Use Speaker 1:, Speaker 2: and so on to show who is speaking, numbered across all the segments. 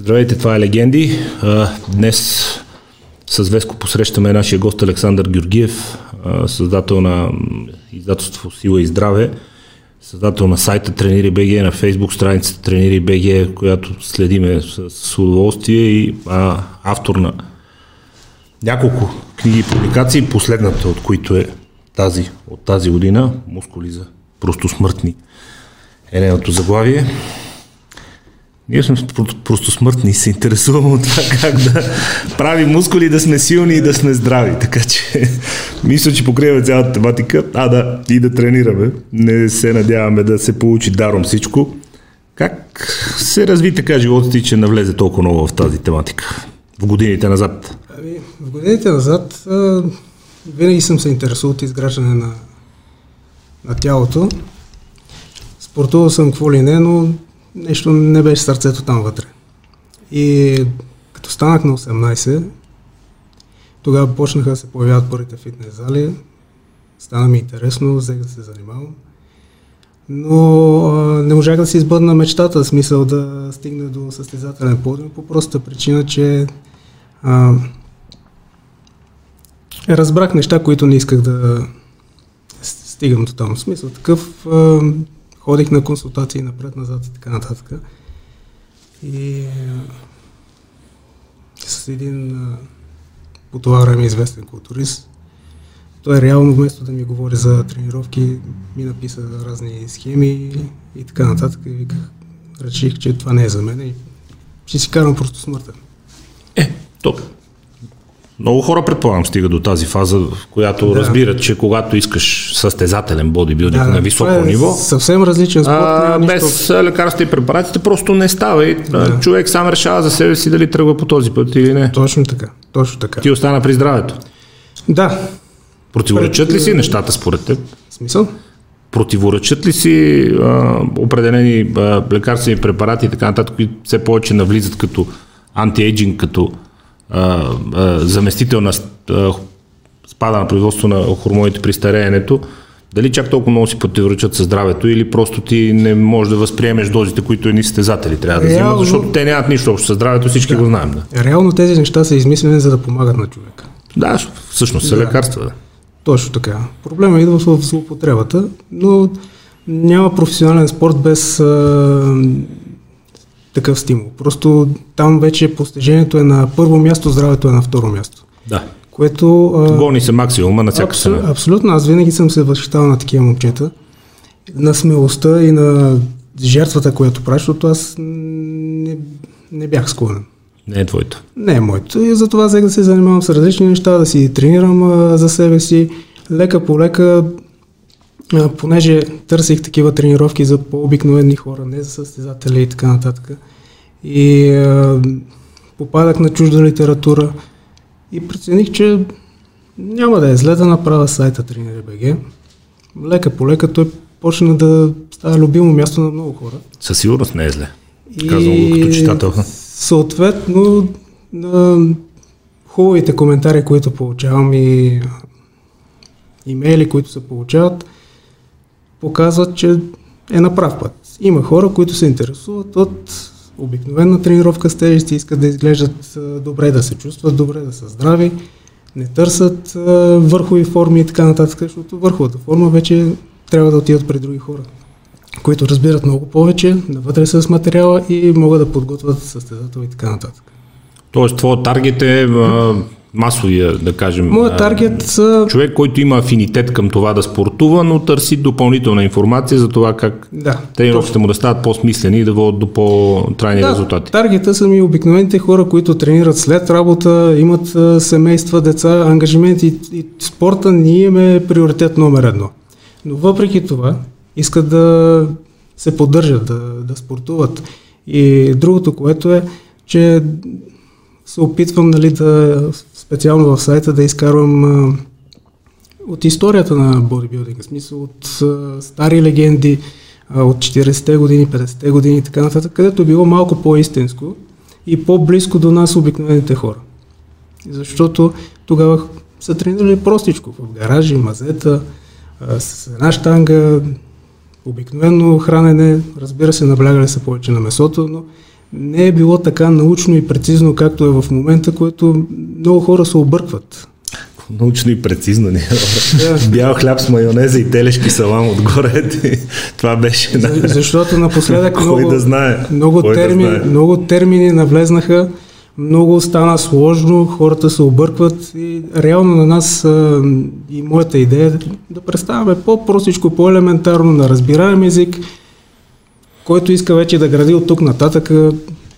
Speaker 1: Здравейте, това е Легенди. Днес с Веско посрещаме нашия гост Александър Георгиев, създател на издателство Сила и Здраве, създател на сайта Тренири БГ, на фейсбук страницата Тренири БГ, която следиме с, удоволствие и автор на няколко книги и публикации, последната от които е тази от тази година, Мускули за просто смъртни е нейното заглавие. Ние сме просто смъртни и се интересуваме от това как да прави мускули, да сме силни и да сме здрави. Така че мисля, че покриваме цялата тематика. А, да, и да тренираме. Не се надяваме да се получи даром всичко. Как се разви така живота ти, че навлезе толкова много в тази тематика? В годините назад?
Speaker 2: Ами, в годините назад а, винаги съм се интересувал от изграждане на, на тялото. Спортувал съм какво ли не, но нещо не беше сърцето там вътре. И като станах на 18, тогава почнаха да се появяват първите фитнес зали. Стана ми интересно, взех да се занимавам. Но а, не можах да си избъдна мечтата, смисъл да стигна до състезателен подиум, по простата причина, че а, разбрах неща, които не исках да стигам до там. Смисъл такъв, а, ходих на консултации напред-назад и така нататък. И с един по това време известен културист, той реално вместо да ми говори за тренировки, ми написа разни схеми и така нататък. И виках, реших, че това не е за мен и ще си карам просто смъртта.
Speaker 1: Е, топ. Много хора, предполагам, стига до тази фаза, в която да. разбират, че когато искаш състезателен бодибилдинг да, на високо
Speaker 2: е
Speaker 1: ниво,
Speaker 2: съвсем различен спорт, а,
Speaker 1: без лекарства и препаратите просто не става и да. човек сам решава за себе си дали тръгва по този път или не.
Speaker 2: Точно така, точно така.
Speaker 1: Ти остана при здравето.
Speaker 2: Да.
Speaker 1: Противоречат ли си нещата според теб?
Speaker 2: Смисъл?
Speaker 1: Противоречат ли си а, определени а, лекарствени препарати и така нататък, които все повече навлизат като антиейджинг, като а, а, заместител на а, спада на производство на хормоните при стареенето, дали чак толкова много си противоречат със здравето или просто ти не можеш да възприемеш дозите, които едни състезатели трябва да взимат, защото те нямат нищо общо със здравето, всички да. го знаем. Да.
Speaker 2: Реално тези неща са измислени за да помагат на човека.
Speaker 1: Да, всъщност са да. лекарства. Да.
Speaker 2: Точно така. Проблема идва в злоупотребата, но няма професионален спорт без а, такъв стимул. Просто там вече постижението е на първо място, здравето е на второ място.
Speaker 1: Да.
Speaker 2: Което...
Speaker 1: Гони се максимума на всяка
Speaker 2: абсол, Абсолютно. Аз винаги съм се възхищавал на такива момчета. На смелостта и на жертвата, която правиш, защото аз не, не бях склонен.
Speaker 1: Не е твоето.
Speaker 2: Не е моето. И затова взех да се занимавам с различни неща, да си тренирам а, за себе си. Лека по лека а, понеже търсих такива тренировки за по-обикновени хора, не за състезатели и така нататък. И а, попадах на чужда литература и прецених, че няма да е зле да направя сайта Тренери.бг. Лека по лека той почна да става любимо място на много хора.
Speaker 1: Със сигурност не е зле. Казвам го като читател.
Speaker 2: Съответно, на хубавите коментари, които получавам и имейли, които се получават, показват, че е на прав път. Има хора, които се интересуват от обикновена тренировка с тежести, искат да изглеждат добре, да се чувстват добре, да са здрави, не търсят върхови форми и така нататък, защото върховата форма вече трябва да отидат при други хора, които разбират много повече, навътре с материала и могат да подготвят състезател и така нататък.
Speaker 1: Тоест, твоят таргет е масовия, да кажем.
Speaker 2: Моят таргет са...
Speaker 1: Човек, който има афинитет към това да спортува, но търси допълнителна информация за това как
Speaker 2: да,
Speaker 1: тренировките му да стават по-смислени и да водят до по-трайни
Speaker 2: да,
Speaker 1: резултати.
Speaker 2: Таргета са ми обикновените хора, които тренират след работа, имат семейства, деца, ангажименти и, и спорта ни е приоритет номер едно. Но въпреки това искат да се поддържат, да, да спортуват. И другото, което е, че се опитвам нали, да, специално в сайта да изкарвам а, от историята на бодибилдинга, смисъл от а, стари легенди а, от 40-те години, 50-те години и така нататък, където е било малко по-истинско и по-близко до нас обикновените хора. Защото тогава са тренирали простичко в гаражи, мазета, а, с една штанга, обикновено хранене, разбира се, наблягали са повече на месото, но не е било така научно и прецизно, както е в момента, което много хора се объркват.
Speaker 1: Научно и прецизно ни. Бял хляб с майонеза и телешки салам отгоре. Това беше...
Speaker 2: За, защото напоследък много,
Speaker 1: да знае?
Speaker 2: Много, термини, да знае? много термини навлезнаха, много стана сложно, хората се объркват и реално на нас а, и моята идея е да представяме по-простичко, по-елементарно, на разбираем език, който иска вече да гради от тук нататък,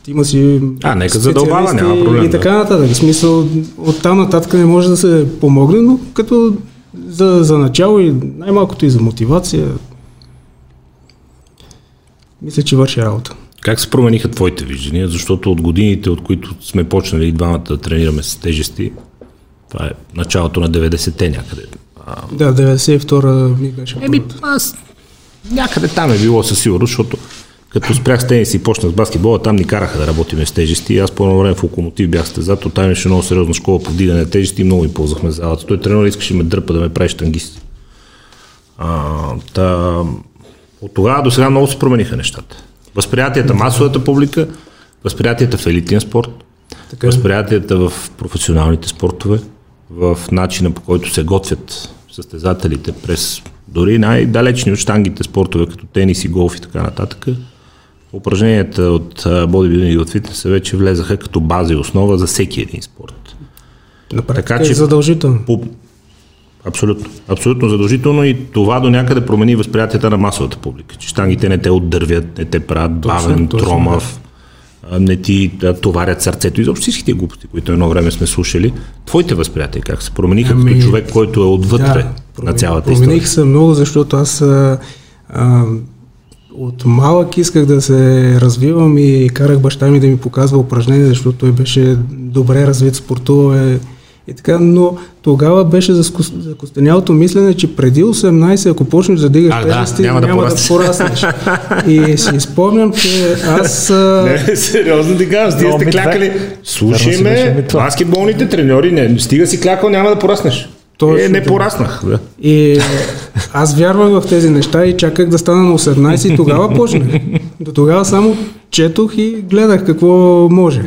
Speaker 2: има си
Speaker 1: А, нека задълбава, няма проблем.
Speaker 2: И така нататък. В смисъл, от там нататък не може да се помогне, но като за, за начало и най-малкото и за мотивация, мисля, че върши работа.
Speaker 1: Как се промениха твоите виждания? Защото от годините, от които сме почнали двамата да тренираме с тежести, това е началото на 90-те някъде.
Speaker 2: Да, 92-а ми беше
Speaker 1: Еми, аз някъде там е било със сигурност, защото като спрях с тенис и почнах с баскетбола, там ни караха да работиме с тежести. Аз по време в локомотив бях стезато, там имаше много сериозна школа по вдигане на тежести и много ми ползвахме залата. Той тренер искаше ме дърпа да ме прави штангист. А, та, от тогава до сега много се промениха нещата. Възприятията, масовата публика, възприятията в елитния спорт, така. Е. възприятията в професионалните спортове, в начина по който се готвят състезателите през дори най-далечни от штангите спортове, като тенис и голф и така нататък, упражненията от бодибилдинг и от фитнеса вече влезаха като база и основа за всеки един спорт.
Speaker 2: На така, е че, задължително. По,
Speaker 1: абсолютно. Абсолютно задължително и това до някъде промени възприятията на масовата публика. Че штангите не те отдървят, не те правят бавен, точно, тромав, да. не ти товарят сърцето. Изобщо всички глупости, които едно време сме слушали. Твоите възприятия как се промениха ами, като човек, който е отвътре да, на цялата
Speaker 2: промених
Speaker 1: история?
Speaker 2: Промених се много, защото аз а, от малък исках да се развивам и карах баща ми да ми показва упражнения, защото той беше добре развит спортувал и така, но тогава беше за закостенялото мислене, че преди 18, ако почнеш да дигаш тежести,
Speaker 1: да, няма,
Speaker 2: няма да, пораснеш. и си спомням, че аз...
Speaker 1: Не, сериозно ти казвам, стига сте клякали. Слушай ме, баскетболните треньори, не, стига си клякал, няма да пораснеш. Точно, е, не пораснах. Да.
Speaker 2: И аз вярвах в тези неща и чаках да стана на 18 и тогава почнах. До тогава само четох и гледах какво може.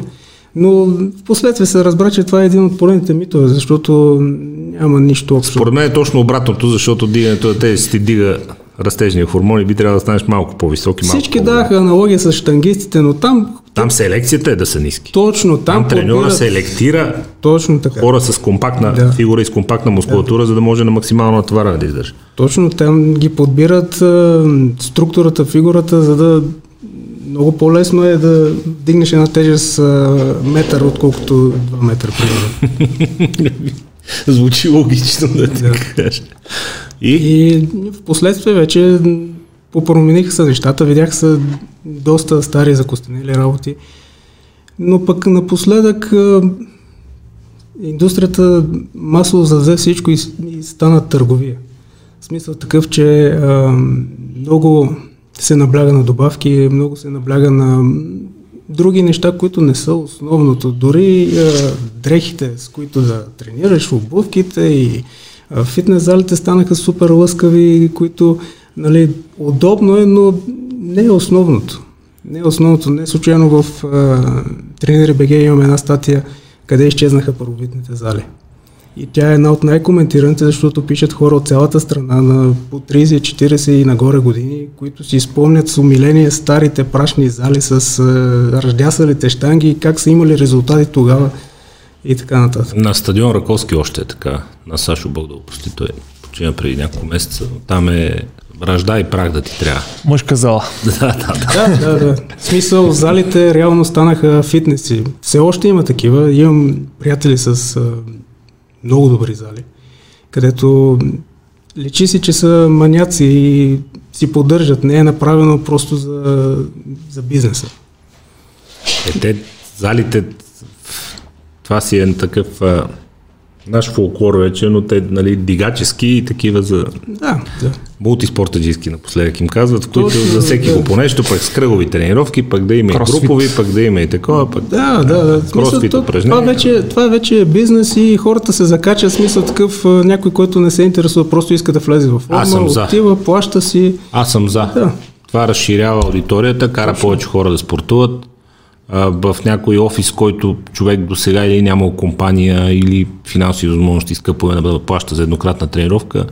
Speaker 2: Но в последствие се разбра, че това е един от поредните митове, защото няма нищо общо.
Speaker 1: Според мен е точно обратното, защото дигането на тези си дига растежния хормони, би трябвало да станеш малко по-висок и
Speaker 2: малко Всички
Speaker 1: по
Speaker 2: даха аналогия с штангистите, но там...
Speaker 1: Там селекцията е да са ниски.
Speaker 2: Точно, там,
Speaker 1: там треньора подбират... селектира
Speaker 2: Точно така.
Speaker 1: хора с компактна да. фигура и с компактна мускулатура, да. за да може на максимално натваране да издържа.
Speaker 2: Точно, там ги подбират структурата, фигурата, за да много по-лесно е да дигнеш една тежест метър, отколкото 2 метра, примерно.
Speaker 1: Звучи логично да ти да. кажа.
Speaker 2: И? и в последствие вече попромениха се нещата, видях са доста стари закостенели работи, но пък напоследък индустрията масово завзе всичко и, и стана търговия. В смисъл такъв, че а, много се набляга на добавки, много се набляга на други неща, които не са основното. Дори а, дрехите, с които да тренираш, обувките и фитнес залите станаха супер лъскави, които нали, удобно е, но не е основното. Не е основното. Не е случайно в Тренери БГ имаме една статия, къде изчезнаха първобитните зали. И тя е една от най-коментираните, защото пишат хора от цялата страна на по 30, 40 и нагоре години, които си спомнят с умиление старите прашни зали с е, ръждясалите штанги и как са имали резултати тогава и така нататък.
Speaker 1: На стадион Раковски още е така. На Сашо Бог да опусти, той почина преди няколко месеца. Там е Ръжда и прах да ти трябва.
Speaker 3: Мъжка зала.
Speaker 1: да, да,
Speaker 2: да. да, да, да. В смисъл, залите реално станаха фитнеси. Все още има такива. Имам приятели с много добри зали, където личи си, че са маняци и си поддържат. Не е направено просто за, за бизнеса.
Speaker 1: Е, те, залите, това си е такъв а, наш фолклор вече, но те, нали, дигачески и такива за...
Speaker 2: Да, да.
Speaker 1: Мултиспортаджиски напоследък им казват, в които Точно, за всеки да. го по нещо, пък с кръгови тренировки, пък да има и групови, пък да има и такова, пък
Speaker 2: да, да, да.
Speaker 1: кросфит
Speaker 2: смисъл, това, вече, това вече е бизнес и хората се закачат, смисъл такъв някой, който не се интересува, просто иска да влезе в форма, Аз съм отива, за. плаща си.
Speaker 1: Аз съм за. Да. Това разширява аудиторията, кара Точно. повече хора да спортуват, в някой офис, който човек до сега или е нямал компания или финансови възможности скъпо е да плаща за еднократна тренировка,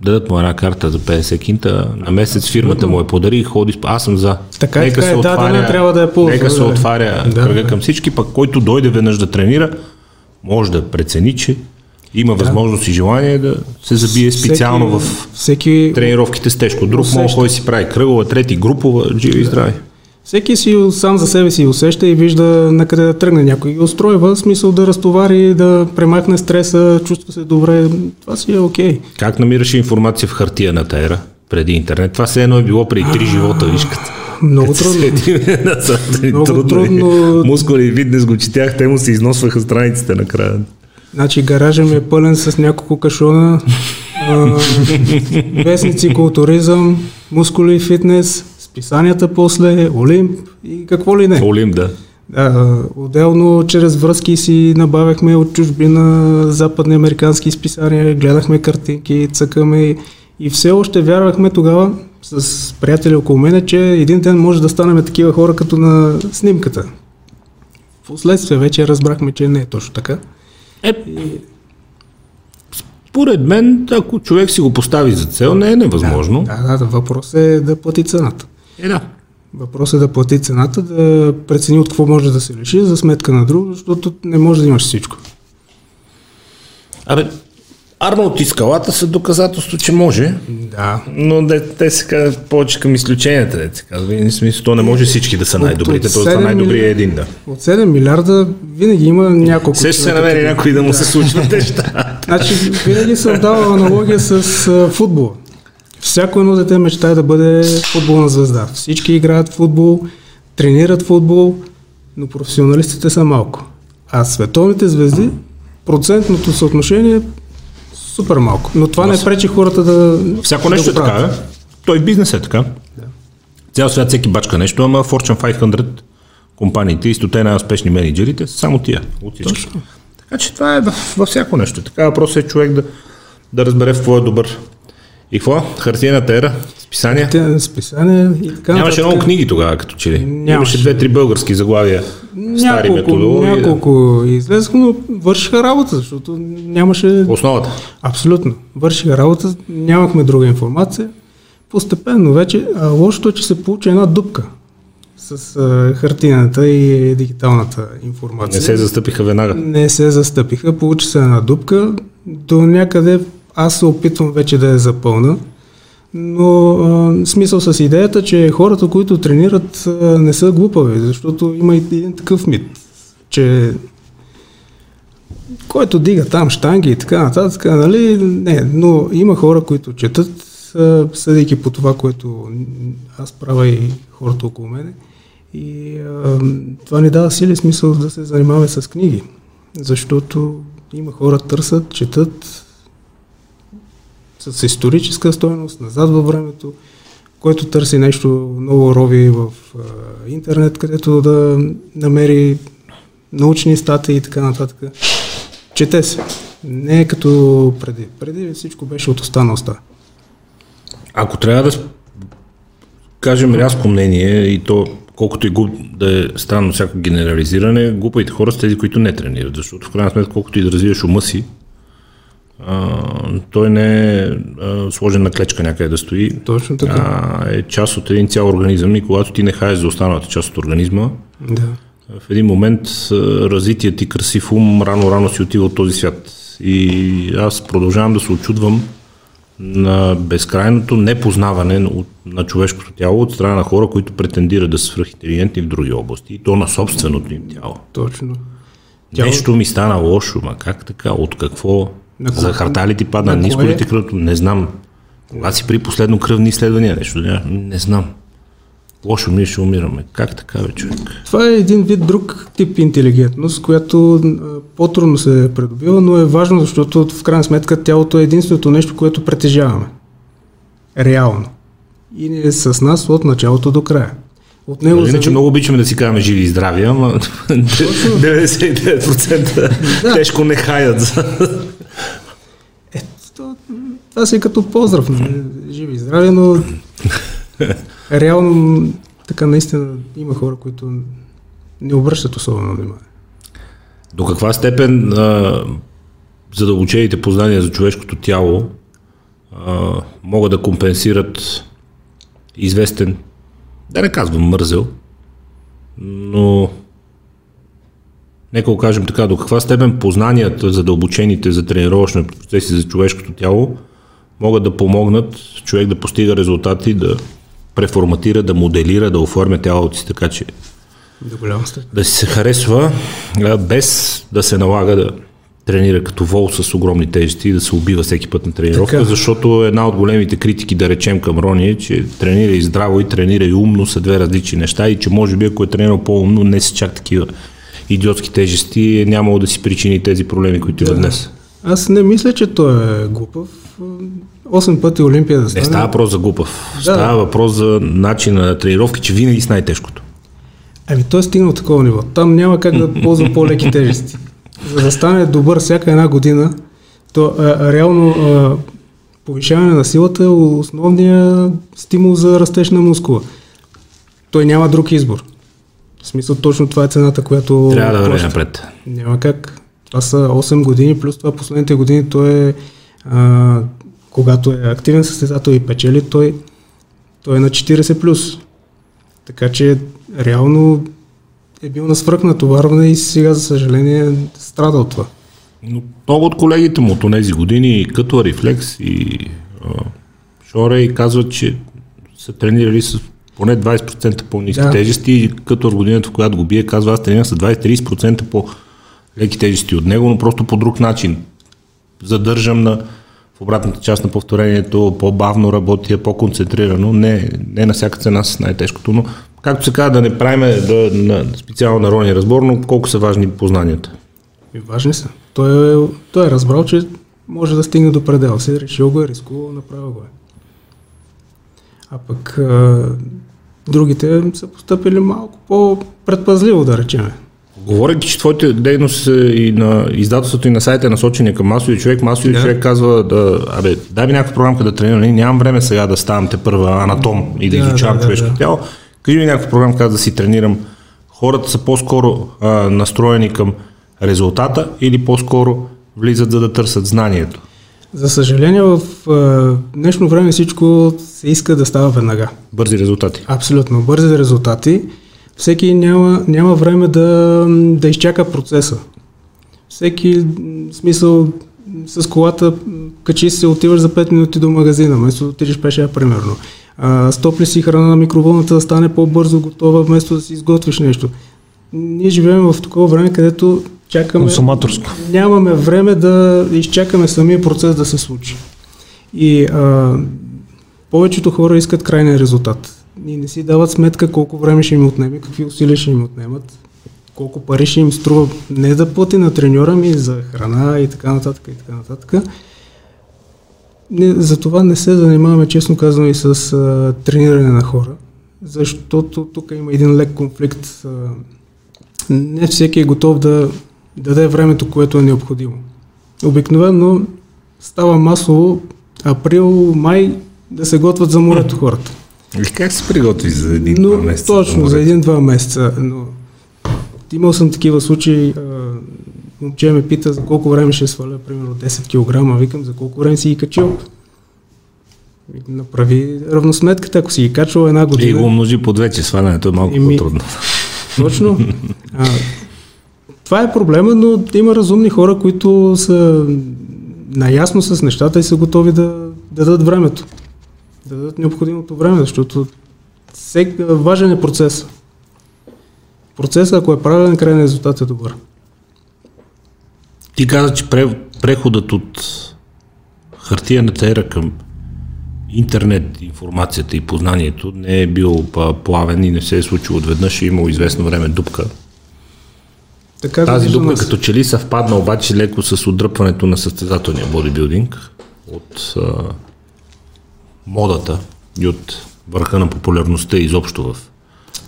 Speaker 1: дадат му една карта за 50 кинта на месец, фирмата му е подари и ходи. Аз съм за.
Speaker 2: Така нека така се е, отваря, да, трябва да е ползва.
Speaker 1: Нека се отваря да, кръга да. към всички, пък който дойде веднъж да тренира, може да прецени, че има да. възможност и желание да се забие специално всеки, в всеки тренировките с тежко. Друг може кой си прави кръгова, трети групова, живи и здрави.
Speaker 2: Всеки си сам за себе си усеща и вижда на къде да тръгне. Някой ги устройва, смисъл да разтовари, да премахне стреса, чувства се добре. Това си е окей. Okay.
Speaker 1: Как намираш информация в хартия на ера преди интернет? Това се едно е било преди три живота, виж като.
Speaker 2: Много трудно.
Speaker 1: Много трудно. трудно. Мускули и виднес го четях, те му се износваха страниците накрая.
Speaker 2: Значи гаража ми е пълен с няколко кашона, вестници, културизъм, мускули и фитнес, списанията после, Олимп и какво ли не.
Speaker 1: Олимп, да.
Speaker 2: Да, отделно чрез връзки си набавяхме от чужбина западни американски списания, гледахме картинки, цъкаме и все още вярвахме тогава с приятели около мене, че един ден може да станем такива хора като на снимката. Впоследствие вече разбрахме, че не е точно така. Е,
Speaker 1: според мен, ако човек си го постави за цел, не е невъзможно.
Speaker 2: Да, да, да въпрос е да плати цената.
Speaker 1: Е, да.
Speaker 2: Въпрос е да плати цената, да прецени от какво може да се лиши за сметка на друго, защото не може да имаш всичко.
Speaker 1: Абе, Арнолд и скалата са доказателство, че може.
Speaker 2: Да.
Speaker 1: Но де, те се казват повече към изключенията. Де, се казва. смисъл, то не може всички да са най-добрите. То са най-добри е един, да.
Speaker 2: От 7 милиарда винаги има няколко.
Speaker 1: Се ще се намери някой да му се случват неща.
Speaker 2: значи, винаги съм дал аналогия с футбола. Всяко едно дете мечтае да бъде футболна звезда. Всички играят футбол, тренират футбол, но професионалистите са малко. А световните звезди, процентното съотношение супер малко. Но това Но не пречи хората да.
Speaker 1: Всяко нещо да е така, е. Той бизнес е така. Да. Цял свят всеки бачка нещо, ама Fortune 500 компаниите и стоте най-успешни менеджерите са само тия от всички. Точно. Така че това е във всяко нещо. Така въпрос е човек да, да разбере в какво е добър. И какво? Хартияната ера? Списания?
Speaker 2: Хартияна списания и така.
Speaker 1: Нямаше много книги тогава, като че ли. Нямаше. Имаше две-три български заглавия. Стари
Speaker 2: методологии. Няколко да. излезаха, но вършиха работа, защото нямаше...
Speaker 1: Основата.
Speaker 2: Абсолютно. Вършиха работа, нямахме друга информация. Постепенно вече, а лошото е, че се получи една дупка с а, хартината и дигиталната информация.
Speaker 1: Не се застъпиха веднага.
Speaker 2: Не се застъпиха, получи се една дупка. До някъде аз се опитвам вече да я запълна, но а, смисъл с идеята, че хората, които тренират, а, не са глупави, защото има и един такъв мит, че който дига там штанги и така нататък, нали, не, но има хора, които четат, съдейки по това, което аз правя и хората около мене. И а, това ни дава сили смисъл да се занимаваме с книги, защото има хора търсят, четат, с историческа стоеност, назад във времето, който търси нещо ново рови в а, интернет, където да намери научни статии и така нататък. Чете се. Не е като преди. Преди всичко беше от уста на уста.
Speaker 1: Ако трябва да кажем рязко мнение и то колкото и глуп, да е странно всяко генерализиране, глупавите хора са тези, които не тренират, защото в крайна сметка колкото и да развиеш ума си, а, той не е а, сложен на клечка някъде да стои.
Speaker 2: Точно така.
Speaker 1: А, е част от един цял организъм и когато ти не хаеш за останалата част от организма,
Speaker 2: да.
Speaker 1: в един момент развитият ти красив ум рано-рано си отива от този свят. И аз продължавам да се очудвам на безкрайното непознаване на човешкото тяло от страна на хора, които претендират да са свръхинтелигентни в други области, и то на собственото им тяло.
Speaker 2: Точно.
Speaker 1: Нещо ми стана лошо, ма как така, от какво? На За харта ли ти падна, ниско ли ти кръвто? Не знам. Кога си при последно кръвни изследвания нещо? Не, не знам. Лошо ми ще умираме. Как така, бе, човек?
Speaker 2: Това е един вид друг тип интелигентност, която по-трудно се придобива, но е важно, защото в крайна сметка тялото е единственото нещо, което притежаваме. Реално. И не е с нас от началото до края.
Speaker 1: От него Иначе зави... много обичаме да си казваме живи и здрави, ама 99% да. тежко не хаят.
Speaker 2: Това си е като поздрав. Нали? Живи и здрави, но реално така наистина има хора, които не обръщат особено внимание.
Speaker 1: До каква степен а, задълбочените познания за човешкото тяло а, могат да компенсират известен, да не казвам мързел, но нека го кажем така, до каква степен познанията, задълбочените за тренировъчни процеси за човешкото тяло могат да помогнат човек да постига резултати, да преформатира, да моделира, да оформя тялото си така, че
Speaker 2: До голяма степен.
Speaker 1: да си се харесва, без да се налага да тренира като вол с огромни тежести и да се убива всеки път на тренировка, така. защото една от големите критики, да речем към Рони е, че тренира и здраво и тренира и умно са две различни неща и че може би ако е тренирал по-умно, не са чак такива идиотски тежести, е нямало да си причини тези проблеми, които да. днес.
Speaker 2: Аз не мисля, че той е глупав. Осем пъти Олимпия да стане.
Speaker 1: Не става въпрос за глупав. Да. Става въпрос за начин на тренировки, че винаги с най-тежкото.
Speaker 2: Ами той е стигнал такова ниво. Там няма как да ползва по-леки тежести. За да стане добър всяка една година, то а, реално а, повишаване на силата е основният стимул за растеж на мускула. Той няма друг избор. В смисъл точно това е цената, която...
Speaker 1: Трябва да върви напред.
Speaker 2: Няма как. Това са 8 години, плюс това последните години той е, а, когато е активен състезател и печели, той, той е на 40 плюс. Така че реално е бил на свръхнатоварване и сега, за съжаление, страда от това.
Speaker 1: Но много от колегите му от тези години, като Рефлекс и а, Шорей, казват, че са тренирали с поне 20% по-низки да. тежести и като в годината, в която го бие, казва, аз тренирам с 20-30% по-леки тежести от него, но просто по друг начин. Задържам на в обратната част на повторението, по-бавно работя, по-концентрирано, не, не на всяка цена с най-тежкото, но както се казва, да не правим да, на, специално народния разбор, но колко са важни познанията?
Speaker 2: И важни са. Той е, той е разбрал, че може да стигне до предела си, решил го е, рискувал, направил го е. А пък а, другите са поступили малко по-предпазливо, да речем.
Speaker 1: Говорейки, че твоите дейност и на издателството и на сайта е насочени към масови човек, масови да. човек казва да, абе, дай ми някаква програмка да тренирам, нали, нямам време сега да ставам те първа анатом и да, да изучавам да, човешко да, да. тяло. Кажи ми някаква програма, как да си тренирам. Хората са по-скоро а, настроени към резултата или по-скоро влизат за да търсят знанието?
Speaker 2: За съжаление, в а, днешно време всичко се иска да става веднага.
Speaker 1: Бързи резултати.
Speaker 2: Абсолютно, бързи резултати. Всеки няма, няма време да, да изчака процеса. Всеки смисъл с колата качи се, отиваш за 5 минути до магазина, вместо да отидеш пеша, примерно. А, стопли си храна на микроволната да стане по-бързо готова, вместо да си изготвиш нещо. Ние живеем в такова време, където чакаме...
Speaker 1: Консуматорско.
Speaker 2: Нямаме време да изчакаме самия процес да се случи. И а, повечето хора искат крайния резултат. И не си дават сметка колко време ще им отнеме, какви усилия ще им отнемат, колко пари ще им струва не да плати на треньора ми за храна и така нататък и така нататък. Не, затова не се занимаваме, честно казвам, и с а, трениране на хора, защото тук има един лек конфликт. А, не всеки е готов да даде времето, което е необходимо. Обикновено става масово април, май да се готвят за морето хората.
Speaker 1: И как се приготви за един-два месеца?
Speaker 2: Точно, за един-два месеца. Но имал съм такива случаи. Момче ме пита за колко време ще сваля, примерно 10 кг. Викам, за колко време си ги качил? Направи равносметката, ако си ги качвал една година.
Speaker 1: И го умножи по две, че свалянето е малко ми... по-трудно.
Speaker 2: Точно. А, това е проблема, но има разумни хора, които са наясно с нещата и са готови да, да дадат времето. Да дадат необходимото време, защото всек, важен е процес. Процесът, ако е правилен, крайният резултат е добър.
Speaker 1: Ти каза, че преходът от хартияната ера към интернет, информацията и познанието не е бил плавен и не се е случило отведнъж, е имало известно време дупка. Така Тази дупка като че ли съвпадна обаче леко с отдръпването на състезателния бодибилдинг от а, модата и от върха на популярността изобщо в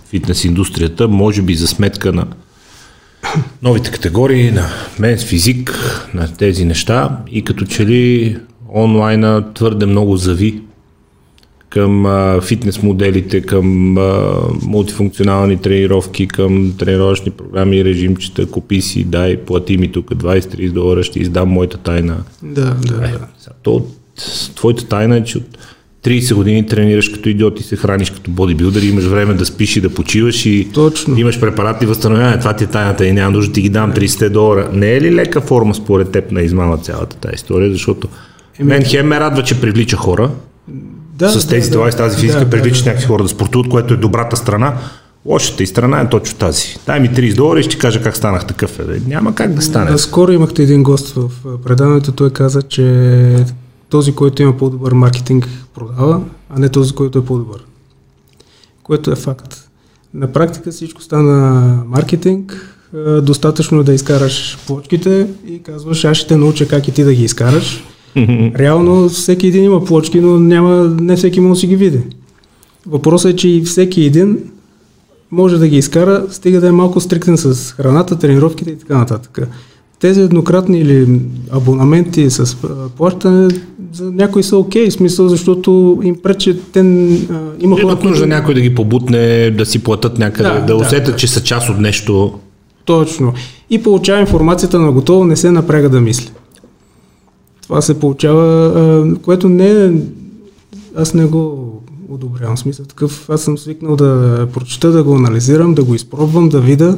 Speaker 1: фитнес индустрията, може би за сметка на новите категории, на мен физик, на тези неща и като че ли онлайна твърде много зави към а, фитнес моделите, към а, мултифункционални тренировки, към тренировъчни програми, режимчета, купи си, дай, плати ми тук 20-30 долара, ще издам моята тайна.
Speaker 2: Да, да, да.
Speaker 1: То, твоята тайна е, че от 30 години тренираш като идиот и се храниш като бодибилдър, имаш време да спиш и да почиваш и
Speaker 2: Точно.
Speaker 1: имаш препарати възстановяване. Това ти е тайната и няма нужда да ти ги дам 30 долара. Не е ли лека форма според теб на измама цялата тази история, защото мен хем ме радва, че привлича хора,
Speaker 2: да
Speaker 1: с тези
Speaker 2: да,
Speaker 1: дела и с тази физика
Speaker 2: да,
Speaker 1: привличат
Speaker 2: да,
Speaker 1: някакви хора да спортуват, което е добрата страна. Лошата и страна е точно тази. Дай ми 30 долара и ще кажа как станах такъв. Е. Няма как да стане.
Speaker 2: да. Скоро имахте един гост в предаването, той каза, че този, който има по-добър маркетинг, продава, а не този, който е по-добър. Което е факт. На практика всичко стана маркетинг, достатъчно е да изкараш плочките и казваш, аз ще те науча как и ти да ги изкараш. Реално всеки един има плочки, но няма, не всеки може да си ги види. Въпросът е, че и всеки един може да ги изкара, стига да е малко стриктен с храната, тренировките и така нататък. Тези еднократни или абонаменти с плащане за някои са окей, в смисъл, защото им пречи, те а, има хора,
Speaker 1: Имат нужда някой да ги побутне, да си платят някъде, да,
Speaker 2: Да,
Speaker 1: да, усетят,
Speaker 2: да.
Speaker 1: че са част от нещо.
Speaker 2: Точно. И получава информацията на готово, не се напряга да мисли. Това се получава, а, което не е... Аз не го одобрявам. Смисъл такъв, аз съм свикнал да прочета, да го анализирам, да го изпробвам, да видя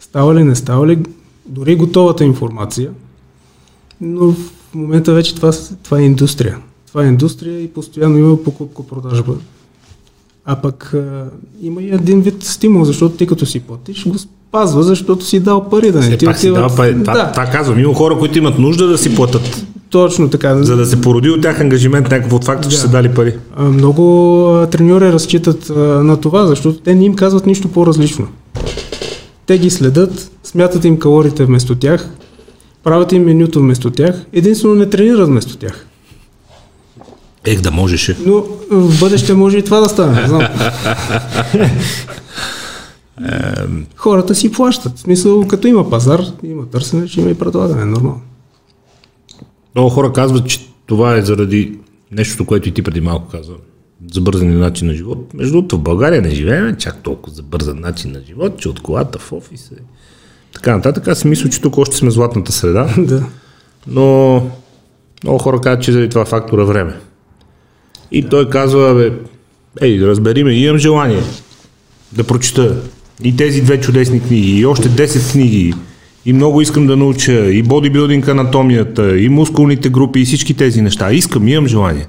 Speaker 2: става ли, не става ли, дори готовата информация. Но в момента вече това, това е индустрия. Това е индустрия и постоянно има покупко-продажба. А пък а, има и един вид стимул, защото ти като си платиш, го спазва, защото си дал пари да не
Speaker 1: Все
Speaker 2: ти
Speaker 1: пак си
Speaker 2: отиват-
Speaker 1: дава пари. Това,
Speaker 2: Да,
Speaker 1: това казвам. Има хора, които имат нужда да си платят,
Speaker 2: точно така.
Speaker 1: за да се породи от тях ангажимент някакъв от факта, че
Speaker 2: Да.
Speaker 1: са дали пари.
Speaker 2: Много треньори разчитат а, на това, защото те не им казват нищо по-различно. Те ги следят, смятат им калориите вместо тях, правят им менюто вместо тях, единствено не тренират вместо тях.
Speaker 1: Ех, да можеше.
Speaker 2: Но в бъдеще може и това да стане, не знам. Хората си плащат. В смисъл, като има пазар, има търсене, ще има и предлагане, нормално.
Speaker 1: Много хора казват, че това е заради нещото, което и ти преди малко каза. Забързан начин на живот. Между другото, в България не живеем чак толкова забързан начин на живот, че от колата в офиса и така нататък. Аз си мисля, че тук още сме златната среда,
Speaker 2: да.
Speaker 1: но много хора казват, че заради това фактора време. И той казва, бе, ей, разбери ме, имам желание да прочета и тези две чудесни книги, и още 10 книги, и много искам да науча и бодибилдинг анатомията, и мускулните групи, и всички тези неща. Искам, имам желание.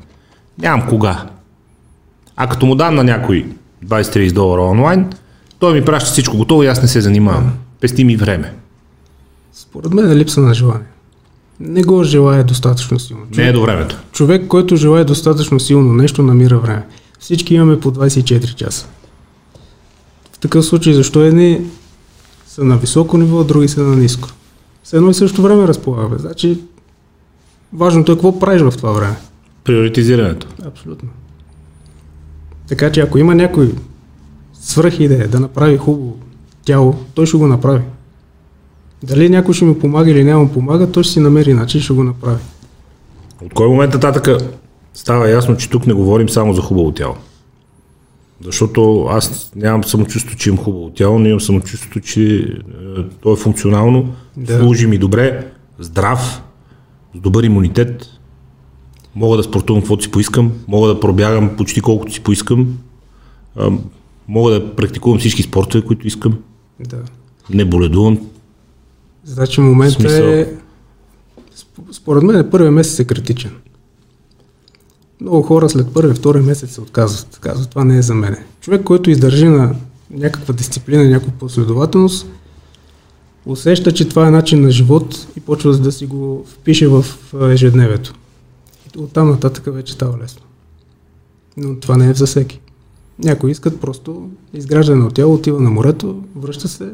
Speaker 1: Нямам кога. А като му дам на някой 20-30 долара онлайн, той ми праща всичко готово и аз не се занимавам. Пести ми време.
Speaker 2: Според мен е липса на желание. Не го желая достатъчно силно.
Speaker 1: Не е до времето.
Speaker 2: Човек, който желая достатъчно силно нещо, намира време. Всички имаме по 24 часа. В такъв случай, защо едни са на високо ниво, други са на ниско? С едно и също време разполагаме. Значи, важното е какво правиш в това време.
Speaker 1: Приоритизирането.
Speaker 2: Абсолютно. Така че ако има някой свръх идея да направи хубаво тяло, той ще го направи. Дали някой ще ми помага или няма помага, той ще си намери начин, ще го направи.
Speaker 1: От кой момент нататък става ясно, че тук не говорим само за хубаво тяло? Защото аз нямам самочувство, че имам хубаво тяло, но имам самочувство, че е, то е функционално,
Speaker 2: Да.
Speaker 1: служи ми добре, здрав, с добър имунитет, мога да спортувам каквото си поискам, мога да пробягам почти колкото си поискам, мога да практикувам всички спортове, които искам,
Speaker 2: Да.
Speaker 1: не боледувам.
Speaker 2: Значи моментът
Speaker 1: Смисъл.
Speaker 2: е... сп- Според мен първият месец е критичен. Много хора след първи, втори месец се отказват. Казват, това не е за мене. Човек, който издържи на някаква дисциплина, някаква последователност, усеща, че това е начин на живот и почва да си го впише в ежедневието. И оттам нататък вече става лесно. Но това не е за всеки. Някои искат просто изграждане на тяло, отива на морето, връща се,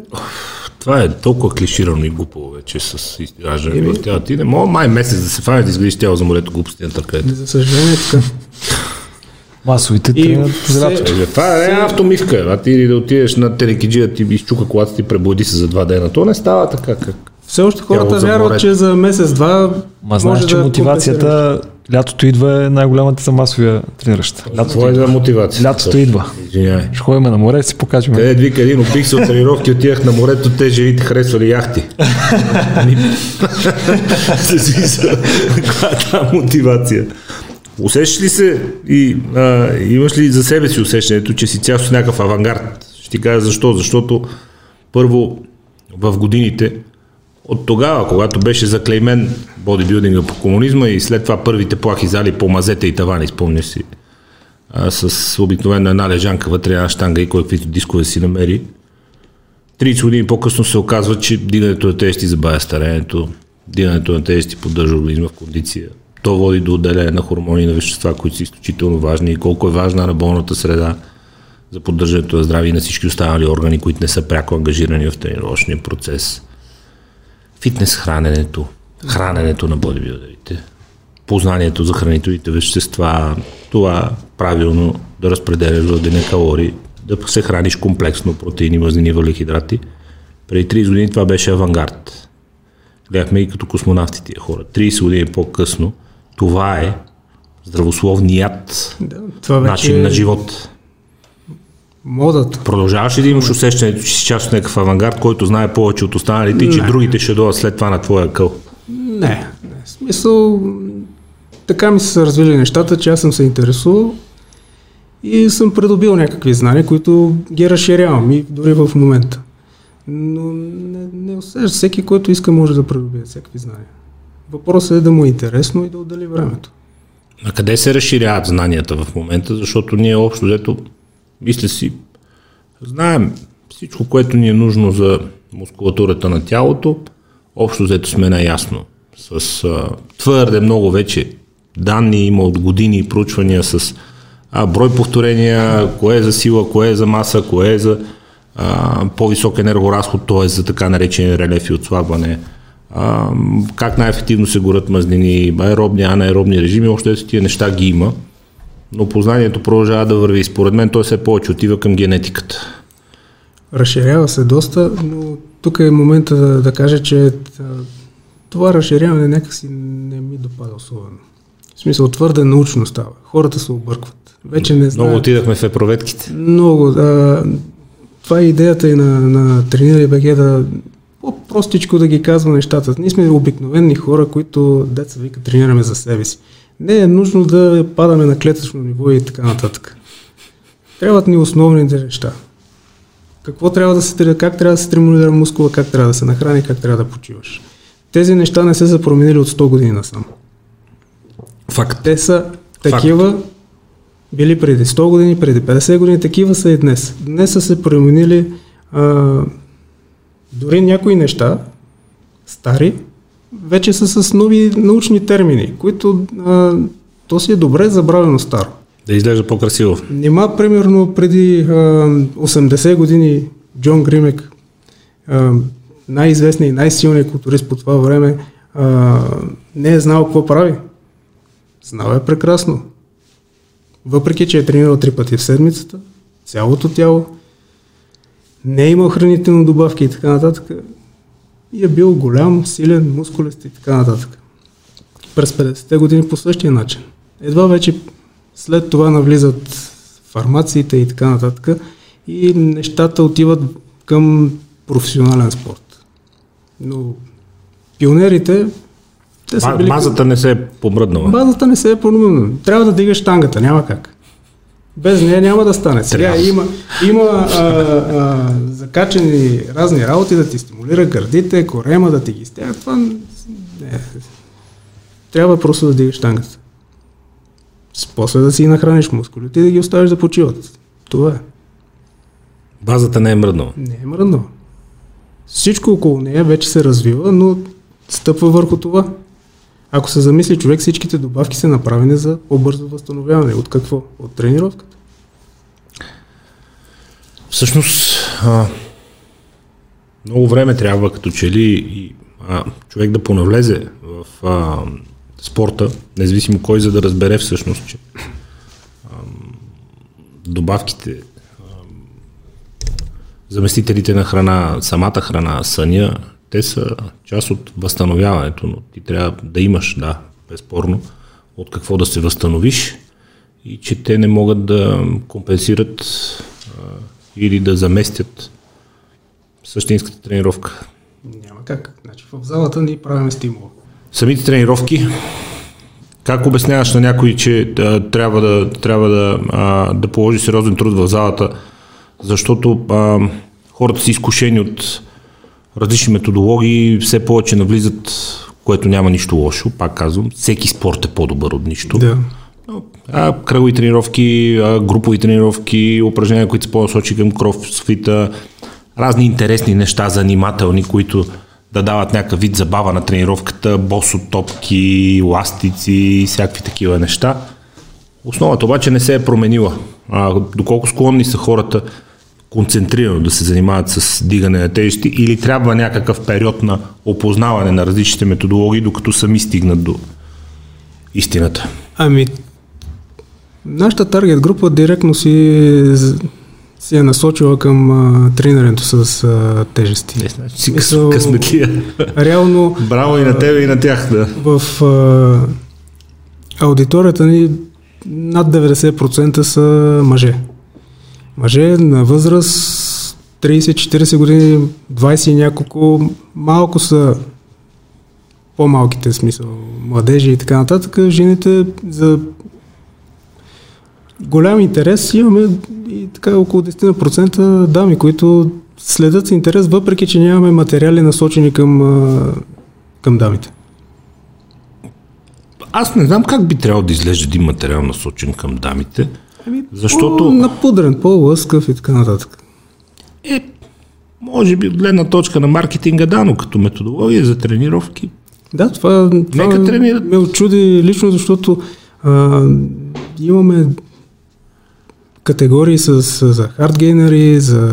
Speaker 1: Това е толкова клиширано и глупаво вече с изграждането
Speaker 2: Еми.
Speaker 1: в тяло. Ти не мога май месец да се фане да изградиш тяло за морето глупости на търкаете.
Speaker 2: за съжаление така.
Speaker 3: Масовите
Speaker 2: И
Speaker 3: тренират лято.
Speaker 1: Е, това е автомивка. А ти да отидеш на телекиджия, ти изчука колата ти, пребуди се за два дена. То не става така. Как?
Speaker 2: Все още хората вярват, че за месец-два
Speaker 3: Ма знаеш,
Speaker 2: може
Speaker 3: че
Speaker 2: да
Speaker 3: мотивацията, лятото идва е най-голямата за масовия трениращ.
Speaker 1: Какво е за мотивация?
Speaker 3: Лятото идва.
Speaker 1: Извинявай.
Speaker 3: Ще ходим на море, си покажем.
Speaker 1: Къде вика един опих се от тренировки, отивах на морето, те жените харесвали яхти. Каква е мотивация? Усещаш ли се и а, имаш ли за себе си усещането, че си цял някакъв авангард? Ще ти кажа защо. Защото първо в годините от тогава, когато беше заклеймен бодибилдинга по комунизма и след това първите плахи зали по мазета и тавани, спомняш си, а, с обикновена една лежанка вътре, една штанга и кой дискове си намери. 30 години по-късно се оказва, че дигането на тежести забавя старението, дигането на тежести поддържа организма в кондиция. То води до отделяне на хормони и на вещества, които са изключително важни и колко е важна работната среда за поддържането на здраве и на всички останали органи, които не са пряко ангажирани в тренировъчния процес. Фитнес храненето, храненето на бодибилдерите, познанието за хранителните вещества, това правилно да разпределяш в деня калории, да се храниш комплексно протеини, мазнини, въглехидрати. Преди 30 години това беше авангард. Гледахме и като космонавти тия хора. 30 години по-късно това е здравословният
Speaker 2: Да, това вече
Speaker 1: начин на живот.
Speaker 2: Модата.
Speaker 1: Продължаваш ли да имаш усещането, че си част от някакъв авангард, който знае повече от останалите и че
Speaker 2: Не.
Speaker 1: другите ще дойдат след това на твоя къл?
Speaker 2: Не, не. В смисъл, така ми са развили нещата, че аз съм се интересувал и съм придобил някакви знания, които ги разширявам и дори в момента. Но не, не усеща. Всеки, който иска, може да придобие всякакви знания. Въпросът е да му е интересно и да отдели времето.
Speaker 1: На къде се разширяват знанията в момента, защото ние общо взето, мисля си, знаем всичко, което ни е нужно за мускулатурата на тялото, общо взето сме наясно. С а, твърде много вече данни има от години и проучвания с а, брой повторения, кое е за сила, кое е за маса, кое е за а, по-висок енергоразход, т.е. за така наречен релеф и отслабване, а, как най-ефективно се горят мазнини, аеробни, анаеробни режими, още тия неща ги има, но познанието продължава да върви. Според мен той все повече отива към генетиката.
Speaker 2: Разширява се доста, но тук е момента да, да кажа, че а, това разширяване някакси не ми допада особено. В смисъл, твърде научно става. Хората се объркват. Вече не знаят.
Speaker 1: Много отидахме в епроветките.
Speaker 2: Много. Да, това е идеята и на, на тренира БГ да по-простичко да ги казва нещата. Ние сме обикновени хора, които деца вика тренираме за себе си. Не е нужно да падаме на клетъчно ниво и така нататък. Трябват ни основните неща. Какво трябва да се как трябва да се стимулира мускула, как трябва да се нахрани, как трябва да почиваш. Тези неща не се са променили от 100 години насам.
Speaker 1: Факт.
Speaker 2: Те са такива, били преди 100 години, преди 50 години, такива са и днес. Днес са се променили а, дори някои неща, стари, вече са с нови научни термини, които а, то си е добре забравено старо.
Speaker 1: Да изглежда по-красиво.
Speaker 2: Нима, примерно, преди а, 80 години Джон Гримек, а, най-известният и най-силният културист по това време, а, не е знал какво прави. Знал е прекрасно. Въпреки, че е тренирал три пъти в седмицата, цялото тяло, не е имал хранителни добавки и така нататък, и е бил голям, силен, мускулест и така нататък. През 50-те години по същия начин. Едва вече след това навлизат фармациите и така нататък и нещата отиват към професионален спорт. Но пионерите, те са били...
Speaker 1: Мазата не се е помръднала.
Speaker 2: Базата не се е променила. Трябва да дигаш штангата, няма как. Без нея няма да стане. Сега има, има а, а, закачани разни работи да ти стимулира гърдите, корема да ти ги стяга. Това не. Трябва просто да дигаш штангата. После да си нахраниш мускулите и да ги оставиш да почиват. Това е.
Speaker 1: Базата не е мръднала.
Speaker 2: Не е мръднало. Всичко около нея вече се развива, но стъпва върху това. Ако се замисли човек, всичките добавки са направени за по-бързо възстановяване. От какво? От тренировката.
Speaker 1: Всъщност, а, много време трябва като че ли и, а, човек да понавлезе в а, спорта, независимо кой, за да разбере всъщност, че а, добавките, а, заместителите на храна, самата храна, съня, те са част от възстановяването, но ти трябва да имаш, да, безспорно, от какво да се възстановиш и че те не могат да компенсират а, или да заместят същинската тренировка.
Speaker 2: Няма как. Значи в залата ни правим стимул.
Speaker 1: Самите тренировки, как обясняваш на някой, че да, трябва да, трябва да, а, да положи сериозен труд в залата, защото а, хората са изкушени от различни методологии, все повече навлизат, което няма нищо лошо, пак казвам, всеки спорт е по-добър от нищо.
Speaker 2: Да.
Speaker 1: А, кръгови тренировки, а, групови тренировки, упражнения, които са по-насочи към кроссфита, разни интересни неща, занимателни, които да дават някакъв вид забава на тренировката, босотопки, ластици и всякакви такива неща. Основата обаче не се е променила. А, доколко склонни са хората концентрирано да се занимават с дигане на тежести или трябва някакъв период на опознаване на различните методологии, докато сами стигнат до истината?
Speaker 2: Ами, нашата таргет група директно си, си е насочила към а, тренирането с а, тежести.
Speaker 1: Не, значи си къс, късметлия.
Speaker 2: Реално...
Speaker 1: Браво и на тебе и на тях, да.
Speaker 2: В а, аудиторията ни над 90% са мъже. Мъже на възраст 30-40 години, 20 и няколко, малко са по-малките смисъл, младежи и така нататък. Жените за голям интерес имаме и така около 10% дами, които следят с интерес, въпреки че нямаме материали насочени към, към дамите.
Speaker 1: Аз не знам как би трябвало да изглежда един материал насочен към дамите,
Speaker 2: Ами,
Speaker 1: защото...
Speaker 2: По-напудрен, по-лъскав и така нататък.
Speaker 1: Е, може би от гледна точка на маркетинга, да, но като методология за тренировки.
Speaker 2: Да, това, това
Speaker 1: Нека тренират.
Speaker 2: ме очуди лично, защото а, имаме категории с, за хардгейнери, за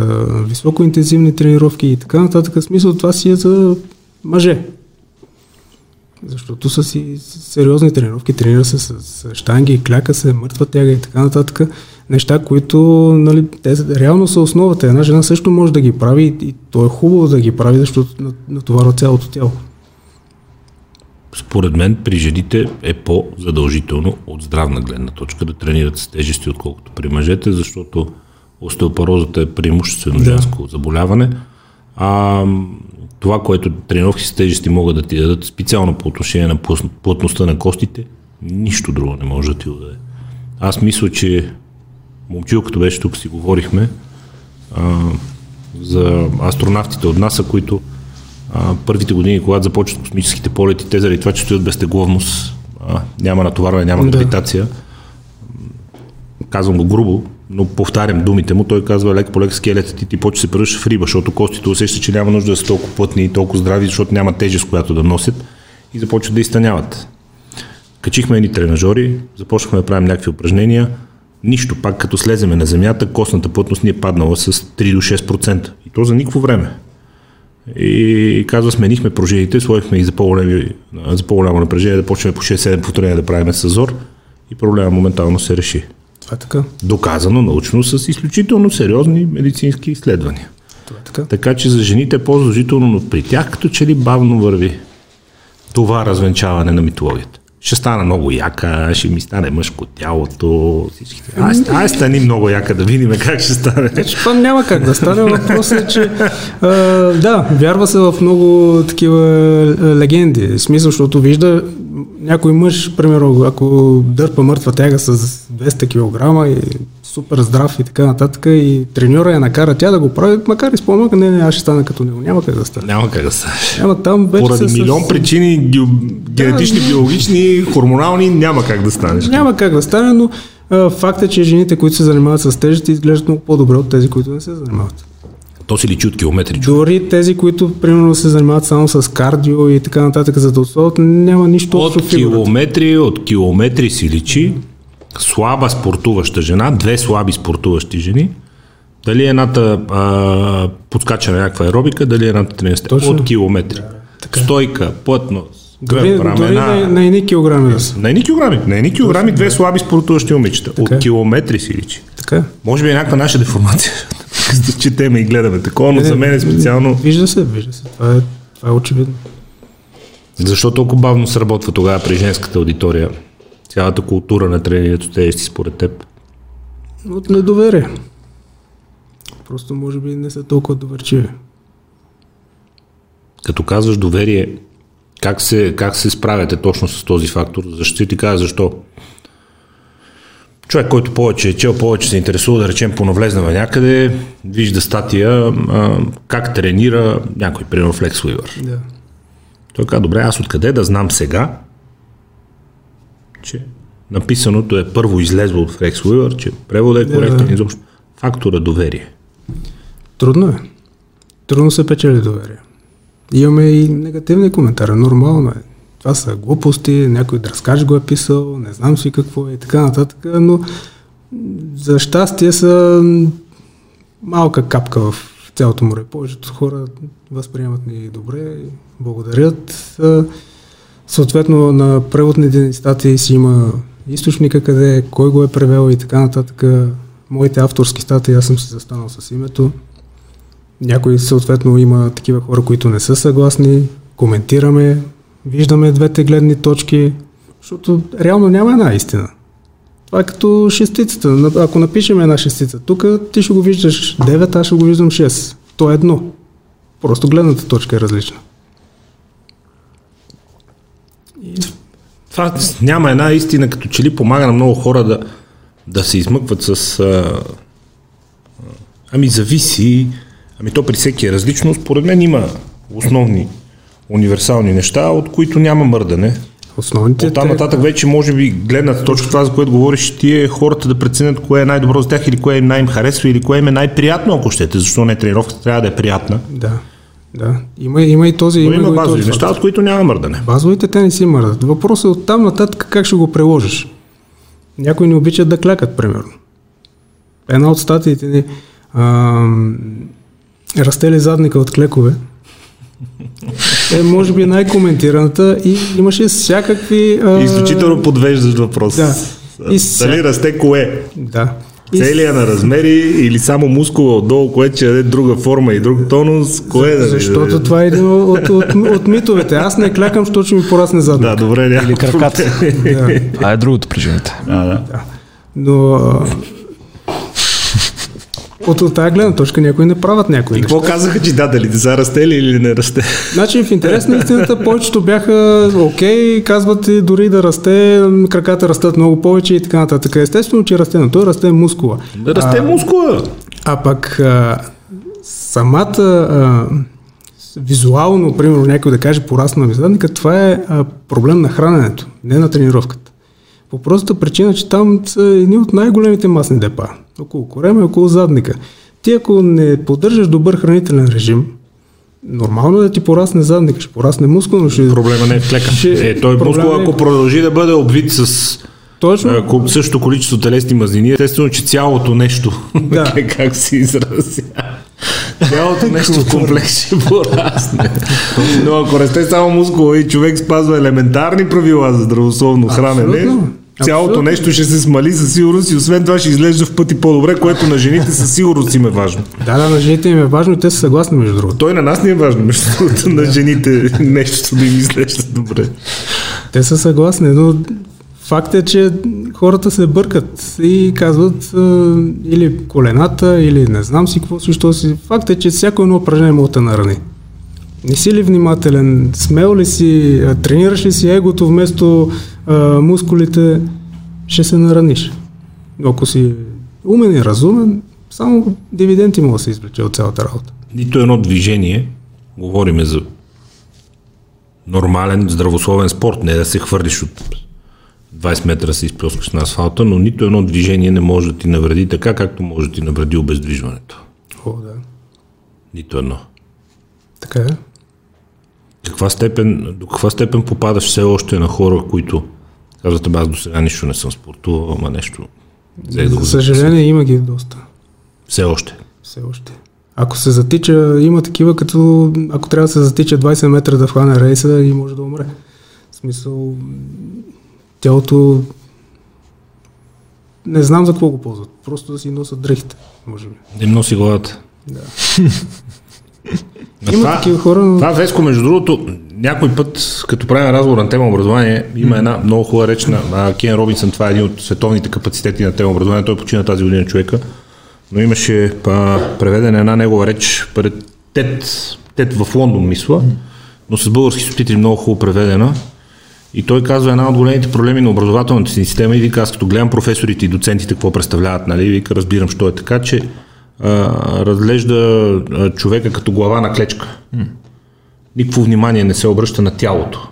Speaker 2: високоинтензивни тренировки и така нататък. Смисъл това си е за мъже. Защото са си сериозни тренировки, тренира се с, с штанги, кляка се, мъртва тяга и така нататък. Неща, които нали, те реално са основата. Една жена също може да ги прави и, и то е хубаво да ги прави, защото натоварва цялото тяло.
Speaker 1: Според мен при жените е по-задължително от здравна гледна точка да тренират с тежести, отколкото при мъжете, защото остеопорозата е преимуществено
Speaker 2: Да.
Speaker 1: женско заболяване. А това, което тренировки с тежести могат да ти дадат специално по отношение на плътността на костите, нищо друго не може да ти даде. Аз мисля, че момчилката беше тук, си говорихме а, за астронавтите от НАСА, които а, първите години, когато започват космическите полети, те заради това, че стоят без тегловност, а, няма натоварване, няма
Speaker 2: Да.
Speaker 1: гравитация. Казвам го грубо, но повтарям думите му. Той казва лек по лек скелетът ти, ти почва се превръща в риба, защото костите усещат, че няма нужда да са толкова плътни и толкова здрави, защото няма тежест, която да носят и започват да изтъняват. Качихме едни тренажери, започнахме да правим някакви упражнения. Нищо, пак като слеземе на земята, костната плътност ни е паднала с 3 до 6%. И то за никакво време. И казва, сменихме пружините, сложихме и за по-голямо напрежение, да почнем по 6-7 повторения да правим с зор и проблема моментално се реши.
Speaker 2: Това е така.
Speaker 1: Доказано научно с изключително сериозни медицински изследвания.
Speaker 2: Това е така.
Speaker 1: Така че за жените е по-задължително, но при тях като че ли бавно върви това развенчаване на митологията. Ще стана много яка, ще ми стане мъжко тялото, всички. Ай, ай стани много яка да видим как ще стане.
Speaker 2: Значи, това няма как да стане. Въпросът е, че а, да, вярва се в много такива а, легенди. В смисъл, защото вижда някой мъж, примерно, ако дърпа мъртва тяга с 200 кг и супер здрав и така нататък и треньора я накара тя да го прави, макар и спомня, не, не, аз ще стана като него. Няма как да стане.
Speaker 1: Няма как да стане.
Speaker 2: Няма там вече
Speaker 1: Поради
Speaker 2: се-
Speaker 1: милион причини, ге- генетични, биологични, хормонални, няма как да станеш.
Speaker 2: Няма как да стане, но а, факт е, че жените, които се занимават с тежести, изглеждат много по-добре от тези, които не се занимават.
Speaker 1: То си личи от километри. човек.
Speaker 2: Дори тези, които примерно се занимават само с кардио и така нататък, за да условят, няма нищо
Speaker 1: От километри, от километри си личи слаба спортуваща жена, две слаби спортуващи жени, дали едната а, подскача на някаква аеробика, дали едната тренира
Speaker 2: Точно.
Speaker 1: от километри.
Speaker 2: така е.
Speaker 1: Стойка, плътност,
Speaker 2: Дори,
Speaker 1: гръб,
Speaker 2: дори на,
Speaker 1: рамена.
Speaker 2: на едни килограми.
Speaker 1: На едни килограми, на едни килограми две слаби спортуващи момичета.
Speaker 2: Така е.
Speaker 1: От километри си личи.
Speaker 2: Така. е.
Speaker 1: Може би е някаква наша деформация, да четеме и гледаме такова, но
Speaker 2: Не,
Speaker 1: за мен е специално...
Speaker 2: Вижда се, вижда се. Това е, Това е очевидно.
Speaker 1: Защо толкова бавно сработва тогава при женската аудитория? Цялата култура на тренирането тежести според теб?
Speaker 2: От недоверие. Просто може би не са толкова доверчиви.
Speaker 1: Като казваш доверие, как се, как се справяте точно с този фактор? Защо ти кажа защо? Човек, който повече е чел, повече се интересува, да речем, понавлезнава някъде, вижда статия а, как тренира някой, примерно Флекс Уивър.
Speaker 2: Да.
Speaker 1: Той каза, добре, аз откъде да знам сега, че написаното е първо излезло от Флекс Уивър, че преводът е коректен,
Speaker 2: Да.
Speaker 1: изобщо. Фактора доверие.
Speaker 2: Трудно е. Трудно се печели доверие. Имаме и негативни коментари. Нормално е. Това са глупости, някой дръскач го е писал, не знам си какво е и така нататък, но за щастие са малка капка в цялото море. Повечето хора възприемат ни добре, благодарят. Съответно на преводните статии си има източника къде, кой го е превел и така нататък. Моите авторски статии аз съм си застанал с името. Някои съответно има такива хора, които не са съгласни, коментираме, виждаме двете гледни точки, защото реално няма една истина. Това е като шестицата. Ако напишем една шестица тук, ти ще го виждаш 9, аз ще го виждам 6. То е едно. Просто гледната точка е различна.
Speaker 1: Това няма една истина, като че ли помага на много хора да, да се измъкват с... А, ами зависи, ами то при всеки е различно. Според мен има основни универсални неща, от които няма мърдане.
Speaker 2: Основните
Speaker 1: От там нататък вече може би гледната точка, това за което говориш, ти е хората да преценят кое е най-добро за тях или кое им най-им харесва или кое им е най-приятно, ако щете. Защо не тренировката трябва да е приятна.
Speaker 2: Да, да. Има, има и този.
Speaker 1: Но има
Speaker 2: го и
Speaker 1: базови
Speaker 2: този
Speaker 1: неща, от които няма мърдане.
Speaker 2: Базовите те не си мърдат. Въпросът е от там нататък как ще го приложиш. Някои не обичат да клякат, примерно. Една от статиите ни ам, расте ли задника от клекове е може би най-коментираната и имаше всякакви... А,
Speaker 1: Изключително подвеждаш въпрос.
Speaker 2: Да. И
Speaker 1: Дали расте кое?
Speaker 2: Да. И
Speaker 1: Целия на размери или само мускула отдолу, което ще даде друга форма и друг тонус? Кое да
Speaker 2: Защото това е един от, от, от, от митовете. Аз не клякам, защото ще ми порасне задник.
Speaker 1: Да, добре, няма
Speaker 3: Или краката.
Speaker 2: Да.
Speaker 3: Това е другото причината.
Speaker 1: А, да.
Speaker 2: Но а, от, от тази гледна точка някои не правят някои
Speaker 1: И какво казаха, че да, дали са расте ли или не расте?
Speaker 2: Значи в интерес на истината повечето бяха окей, казват и дори да расте, краката растат много повече и така нататък. Естествено, че расте, но той расте мускула.
Speaker 1: Да расте мускула.
Speaker 2: А пък а, самата а, визуално, примерно някой да каже порасна ми задника, това е а, проблем на храненето, не на тренировката. По простата причина, че там са едни от най-големите масни депа. Около корема и около задника. Ти ако не поддържаш добър хранителен режим, нормално е да ти порасне задника, ще порасне мускул, но ще...
Speaker 1: Проблема не е в клека.
Speaker 2: Ще-
Speaker 1: Е, той мускул,
Speaker 2: е-
Speaker 1: ако продължи да бъде обвит с
Speaker 2: Точно.
Speaker 1: а, ко- същото количество телесни мазнини, естествено, че цялото нещо,
Speaker 2: Да.
Speaker 1: как се изразя, цялото нещо в комплекс ще порасне. Но ако расте само мускула и човек спазва елементарни правила за здравословно хранене, цялото
Speaker 2: Абсолютно.
Speaker 1: нещо ще се смали със сигурност и освен това ще изглежда в пъти по-добре, което на жените със сигурност им е важно.
Speaker 2: Да, да, на жените им е важно и те са съгласни между другото.
Speaker 1: Той на нас не е важно, между другото, на жените нещо да им изглежда добре.
Speaker 2: Те са съгласни, но факт е, че хората се бъркат и казват а, или колената, или не знам си какво също си. Факт е, че всяко едно упражнение може да нарани. Не си ли внимателен, смел ли си, тренираш ли си егото вместо а, мускулите, ще се нараниш. Но ако си умен и разумен, само дивиденти може да се извлече от цялата работа.
Speaker 1: Нито едно движение, говориме за нормален, здравословен спорт, не да се хвърлиш от 20 метра се изплескаш на асфалта, но нито едно движение не може да ти навреди така, както може да ти навреди обездвижването.
Speaker 2: О, да.
Speaker 1: Нито едно.
Speaker 2: Така е.
Speaker 1: Каква степен, до каква степен попадаш все още на хора, които казват, «Абе, аз до сега нищо не съм спортувал, ама нещо взех да го
Speaker 2: За съжаление има ги доста.
Speaker 1: Все още.
Speaker 2: Все още. Ако се затича, има такива, като ако трябва да се затича 20 метра да хване рейса и може да умре. В смисъл, тялото не знам за какво го ползват. Просто да си носят дрехите, може би.
Speaker 1: Не им носи главата.
Speaker 2: Да. Има
Speaker 1: това,
Speaker 2: такива хора, но...
Speaker 1: Това Веско, между другото, някой път, като правим разговор на тема образование, има една много хубава реч на а, Кен Робинсън, това е един от световните капацитети на тема образование, той почина тази година човека, но имаше па, преведена една негова реч пред Тед, Тед в Лондон, мисля, но с български субтитри много хубаво преведена. И той казва една от големите проблеми на образователната си система и вика, аз като гледам професорите и доцентите какво представляват, нали, вика, разбирам, що е така, че а, разглежда а, човека като глава на клечка. Никакво внимание не се обръща на тялото.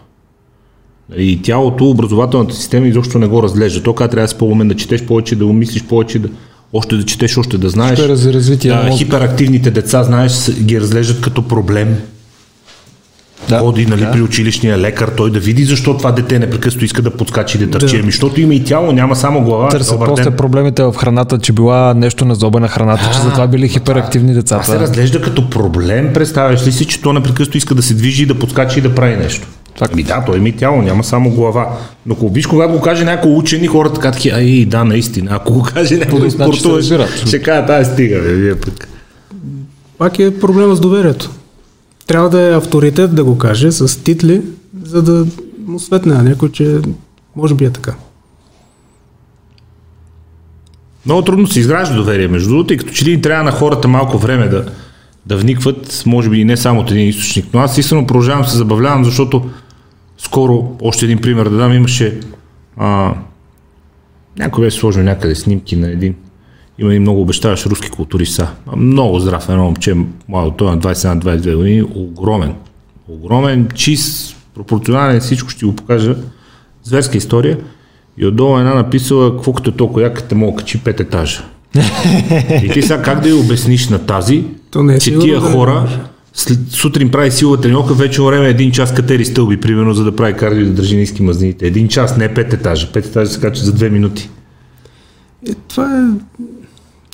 Speaker 1: Нали, И тялото, образователната система изобщо не го разглежда. То казва, трябва да си по-умен, да четеш повече, да умислиш повече, да, още да четеш, още да знаеш.
Speaker 3: Ще за развитие на
Speaker 1: Да, хиперактивните деца, знаеш, ги разглеждат като проблем.
Speaker 3: Да,
Speaker 1: Ходи нали,
Speaker 3: да.
Speaker 1: при училищния лекар, той да види защо това дете непрекъснато иска да подскачи и да търчи.
Speaker 2: Да.
Speaker 1: Ами, защото има и тяло, няма само глава.
Speaker 3: Търсят после
Speaker 1: ден.
Speaker 3: проблемите в храната, че била нещо назобена храната, че затова били хиперактивни
Speaker 1: Това се
Speaker 3: децата.
Speaker 1: разглежда като проблем, представяш ли си, че то непрекъснато иска да се движи и да подскача и да прави нещо.
Speaker 3: Так.
Speaker 1: Ами да, той има и тяло, няма само глава. Но ако виж, когато го каже някой учен и хората така таки, ай, да, наистина. Ако го каже някой
Speaker 3: значи разбират.
Speaker 1: ще кажа, тази стига, бе, вие пък.
Speaker 2: Пак е проблема с доверието. Трябва да е авторитет да го каже с титли, за да му светне на някой, че може би е така.
Speaker 1: Много трудно се изгражда доверие, между другото, и като че ли трябва на хората малко време да, да вникват, може би и не само от един източник. Но аз истинно продължавам се забавлявам, защото скоро, още един пример да дам, имаше а, някой беше сложил някъде снимки на един има един много обещаващ руски културист са. Много здрав едно момче, младо, той е на 21-22 години, огромен. Огромен, чист, пропорционален, всичко ще го покажа. Зверска история. И отдолу една написала, какво като е толкова яката мога качи пет етажа. И ти сега как да я обясниш на тази,
Speaker 2: То не е
Speaker 1: че тия
Speaker 2: да
Speaker 1: хора след, сутрин прави силова тренировка, вече време е един час катери стълби, примерно, за да прави кардио и да държи ниски мазнините. Един час, не пет етажа. Пет етажа се качат за две минути.
Speaker 2: Е, това е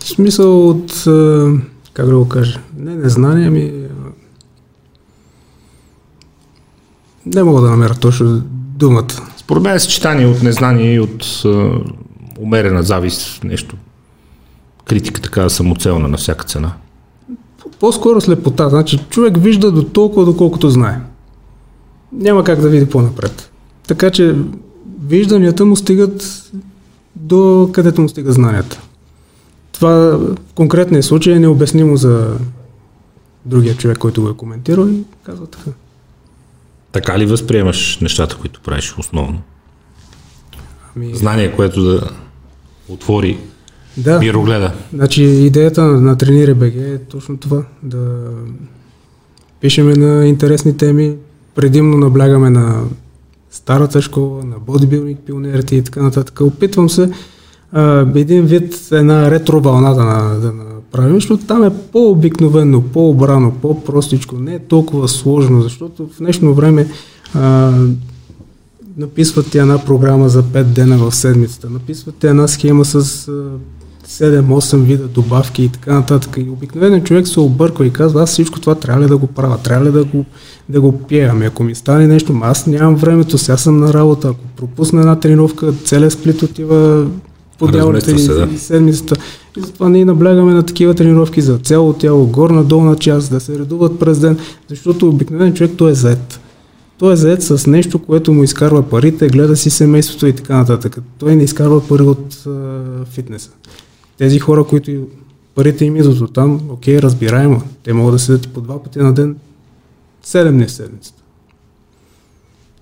Speaker 2: смисъл от, а, как да го кажа, не незнание, ами... а, Не мога да намеря точно думата.
Speaker 1: Според мен е съчетание от незнание и от а, умерена завист, нещо. Критика така самоцелна на всяка цена.
Speaker 2: По-скоро слепота. Значи човек вижда до толкова, доколкото знае. Няма как да види по-напред. Така че вижданията му стигат до където му стигат знанията. Това в конкретния случай е необяснимо за другия човек, който го е коментирал и казва така.
Speaker 1: Така ли възприемаш нещата, които правиш основно?
Speaker 2: Ами,
Speaker 1: Знание, което да отвори
Speaker 2: да,
Speaker 1: мирогледа.
Speaker 2: значи идеята на, на Тренире БГ е точно това. Да пишеме на интересни теми, предимно наблягаме на старата школа, на бодибилник пионерите и така нататък. Опитвам се един вид, една ретро вълна да, да направим, защото там е по-обикновено, по-обрано, по-простичко, не е толкова сложно, защото в днешно време а, написват ти една програма за 5 дена в седмицата, написват ти една схема с а, 7-8 вида добавки и така нататък. И обикновено човек се обърква и казва, аз всичко това трябва ли да го правя, трябва ли да го, да го пия, ами ако ми стане нещо, аз нямам времето, сега съм на работа, ако пропусна една тренировка, целият сплит отива по дяволите
Speaker 1: Размества се, да.
Speaker 2: и седмицата. И затова ние наблягаме на такива тренировки за цяло тяло, горна, долна част, да се редуват през ден, защото обикновен човек той е заед. Той е заед с нещо, което му изкарва парите, гледа си семейството и така нататък. Той не изкарва пари от а, фитнеса. Тези хора, които и- парите им идват от там, окей, разбираемо. Те могат да седят и по два пъти на ден, 7 дни в седмицата.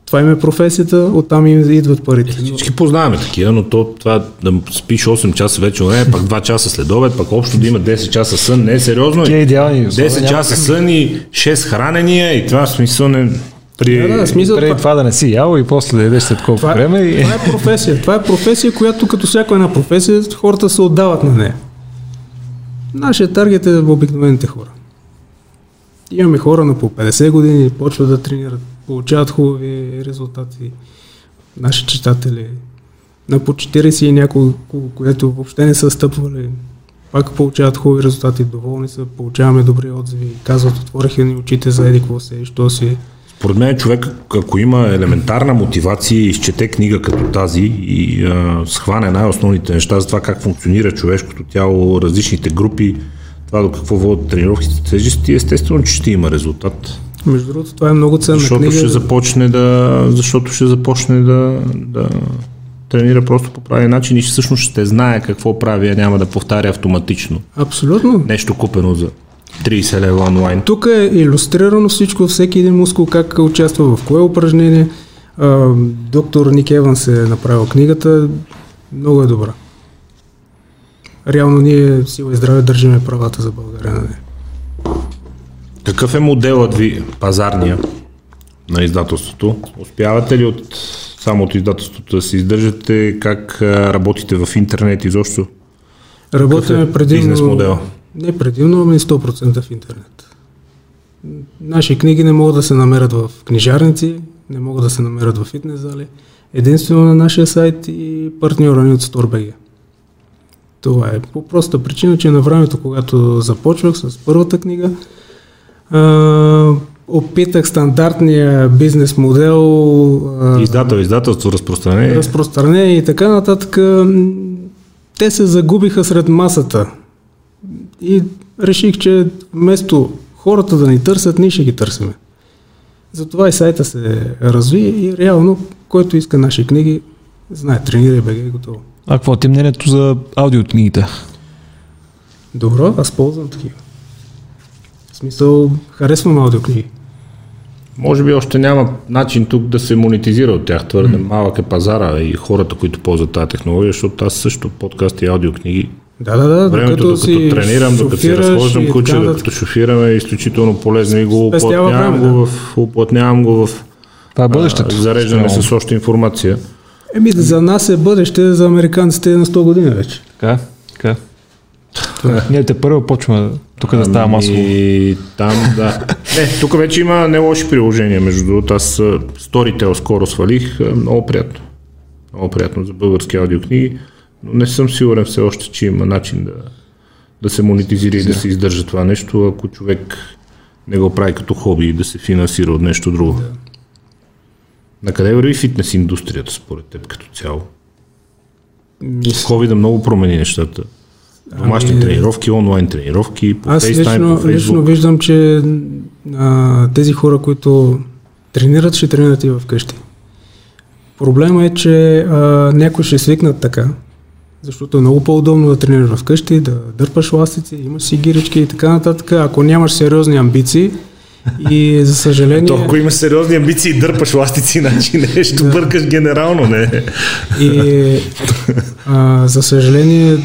Speaker 2: Това им е професията, оттам им идват парите. Но-
Speaker 1: Всички познаваме такива, но то, това да спиш 8 часа вече време, пак 2 часа след обед, пак общо да има 10 часа сън, не е сериозно. Е.
Speaker 3: идеални.
Speaker 1: 10 часа сън и 6 хранения и това в смисъл не... При...
Speaker 2: Да, да, смисъл,
Speaker 3: Преди
Speaker 2: това,
Speaker 3: това да не си ял и после да ядеш след колко
Speaker 2: това,
Speaker 3: време. И...
Speaker 2: това е професия. Това е професия, която като всяка една професия, хората се отдават на нея. Нашия таргет е обикновените хора. Имаме хора на по 50 години, почват да тренират, получават хубави резултати. Наши читатели на по 40 и няколко, което въобще не са стъпвали, пак получават хубави резултати, доволни са, получаваме добри отзиви, казват, отвориха ни очите за еди се и що си.
Speaker 1: Според мен човек, ако има елементарна мотивация изчете книга като тази и а, схване най-основните неща за това как функционира човешкото тяло, различните групи, това до какво водят тренировките тежести, естествено, че ще има резултат.
Speaker 2: Между другото, това е много ценна
Speaker 1: Защото
Speaker 2: книга.
Speaker 1: ще започне да, защото ще започне да, да тренира просто по правилен начин и всъщност ще знае какво прави, а няма да повтаря автоматично.
Speaker 2: Абсолютно.
Speaker 1: Нещо купено за 30 лева онлайн.
Speaker 2: Тук е иллюстрирано всичко, всеки един мускул как участва в кое упражнение. А, доктор Ник Еванс е направил книгата. Много е добра. Реално ние сила и здраве държиме правата за България на нея.
Speaker 1: Какъв е моделът ви пазарния на издателството? Успявате ли от само от издателството да се издържате? Как а, работите в интернет изобщо?
Speaker 2: Работиме
Speaker 1: Какъв е
Speaker 2: предимно...
Speaker 1: бизнес модел?
Speaker 2: Не предимно, ами 100% в интернет. Наши книги не могат да се намерят в книжарници, не могат да се намерят в фитнес зали. Единствено на нашия сайт и партньора ни от StoreBG. Това е по проста причина, че на времето, когато започвах с първата книга, а, опитах стандартния бизнес модел,
Speaker 1: Издател, издателство, разпространение.
Speaker 2: разпространение и така нататък, те се загубиха сред масата. И реших, че вместо хората да ни търсят, ние ще ги търсиме. Затова и сайта се разви и реално, който иска наши книги, знае, тренирай БГ и готово.
Speaker 3: А какво ти е мнението за аудиокнигите?
Speaker 2: Добро, аз ползвам такива. В смисъл, харесвам аудиокниги.
Speaker 1: Може би още няма начин тук да се монетизира от тях. Твърде малък е пазара и хората, които ползват тази технология, защото аз също подкасти и аудиокниги.
Speaker 2: Да, да, да.
Speaker 1: Времето, докато,
Speaker 2: си
Speaker 1: тренирам, докато се
Speaker 2: шофираш
Speaker 1: разхождам куче,
Speaker 2: така
Speaker 1: докато шофираме, е изключително полезно и го уплътнявам,
Speaker 2: време,
Speaker 1: го в, уплътнявам го в
Speaker 3: Това е бъдещето.
Speaker 1: а, зареждане с още информация.
Speaker 2: Еми, за нас е бъдеще, за американците е на 100 години вече.
Speaker 3: Така, така. Ние те първо почваме тук да става масово.
Speaker 1: И там, да. Не, тук вече има не лоши приложения, между другото. Аз Storytel скоро свалих. Много приятно. Много приятно за български аудиокниги. Но не съм сигурен все още, че има начин да, да се монетизира и да се издържа това нещо, ако човек не го прави като хоби и да се финансира от нещо друго. На къде върви фитнес индустрията според теб като цяло?
Speaker 2: Мис-
Speaker 1: COVID много промени нещата. Домашни
Speaker 2: Ами-
Speaker 1: тренировки, онлайн тренировки, по
Speaker 2: Аз
Speaker 1: FaceTime,
Speaker 2: лично,
Speaker 1: по
Speaker 2: лично
Speaker 1: Facebook.
Speaker 2: виждам, че а, тези хора, които тренират, ще тренират и вкъщи. Проблема е, че а, някои ще свикнат така, защото е много по-удобно да тренираш вкъщи, да дърпаш ластици, имаш си гирички и така нататък. Ако нямаш сериозни амбиции и за съжаление...
Speaker 1: То, ако имаш сериозни амбиции и дърпаш ластици, значи нещо
Speaker 2: Да.
Speaker 1: бъркаш генерално, не.
Speaker 2: И а, за съжаление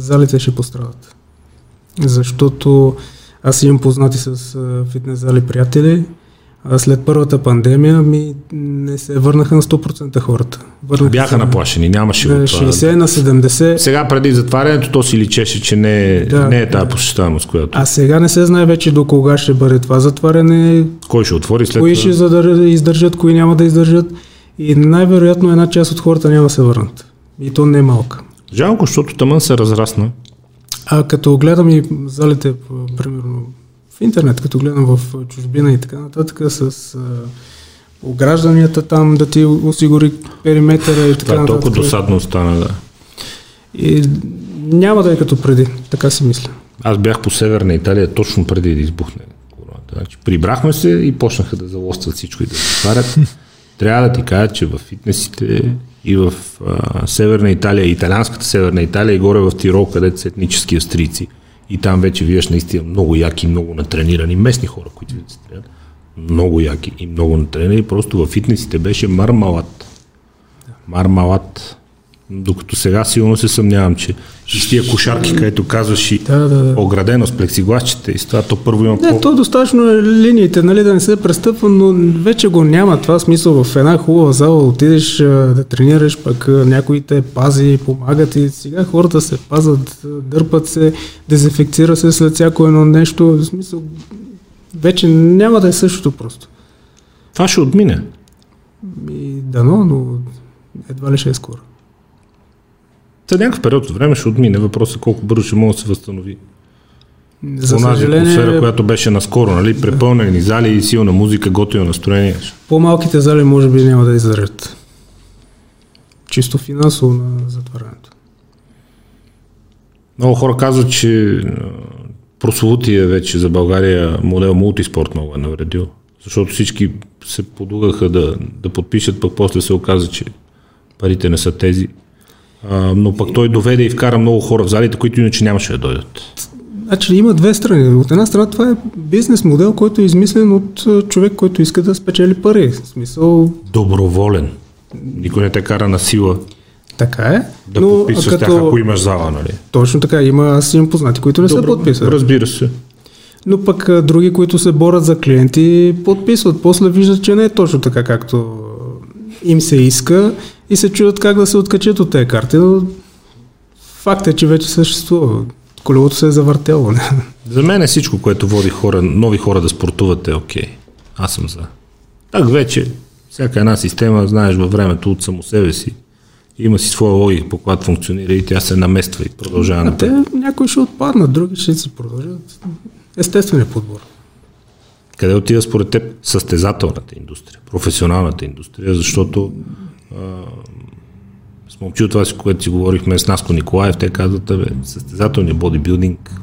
Speaker 2: залите ще пострадат. Защото аз имам познати с фитнес зали приятели, а след първата пандемия ми не се върнаха на 100% хората. Върнаха
Speaker 1: Бяха
Speaker 2: се на-
Speaker 1: наплашени, нямаше го това.
Speaker 2: 60 на 70,
Speaker 1: Сега преди затварянето то си личеше, че не, е-
Speaker 2: Да.
Speaker 1: не е тази посещаемост, която.
Speaker 2: а сега не се знае вече до кога ще бъде това затваряне,
Speaker 1: Кой ще отвори след
Speaker 2: кои ще задър... издържат, кои няма да издържат и най-вероятно една част от хората няма да се върнат. И то не е малка.
Speaker 1: Жалко, защото тъмън се разрасна.
Speaker 2: А като гледам и залите, примерно в интернет, като гледам в чужбина и така нататък, с а, огражданията там да ти осигури периметъра и така
Speaker 1: Това е толкова
Speaker 2: нататък.
Speaker 1: досадно стана, да.
Speaker 2: И няма да е като преди, така си мисля.
Speaker 1: Аз бях по Северна Италия точно преди да избухне короната. Значи, прибрахме се и почнаха да залостват всичко и да се отварят. Трябва да ти кажа, че в фитнесите и в а, Северна Италия, италианската Северна Италия и горе в Тирол, където са етнически австрийци. И там вече виждаш наистина много яки, много натренирани местни хора, които се тренират. Много яки и много натренирани. Просто в фитнесите беше мармалат. Мармалат. Докато сега силно се съмнявам, че и с тия кошарки, където казваш и
Speaker 2: Да, да, да.
Speaker 1: оградено с плексигласчета и с това, то първо има
Speaker 2: Не,
Speaker 1: по...
Speaker 2: то достатъчно е линиите, нали, да не се престъпва, но вече го няма това смисъл в една хубава зала, отидеш да тренираш, пък някой те пази, помагат и сега хората се пазят, а, дърпат се, дезинфекцира се след всяко едно нещо, в смисъл вече няма да е същото просто.
Speaker 1: Това ще отмине.
Speaker 2: И дано, но едва ли ще е скоро.
Speaker 1: За някакъв период от време ще отмине. Въпросът е колко бързо ще може да се възстанови.
Speaker 2: За
Speaker 1: Онази атмосфера,
Speaker 2: съжаление,
Speaker 1: която беше наскоро, нали? Препълнени зали, силна музика, готино настроение.
Speaker 2: по-малките зали може би няма да издържат. Чисто финансово на затварянето.
Speaker 1: Много хора казват, че прословутия вече за България модел мултиспорт много е навредил. Защото всички се подугаха да, да подпишат, пък после се оказа, че парите не са тези. А, но пък той доведе и вкара много хора в залите, които иначе нямаше да дойдат.
Speaker 2: Значи има две страни. От една страна това е бизнес модел, който е измислен от човек, който иска да спечели пари. В смисъл,
Speaker 1: Доброволен. Никой не те кара на сила
Speaker 2: така е.
Speaker 1: да но, подписваш като... тях, ако имаш зала, нали?
Speaker 2: Точно така. Има, аз имам познати, които не са подписали.
Speaker 1: Разбира се.
Speaker 2: Но пък а, други, които се борят за клиенти, подписват. После виждат, че не е точно така, както им се иска и се чудят как да се откачат от тези карти. Но факт е, че вече съществува. Колелото се е завъртяло.
Speaker 1: За мен е всичко, което води хора, нови хора да спортуват е окей. Okay. Аз съм за. Так вече, всяка една система, знаеш във времето от само себе си, има си своя логика, по която функционира и тя се намества и продължава
Speaker 2: на те някои ще отпаднат, други ще се продължат. Естествен подбор.
Speaker 1: Къде отива според теб състезателната индустрия, професионалната индустрия, защото а, с момчил това си, което си говорихме с Наско Николаев, те казват, бе, състезателният бодибилдинг,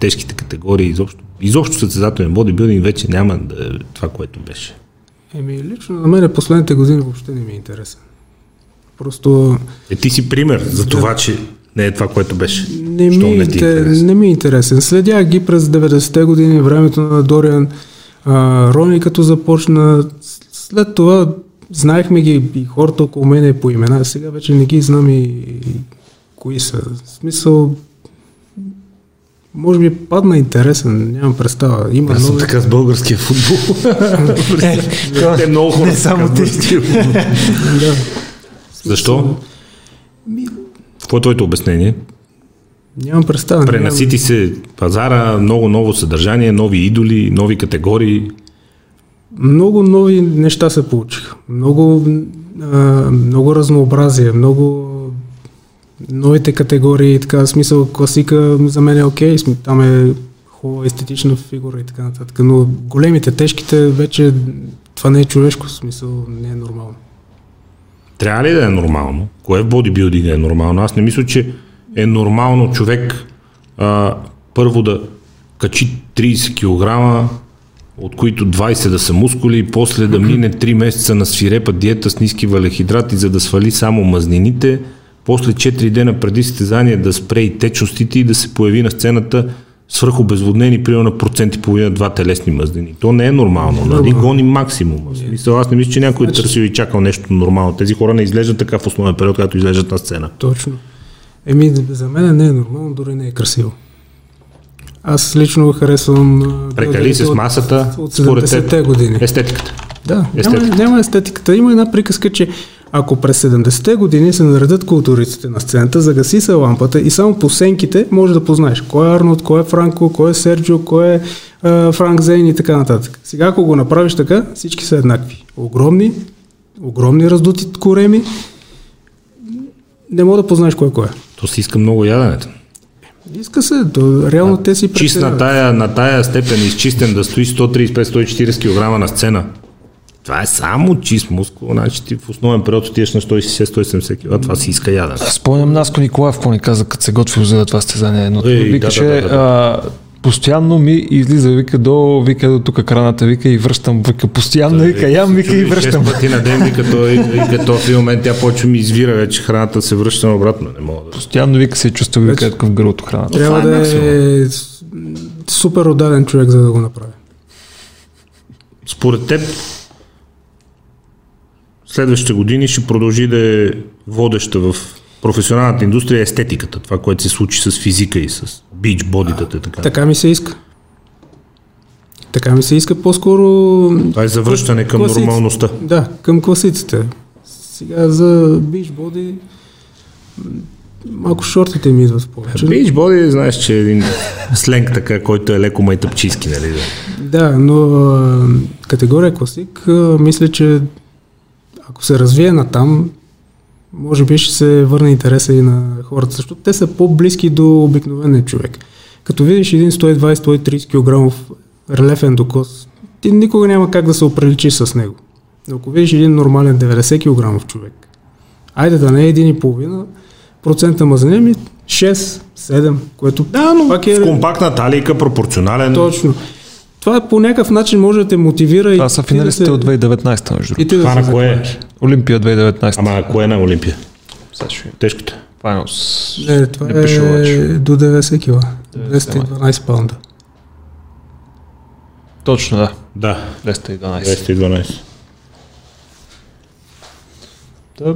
Speaker 1: тежките категории, изобщо, изобщо състезателният бодибилдинг вече няма да е това, което беше.
Speaker 2: Еми, лично на мен последните години въобще не ми е интересен. Просто...
Speaker 1: Е, ти си пример за това, че не е това, което беше.
Speaker 2: Не ми, не, ти е не ми е интересен. Следях ги през 90-те години, времето на Дориан а, Рони, като започна. След това знаехме ги и хората около мене по имена. Сега вече не ги знам и, и кои са. В смисъл, може би падна интересен, нямам представа. Има
Speaker 1: Аз съм така с българския футбол.
Speaker 3: е,
Speaker 1: Те много хора.
Speaker 3: Не само ти.
Speaker 1: да. Защо? Какво е твоето обяснение?
Speaker 2: Нямам представа.
Speaker 1: Пренасити нямам... се пазара, много ново съдържание, нови идоли, нови категории.
Speaker 2: Много нови неща се получиха. Много, а, много разнообразие, много новите категории, така смисъл класика за мен е окей, okay, там е хубава естетична фигура и така нататък, но големите, тежките вече това не е човешко, смисъл не е нормално.
Speaker 1: Трябва ли да е нормално? Кое в бодибилдинга е нормално? Аз не мисля, че е нормално човек а, първо да качи 30 кг, от които 20 да са мускули и после да мине 3 месеца на свирепа диета с ниски валехидрати, за да свали само мазнините, после 4 дена преди състезание да спре и течностите и да се появи на сцената свръхобезводнени, примерно на процент и половина два телесни мъзнини. То не е нормално. Нали? Гони максимум. Мисля, аз не мисля, че някой е значи... търсил и чакал нещо нормално. Тези хора не изглеждат така в основен период, когато излежат на сцена.
Speaker 2: Точно. Еми, за мен не е нормално, дори не е красиво. Аз лично харесвам...
Speaker 1: Прекали се с масата
Speaker 2: от 70-те години.
Speaker 1: Естетиката.
Speaker 2: Да, Естетика. няма, няма естетиката. Има една приказка, че ако през 70-те години се наредят културистите на сцената, загаси се лампата и само по сенките може да познаеш кой е Арнолд, кой е Франко, кой е Серджо, кой е а, Франк Зейн и така нататък. Сега ако го направиш така, всички са еднакви. Огромни, огромни раздути кореми, не мога да познаеш кой е кой е.
Speaker 1: То си иска много яденето.
Speaker 2: Иска се, то, реално а, те си
Speaker 1: Чист на тая, на тая степен изчистен да стои 135-140 кг на сцена. Това е само чист мускул, значи ти в основен период отиваш на 160-170 кг, това си иска ядене.
Speaker 3: Спомням Наско Николаев, какво ни каза, като се готви за това стезание. Едно, Ей, викаше, да, да, да, да. Постоянно ми излиза, вика до, вика до тук краната, вика и връщам, вика постоянно, вика, ям, вика и връщам.
Speaker 1: пъти на ден, вика той, вика то в един момент тя почва ми извира вече храната се връща обратно, не мога да.
Speaker 3: Постоянно вика се чувства, вика в гърлото храната.
Speaker 2: Трябва да е, е супер отдаден човек, за да го направи.
Speaker 1: Според теб, следващите години ще продължи да е водеща в професионалната индустрия естетиката, това, което се случи с физика и с бич бодитата. Така.
Speaker 2: така ми се иска. Така ми се иска по-скоро...
Speaker 1: Това е завръщане към класици... нормалността.
Speaker 2: Да, към класиците. Сега за бич боди малко шортите ми идват повече.
Speaker 1: Бич боди, знаеш, че е един сленг така, който е леко майтъпчийски, нали?
Speaker 2: Да, но категория класик, мисля, че ако се развие на там, може би ще се върне интереса и на хората, защото те са по-близки до обикновения човек. Като видиш един 120-130 кг релефен докос, ти никога няма как да се оприличиш с него. Но ако видиш един нормален 90 кг човек, айде да не е един и половина, процента мазнини, ми 6, 7, което
Speaker 1: да, но пак е... с компактна талийка, пропорционален.
Speaker 2: Точно. Това по някакъв начин може да те мотивира.
Speaker 3: Това са финалистите да се... от 2019, между другото.
Speaker 1: Това
Speaker 3: да
Speaker 1: на кое е?
Speaker 3: Олимпия 2019.
Speaker 1: Ама кое е на Олимпия? Тежката.
Speaker 2: Finals. Не, това не е до 90 кила. 212 паунда.
Speaker 3: Точно, да.
Speaker 1: Да.
Speaker 3: 212.
Speaker 1: 212.
Speaker 3: Да,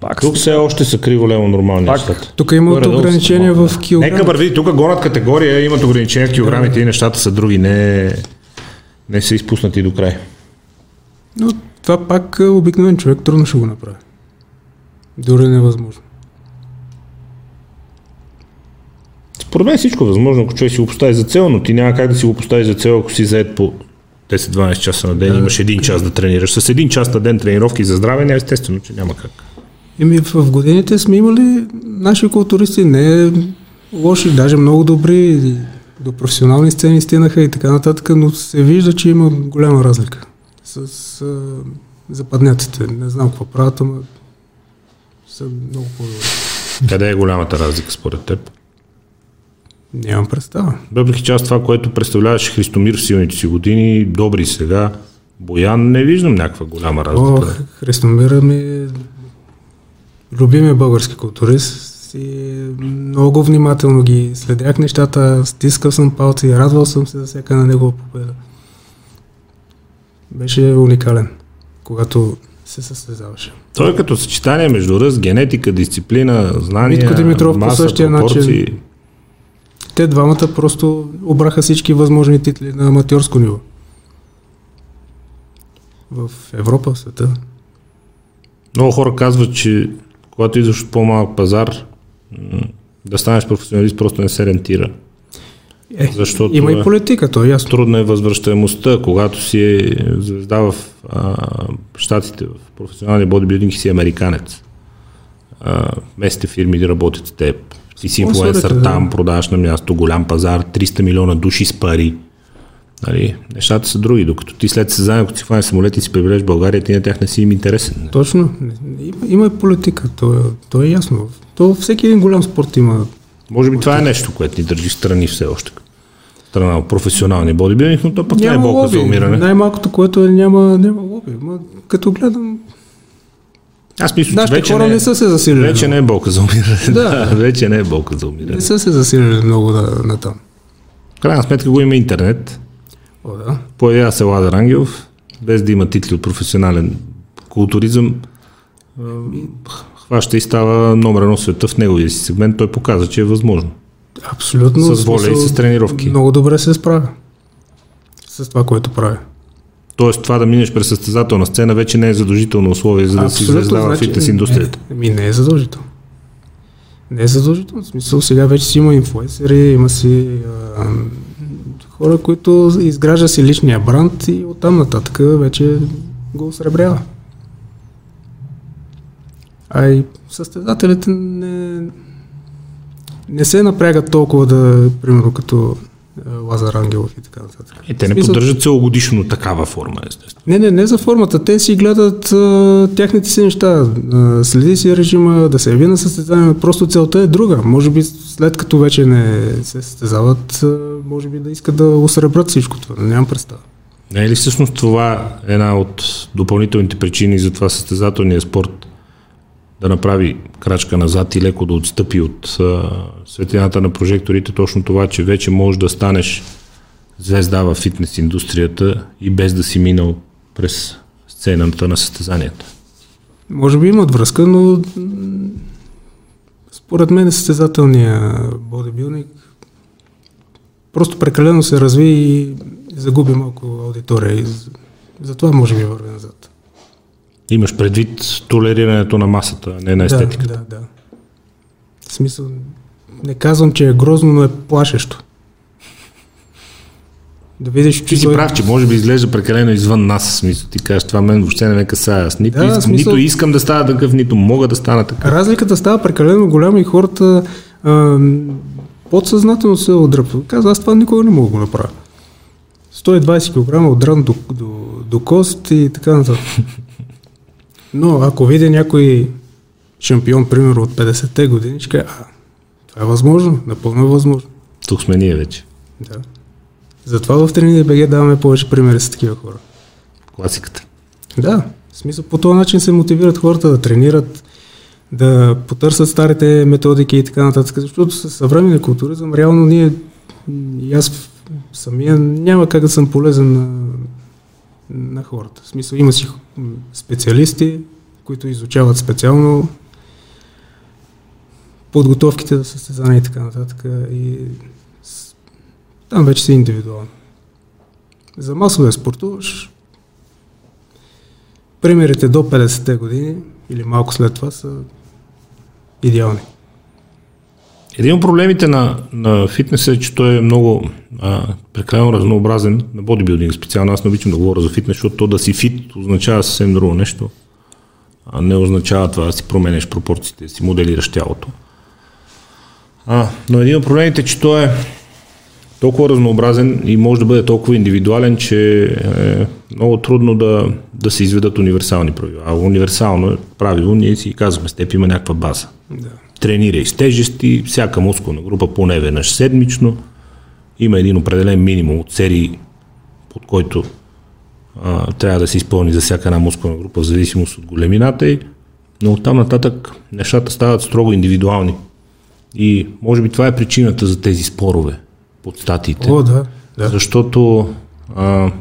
Speaker 1: пак Тук все още са криво лево нормални нещата.
Speaker 2: Тук имат ограничения в килограми.
Speaker 1: Нека върви, тук гонат категория, имат ограничения в килограмите и нещата са други, не, не са изпуснати до край.
Speaker 2: Но това пак обикновен човек трудно ще го направи. Дори невъзможно.
Speaker 1: Според мен всичко е възможно, ако човек си го постави за цел, но ти няма как да си го постави за цел, ако си заед по 10-12 часа на ден, да, имаш един час да тренираш. С един час на ден тренировки за здраве, не естествено, че няма как.
Speaker 2: Еми, в годините сме имали наши културисти, не лоши, даже много добри, до професионални сцени стигнаха и така нататък, но се вижда, че има голяма разлика с а, западняците. Не знам какво правят, ама са много по-добри.
Speaker 1: Къде е голямата разлика според теб?
Speaker 2: Нямам представа.
Speaker 1: Въпреки част това, което представляваше Христомир в силните си години, добри сега, Боян, не виждам някаква голяма разлика. О,
Speaker 2: Христомира ми е любимия български културист и много внимателно ги следях нещата, стискал съм палци, радвал съм се за всяка на негова победа. Беше уникален, когато се състезаваше.
Speaker 1: Той е като съчетание между ръст, генетика, дисциплина, знания,
Speaker 2: Митко Димитров маса, по същия пропорции. начин те двамата просто обраха всички възможни титли на аматьорско ниво. В Европа, в света.
Speaker 1: Много хора казват, че когато идваш от по-малък пазар, да станеш професионалист просто не се рентира.
Speaker 2: Е, Защото има и политика, то е ясно.
Speaker 1: Трудна е възвръщаемостта, когато си е звезда в а, щатите, в професионалния бодибилдинг си американец. А, местните фирми работят с теб ти си инфлуенсър да. там, продаваш на място, голям пазар, 300 милиона души с пари. Нали, нещата са други, докато ти след съзнание, ако си хване самолет и си прибереш България, ти на тях не си им интересен.
Speaker 2: Точно. Има, има политика, то, е, то е ясно. То всеки един голям спорт има.
Speaker 1: Може би това е нещо, което ни държи страни все още. Страна професионалния бодибилдинг, но то пък няма не е болка за умиране.
Speaker 2: Най-малкото, което е, няма, няма лоби. Ма, като гледам
Speaker 1: аз мисля, че вече
Speaker 2: хора
Speaker 1: не,
Speaker 2: не са се засилили.
Speaker 1: Вече не е болка за умиране. Да. да. вече не е болка за умиране.
Speaker 2: Не са се засилили много на, на там.
Speaker 1: В крайна сметка го има интернет.
Speaker 2: О, да.
Speaker 1: Появява се Ладър Ангелов, без да има титли от професионален културизъм. Хваща и става номер едно света в неговия си сегмент. Той показва, че е възможно.
Speaker 2: Абсолютно.
Speaker 1: С воля и с тренировки.
Speaker 2: Много добре се справя с това, което прави.
Speaker 1: Тоест това да минеш през състезателна сцена вече не е задължително условие, за да си звезда значи, фитнес индустрията.
Speaker 2: Ми не е задължително. Не е задължително. В смисъл сега вече си има инфлуенсери, има си а, хора, които изгражда си личния бранд и оттам нататък вече го осребрява. А и състезателите не, не се напрягат толкова да, примерно като Лазар Ангелов и така нататък.
Speaker 1: И те не Смисъл... поддържат целогодишно такава форма, естествено.
Speaker 2: Не, не, не за формата. Те си гледат а, тяхните си неща. А, следи си режима, да се яви на състезание. Просто целта е друга. Може би след като вече не се състезават, а, може би да искат да осребрат всичко това. Нямам представа.
Speaker 1: Не е ли всъщност това една от допълнителните причини за това състезателния спорт да направи крачка назад и леко да отстъпи от а, светлината на прожекторите, точно това, че вече можеш да станеш звезда в фитнес индустрията и без да си минал през сцената на състезанията.
Speaker 2: Може би имат връзка, но според мен състезателния бодибилник просто прекалено се разви и загуби малко аудитория и затова може би върви назад.
Speaker 1: Имаш предвид толерирането на масата, не на естетиката.
Speaker 2: Да, да, да. В смисъл, не казвам, че е грозно, но е плашещо.
Speaker 1: Да видиш, че. Ти си прав, че може би изглежда прекалено извън нас. Смисъл, ти кажеш, това мен въобще не ме касае. Аз нито, да, искам, смисъл... нито искам да става такъв, нито мога да стана такъв.
Speaker 2: Разликата става прекалено голяма и хората а, подсъзнателно се отдръпват. Казва, аз това никога не мога да го направя. 120 кг отдран до, до, до кост и така нататък. Но ако видя някой шампион, примерно от 50-те години, ще кажа, Това е възможно, напълно е възможно.
Speaker 1: Тук сме ние вече.
Speaker 2: Да. Затова в Тренинг БГ даваме повече примери с такива хора.
Speaker 1: Класиката.
Speaker 2: Да, в смисъл по този начин се мотивират хората да тренират, да потърсят старите методики и така нататък, защото с съвременния културизъм реално ние и аз самия няма как да съм полезен на, на хората. В смисъл има си специалисти, които изучават специално подготовките за състезания и така нататък. И там вече си индивидуално. За масовия спортуваш, примерите до 50-те години или малко след това са идеални.
Speaker 1: Един от проблемите на, на фитнеса е, че той е много а, прекалено разнообразен на бодибилдинг специално. Аз не обичам да говоря за фитнес, защото то да си фит означава съвсем друго нещо. А не означава това да си променеш пропорциите, да си моделираш тялото. А, но един от проблемите е, че той е толкова разнообразен и може да бъде толкова индивидуален, че е много трудно да, да се изведат универсални правила. А универсално правило, ние си казваме, с теб има някаква база. Да. Тренирай с тежести, всяка мускулна група поне веднъж седмично. Има един определен минимум от серии, под който а, трябва да се изпълни за всяка една мускулна група, в зависимост от големината й. Но оттам нататък нещата стават строго индивидуални. И може би това е причината за тези спорове под статиите.
Speaker 2: О, да, да.
Speaker 1: Защото а,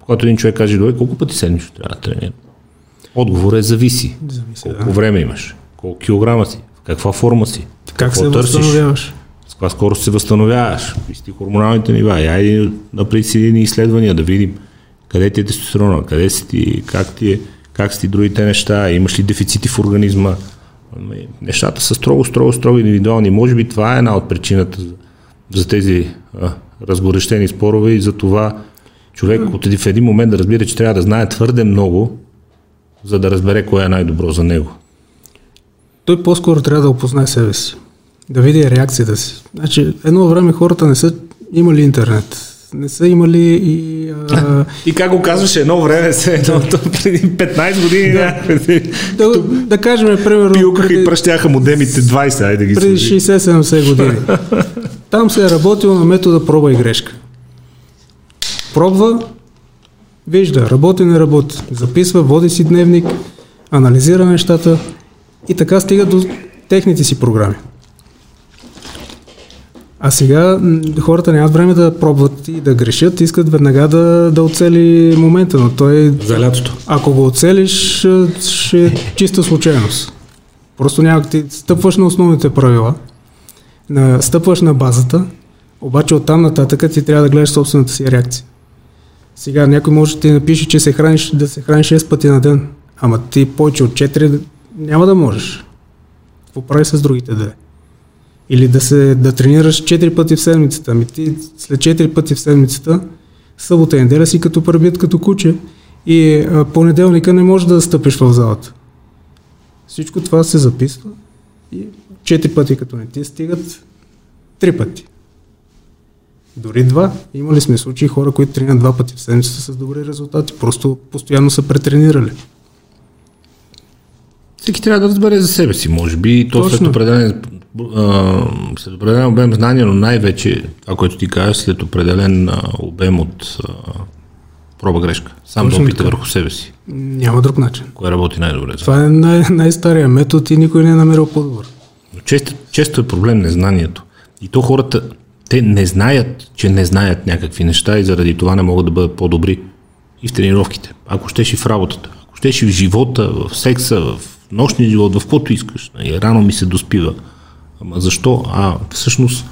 Speaker 1: когато един човек каже, добре, колко пъти седмично трябва да тренира? Отговор е зависи. зависи колко да. време имаш, колко килограма си, в каква форма си,
Speaker 2: как се търсиш, възстановяваш.
Speaker 1: С каква скорост се възстановяваш, какви хормоналните нива. И айде направи си едни изследвания да видим къде ти е тестостерона, къде си ти, как ти е, как си ти другите неща, имаш ли дефицити в организма, Ами, нещата са строго, строго, строго индивидуални. Може би това е една от причината за, за тези а, разгорещени спорове и за това човек от в един момент да разбира, че трябва да знае твърде много, за да разбере кое е най-добро за него.
Speaker 2: Той по-скоро трябва да опознае себе си, да види реакцията си. Значи, едно време хората не са имали интернет не са имали и... А...
Speaker 1: И как го казваше, едно време се едно, преди 15 години.
Speaker 2: Да, да, да кажем, примерно...
Speaker 1: Пилкаха преди, и пръщяха модемите 20, айде ги
Speaker 2: Преди 60-70 години. Там се е работило на метода проба и грешка. Пробва, вижда, работи, не работи. Записва, води си дневник, анализира нещата и така стига до техните си програми. А сега хората нямат време да пробват и да грешат, искат веднага да, да оцели момента, но той...
Speaker 1: За лятото.
Speaker 2: Ако го оцелиш, ще е чиста случайност. Просто няма ти стъпваш на основните правила, на, стъпваш на базата, обаче оттам нататък ти трябва да гледаш собствената си реакция. Сега някой може да ти напише, че се храниш, да се храниш 6 пъти на ден, ама ти повече от 4 няма да можеш. Какво прави с другите две? Или да, се, да тренираш 4 пъти в седмицата. Ами ти след 4 пъти в седмицата, събота и неделя си като пребит като куче и понеделника не можеш да стъпиш в залата. Всичко това се записва и 4 пъти като не ти стигат, 3 пъти. Дори два. Имали сме случаи хора, които тренират два пъти в седмицата с добри резултати. Просто постоянно са претренирали.
Speaker 1: Всеки трябва да разбере за себе си, може би. То след определен след определен обем знания, но най-вече това, което ти кажеш, след определен а, обем от а, проба грешка. Сам Точно да опита върху себе си.
Speaker 2: Няма друг начин.
Speaker 1: Кое работи най-добре?
Speaker 2: Това е най- най-стария метод и никой не е намерил по-добър.
Speaker 1: Но често, често е проблем незнанието. И то хората, те не знаят, че не знаят някакви неща и заради това не могат да бъдат по-добри и в тренировките. Ако щеш и в работата, ако щеш и в живота, в секса, в нощния живот, в каквото искаш. И рано ми се доспива. Ама защо? А всъщност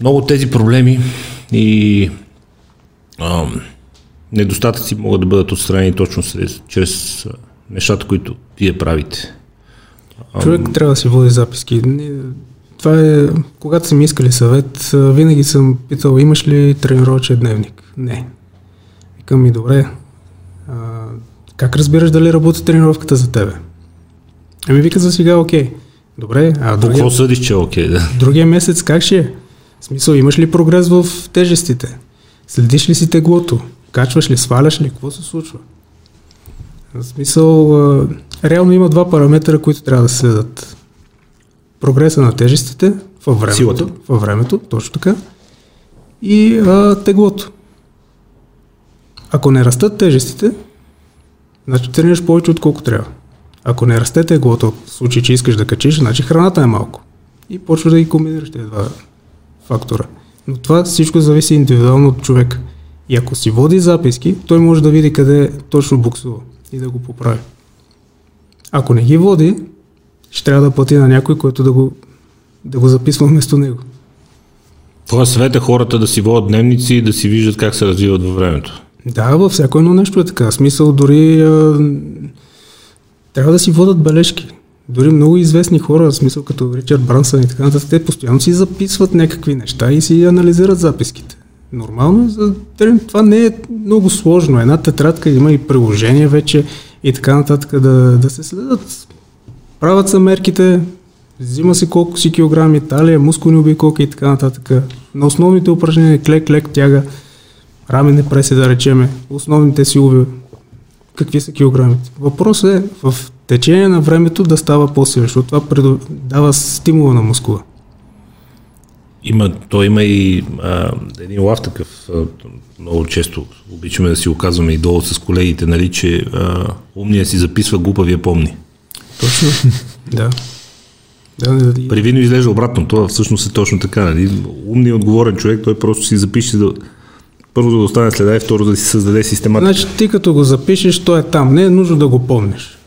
Speaker 1: много тези проблеми и а, недостатъци могат да бъдат отстранени точно чрез, чрез нещата, които вие правите.
Speaker 2: Човек трябва да си води записки. Това е, когато са ми искали съвет, винаги съм питал, имаш ли тренировачен дневник? Не. Викам ми, добре, а, как разбираш дали работи тренировката за тебе? Ами вика за сега, окей. Добре,
Speaker 1: а другия... Какво съдиш, че е окей, да?
Speaker 2: Другия месец как ще е? В смисъл, имаш ли прогрес в тежестите? Следиш ли си теглото? Качваш ли, сваляш ли? Какво се случва? В смисъл, реално има два параметъра, които трябва да следят. Прогреса на тежестите във времето,
Speaker 1: Силата.
Speaker 2: във времето, точно така, и а, теглото. Ако не растат тежестите, значи тренираш повече отколко трябва. Ако не расте теглото, в случай, че искаш да качиш, значи храната е малко. И почваш да ги комбинираш тези два фактора. Но това всичко зависи индивидуално от човека. И ако си води записки, той може да види къде точно буксува и да го поправи. Ако не ги води, ще трябва да плати на някой, който да го, да го записва вместо него.
Speaker 1: Това съвет е хората да си водят дневници и да си виждат как се развиват във времето.
Speaker 2: Да, във всяко едно нещо е така. Смисъл дори а, трябва да си водят бележки. Дори много известни хора, в смисъл като Ричард Брансън и така нататък, те постоянно си записват някакви неща и си анализират записките. Нормално, е за това не е много сложно. Една тетрадка има и приложение вече и така нататък да, да се следят. Правят са мерките, взима си колко си килограми, талия, мускулни обиколки и така нататък. На основните упражнения клек, клек, тяга, рамене преси да речеме, основните силови, какви са килограмите. Въпросът е в течение на времето да става по-силен, защото това дава стимула на мускула.
Speaker 1: Има, то има и а, един лав такъв, а, много често обичаме да си оказваме и долу с колегите, нали, че а, умния си записва, глупавия помни.
Speaker 2: Точно. да. Да, да, да.
Speaker 1: При вино изглежда обратно, това всъщност е точно така. Нали? Умният отговорен човек, той просто си запише да, първо да остане следа и второ да си създаде систематика.
Speaker 2: Значи ти като го запишеш, той е там. Не е нужно да го помниш.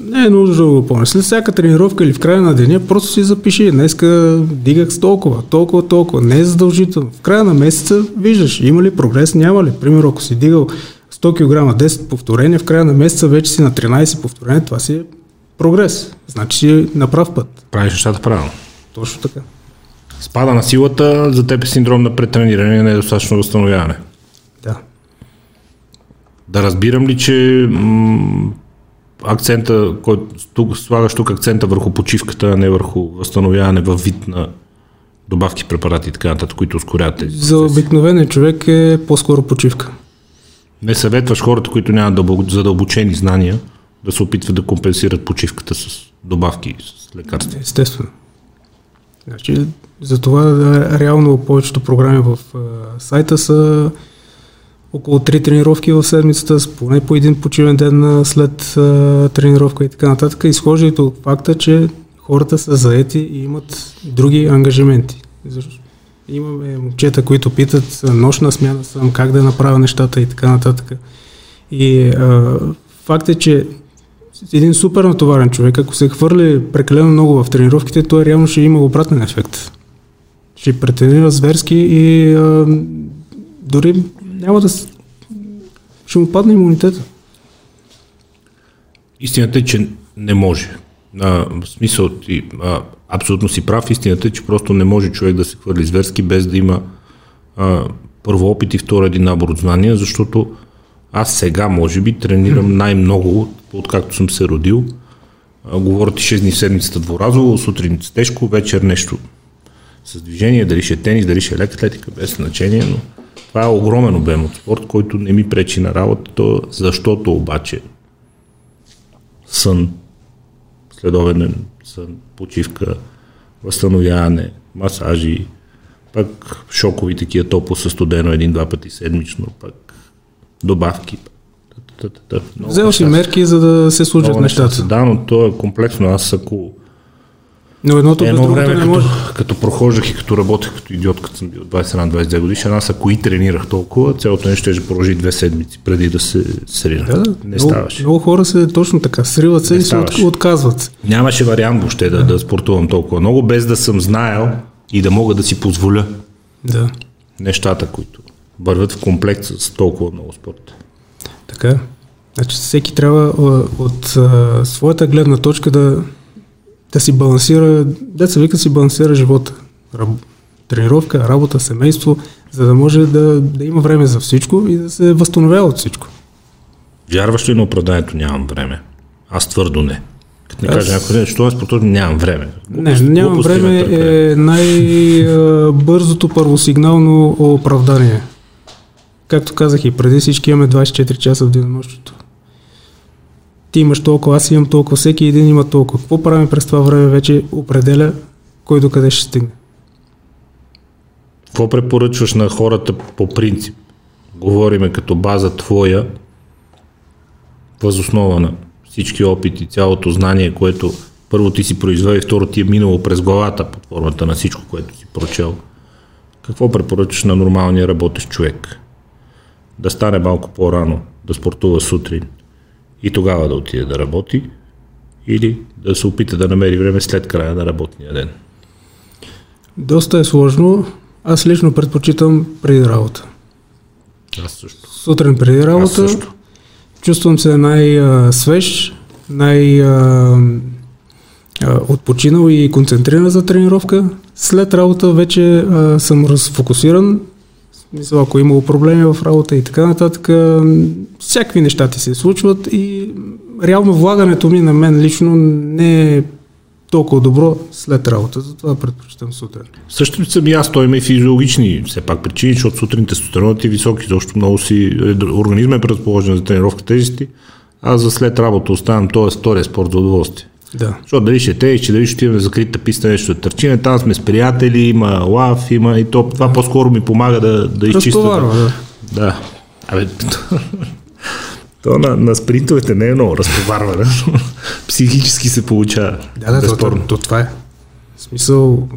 Speaker 2: Не е нужно да го помниш. След всяка тренировка или в края на деня, просто си запиши. Днеска дигах с толкова, толкова, толкова. Не е задължително. В края на месеца виждаш има ли прогрес, няма ли. Примерно, ако си дигал 100 кг, 10 повторения, в края на месеца вече си на 13 повторения, това си е прогрес. Значи си на прав път.
Speaker 1: Правиш нещата правилно.
Speaker 2: Точно така.
Speaker 1: Спада на силата, за теб е синдром на претрениране недостатъчно възстановяване.
Speaker 2: Да.
Speaker 1: Да разбирам ли, че м- акцента, който тук, слагаш тук акцента върху почивката, а не върху възстановяване във вид на добавки, препарати и така нататък, които ускоряват тези
Speaker 2: За обикновения човек е по-скоро почивка.
Speaker 1: Не съветваш хората, които нямат дълбо- задълбочени знания, да се опитват да компенсират почивката с добавки, с лекарства.
Speaker 2: Естествено. Значи, затова реално повечето програми в а, сайта са около 3 тренировки в седмицата, с поне по един почивен ден след а, тренировка и така нататък. Изхождайки от факта, че хората са заети и имат други ангажименти. Имаме момчета, които питат нощна смяна съм, как да направя нещата и така нататък. И а, факт е, че един супер натоварен човек, ако се хвърли прекалено много в тренировките, той реално ще има обратен ефект. Ще претренира зверски и а, дори няма да... Ще му падне имунитета.
Speaker 1: Истината е, че не може. А, в смисъл, ти, а, абсолютно си прав. Истината е, че просто не може човек да се хвърли зверски без да има а, първо опит и второ един набор от знания, защото аз сега, може би, тренирам най-много, откакто съм се родил. Говоря ти 6 дни в седмицата дворазово, сутрин тежко, вечер нещо с движение, дали ще е тенис, дали ще е лека атлетика, без значение, но това е огромен обем от спорт, който не ми пречи на работа, защото обаче сън, следобеден сън, почивка, възстановяване, масажи, пък шокови такива топло със студено един-два пъти седмично, пък добавки.
Speaker 2: Взел си мерки, за да се случат
Speaker 1: много
Speaker 2: нещата.
Speaker 1: Да, но то е комплексно. Аз ако
Speaker 2: Но едното
Speaker 1: едно време,
Speaker 2: не
Speaker 1: като,
Speaker 2: може.
Speaker 1: като прохождах и като работех като идиот, като съм бил 21-22 годишен, аз ако и тренирах толкова, цялото нещо ще продължи две седмици преди да се срина.
Speaker 2: Да, да.
Speaker 1: не
Speaker 2: много,
Speaker 1: ставаше.
Speaker 2: много хора се точно така, сриват се
Speaker 1: Не
Speaker 2: и се
Speaker 1: ставаше.
Speaker 2: отказват.
Speaker 1: Нямаше вариант въобще да, да спортувам толкова много, без да съм знаел и да мога да си позволя
Speaker 2: Да,
Speaker 1: нещата, които вървят в комплект с толкова много спорт.
Speaker 2: така. Значи всеки трябва от а, своята гледна точка да, да си балансира, да се вика си балансира живота. Раб, тренировка, работа, семейство, за да може да, да има време за всичко и да се възстановява от всичко.
Speaker 1: Вярваш ли на оправданието нямам време? Аз твърдо не. Като не
Speaker 2: Аз-
Speaker 1: кажа някой ден, що е спортувам, нямам време.
Speaker 2: Не, нямам време е най-бързото първосигнално оправдание. Както казах и преди всички имаме 24 часа в денонощието. Ти имаш толкова, аз имам толкова, всеки един има толкова. Какво правим през това време вече определя кой до къде ще стигне.
Speaker 1: Какво препоръчваш на хората по принцип? Говориме като база твоя, възоснова на всички опити, цялото знание, което първо ти си произвел и второ ти е минало през главата под формата на всичко, което си прочел. Какво препоръчаш на нормалния работещ човек? Да стане малко по-рано, да спортува сутрин и тогава да отиде да работи или да се опита да намери време след края на работния ден?
Speaker 2: Доста е сложно. Аз лично предпочитам преди работа.
Speaker 1: Аз също.
Speaker 2: Сутрин преди работа. Аз също. Чувствам се най-свеж, най- отпочинал и концентриран за тренировка. След работа вече а, съм разфокусиран. Мисля, ако е имало проблеми в работа и така нататък, всякакви неща ти се случват и реално влагането ми на мен лично не е толкова добро след работа, затова предпочитам сутрин.
Speaker 1: Също съм и аз, той има и физиологични все пак причини, защото сутрин тестостеронът е висок и защо много си, организма е предположен за тренировка тежести, аз за след работа оставям този втория спорт за удоволствие.
Speaker 2: Да.
Speaker 1: Защото дали ще те, че дали ще отиваме закрита писта, нещо да търчиме, там сме с приятели, има лав, има и то, това по-скоро ми помага да, да изчиста.
Speaker 2: Да.
Speaker 1: да. Абе, то на, на спринтовете не е много разтоварване. Психически се получава.
Speaker 2: Да, да, то, то, то, това е. В смисъл,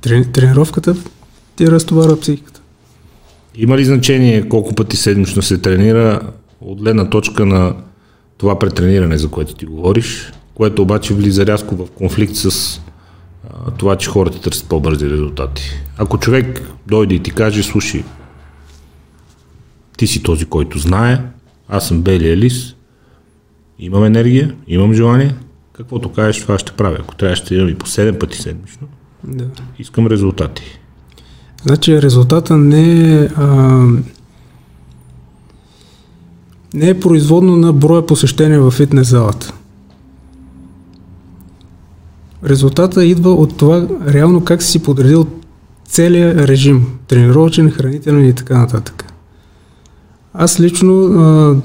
Speaker 2: трени, тренировката ти разтоварва психиката.
Speaker 1: Има ли значение колко пъти седмично се тренира от гледна точка на това претрениране, за което ти говориш, което обаче влиза рязко в конфликт с а, това, че хората търсят по-бързи резултати. Ако човек дойде и ти каже, слушай, ти си този, който знае, аз съм белия лис, имам енергия, имам желание, каквото кажеш, това ще правя. Ако трябва, ще имам и по 7 пъти седмично.
Speaker 2: Да.
Speaker 1: Искам резултати.
Speaker 2: Значи резултата не е, а, не е производно на броя посещения в фитнес залата. Резултата идва от това реално как си подредил целият режим, тренировачен, хранителен и така нататък. Аз лично а,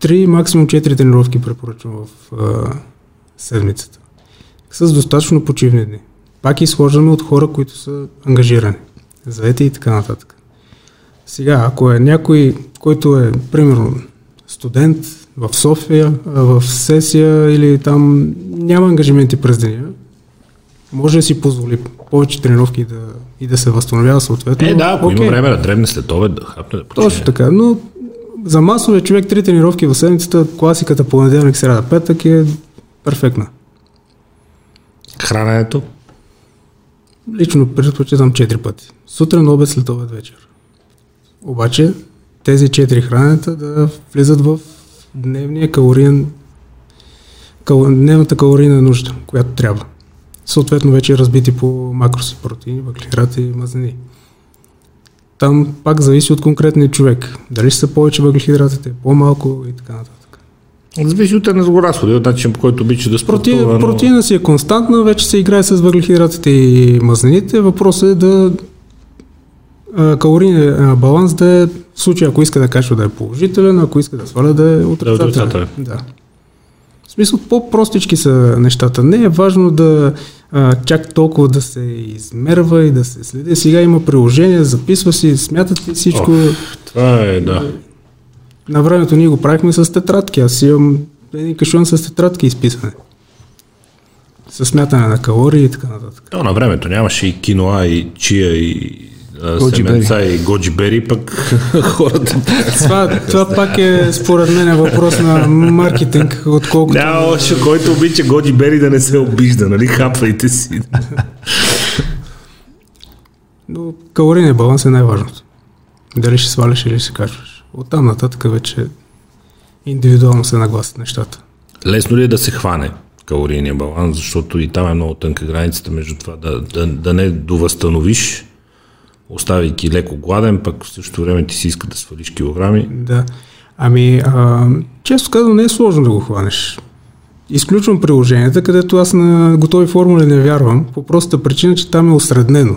Speaker 2: три, максимум четири тренировки препоръчвам в а, седмицата. С достатъчно почивни дни. Пак изхождаме от хора, които са ангажирани, заети и така нататък. Сега, ако е някой, който е, примерно, студент в София, в сесия или там няма ангажименти през деня, може да си позволи повече тренировки и да, и да се възстановява съответно.
Speaker 1: Е, да, ако okay. има време да дребне след обед, да хапне да
Speaker 2: почне. Точно така, но за масовия човек три тренировки в седмицата, класиката понеделник, среда, петък е перфектна.
Speaker 1: Храненето?
Speaker 2: Лично предпочитам 4 пъти. Сутрин, обед, след обед, вечер. Обаче тези 4 хранета да влизат в дневния калориен кал, дневната калорийна нужда, която трябва съответно вече разбити по макроси, протеини, въглехидрати и мазнини. Там пак зависи от конкретния човек. Дали ще са повече въглехидратите, по-малко и така нататък.
Speaker 1: Зависи от енергоразходи, от начин по който обича да спортува.
Speaker 2: Протеин, но... Протеина си е константна, вече се играе с въглехидратите и мазнините. Въпросът е да калорийния баланс да е в случай, ако иска да качва да е положителен, ако иска да сваля да е отрицателен. Да. В смисъл, по-простички са нещата. Не е важно да а, чак толкова да се измерва и да се следи. Сега има приложение, записва си, смятате всичко. О,
Speaker 1: това е, да.
Speaker 2: На времето ние го правихме с тетрадки. Аз имам един кашон с тетрадки изписане. С смятане на калории и така нататък.
Speaker 1: То, на времето нямаше и киноа, и чия, и семенца и годжи бери, пък хората...
Speaker 2: това, това пак е според мен въпрос на маркетинг, отколкото...
Speaker 1: Няма още, който обича годжи бери да не се обижда, нали? Хапвайте си.
Speaker 2: Но калорийният баланс е най-важното. Дали ще сваляш или ще качваш. Оттам нататък вече индивидуално се нагласят нещата.
Speaker 1: Лесно ли е да се хване калорийния баланс, защото и там е много тънка границата между това да, да, да не довъзстановиш оставяйки леко гладен, пък в същото време ти си иска да свалиш килограми.
Speaker 2: Да. Ами, а, често казвам, не е сложно да го хванеш. Изключвам приложенията, където аз на готови формули не вярвам, по простата причина, че там е осреднено.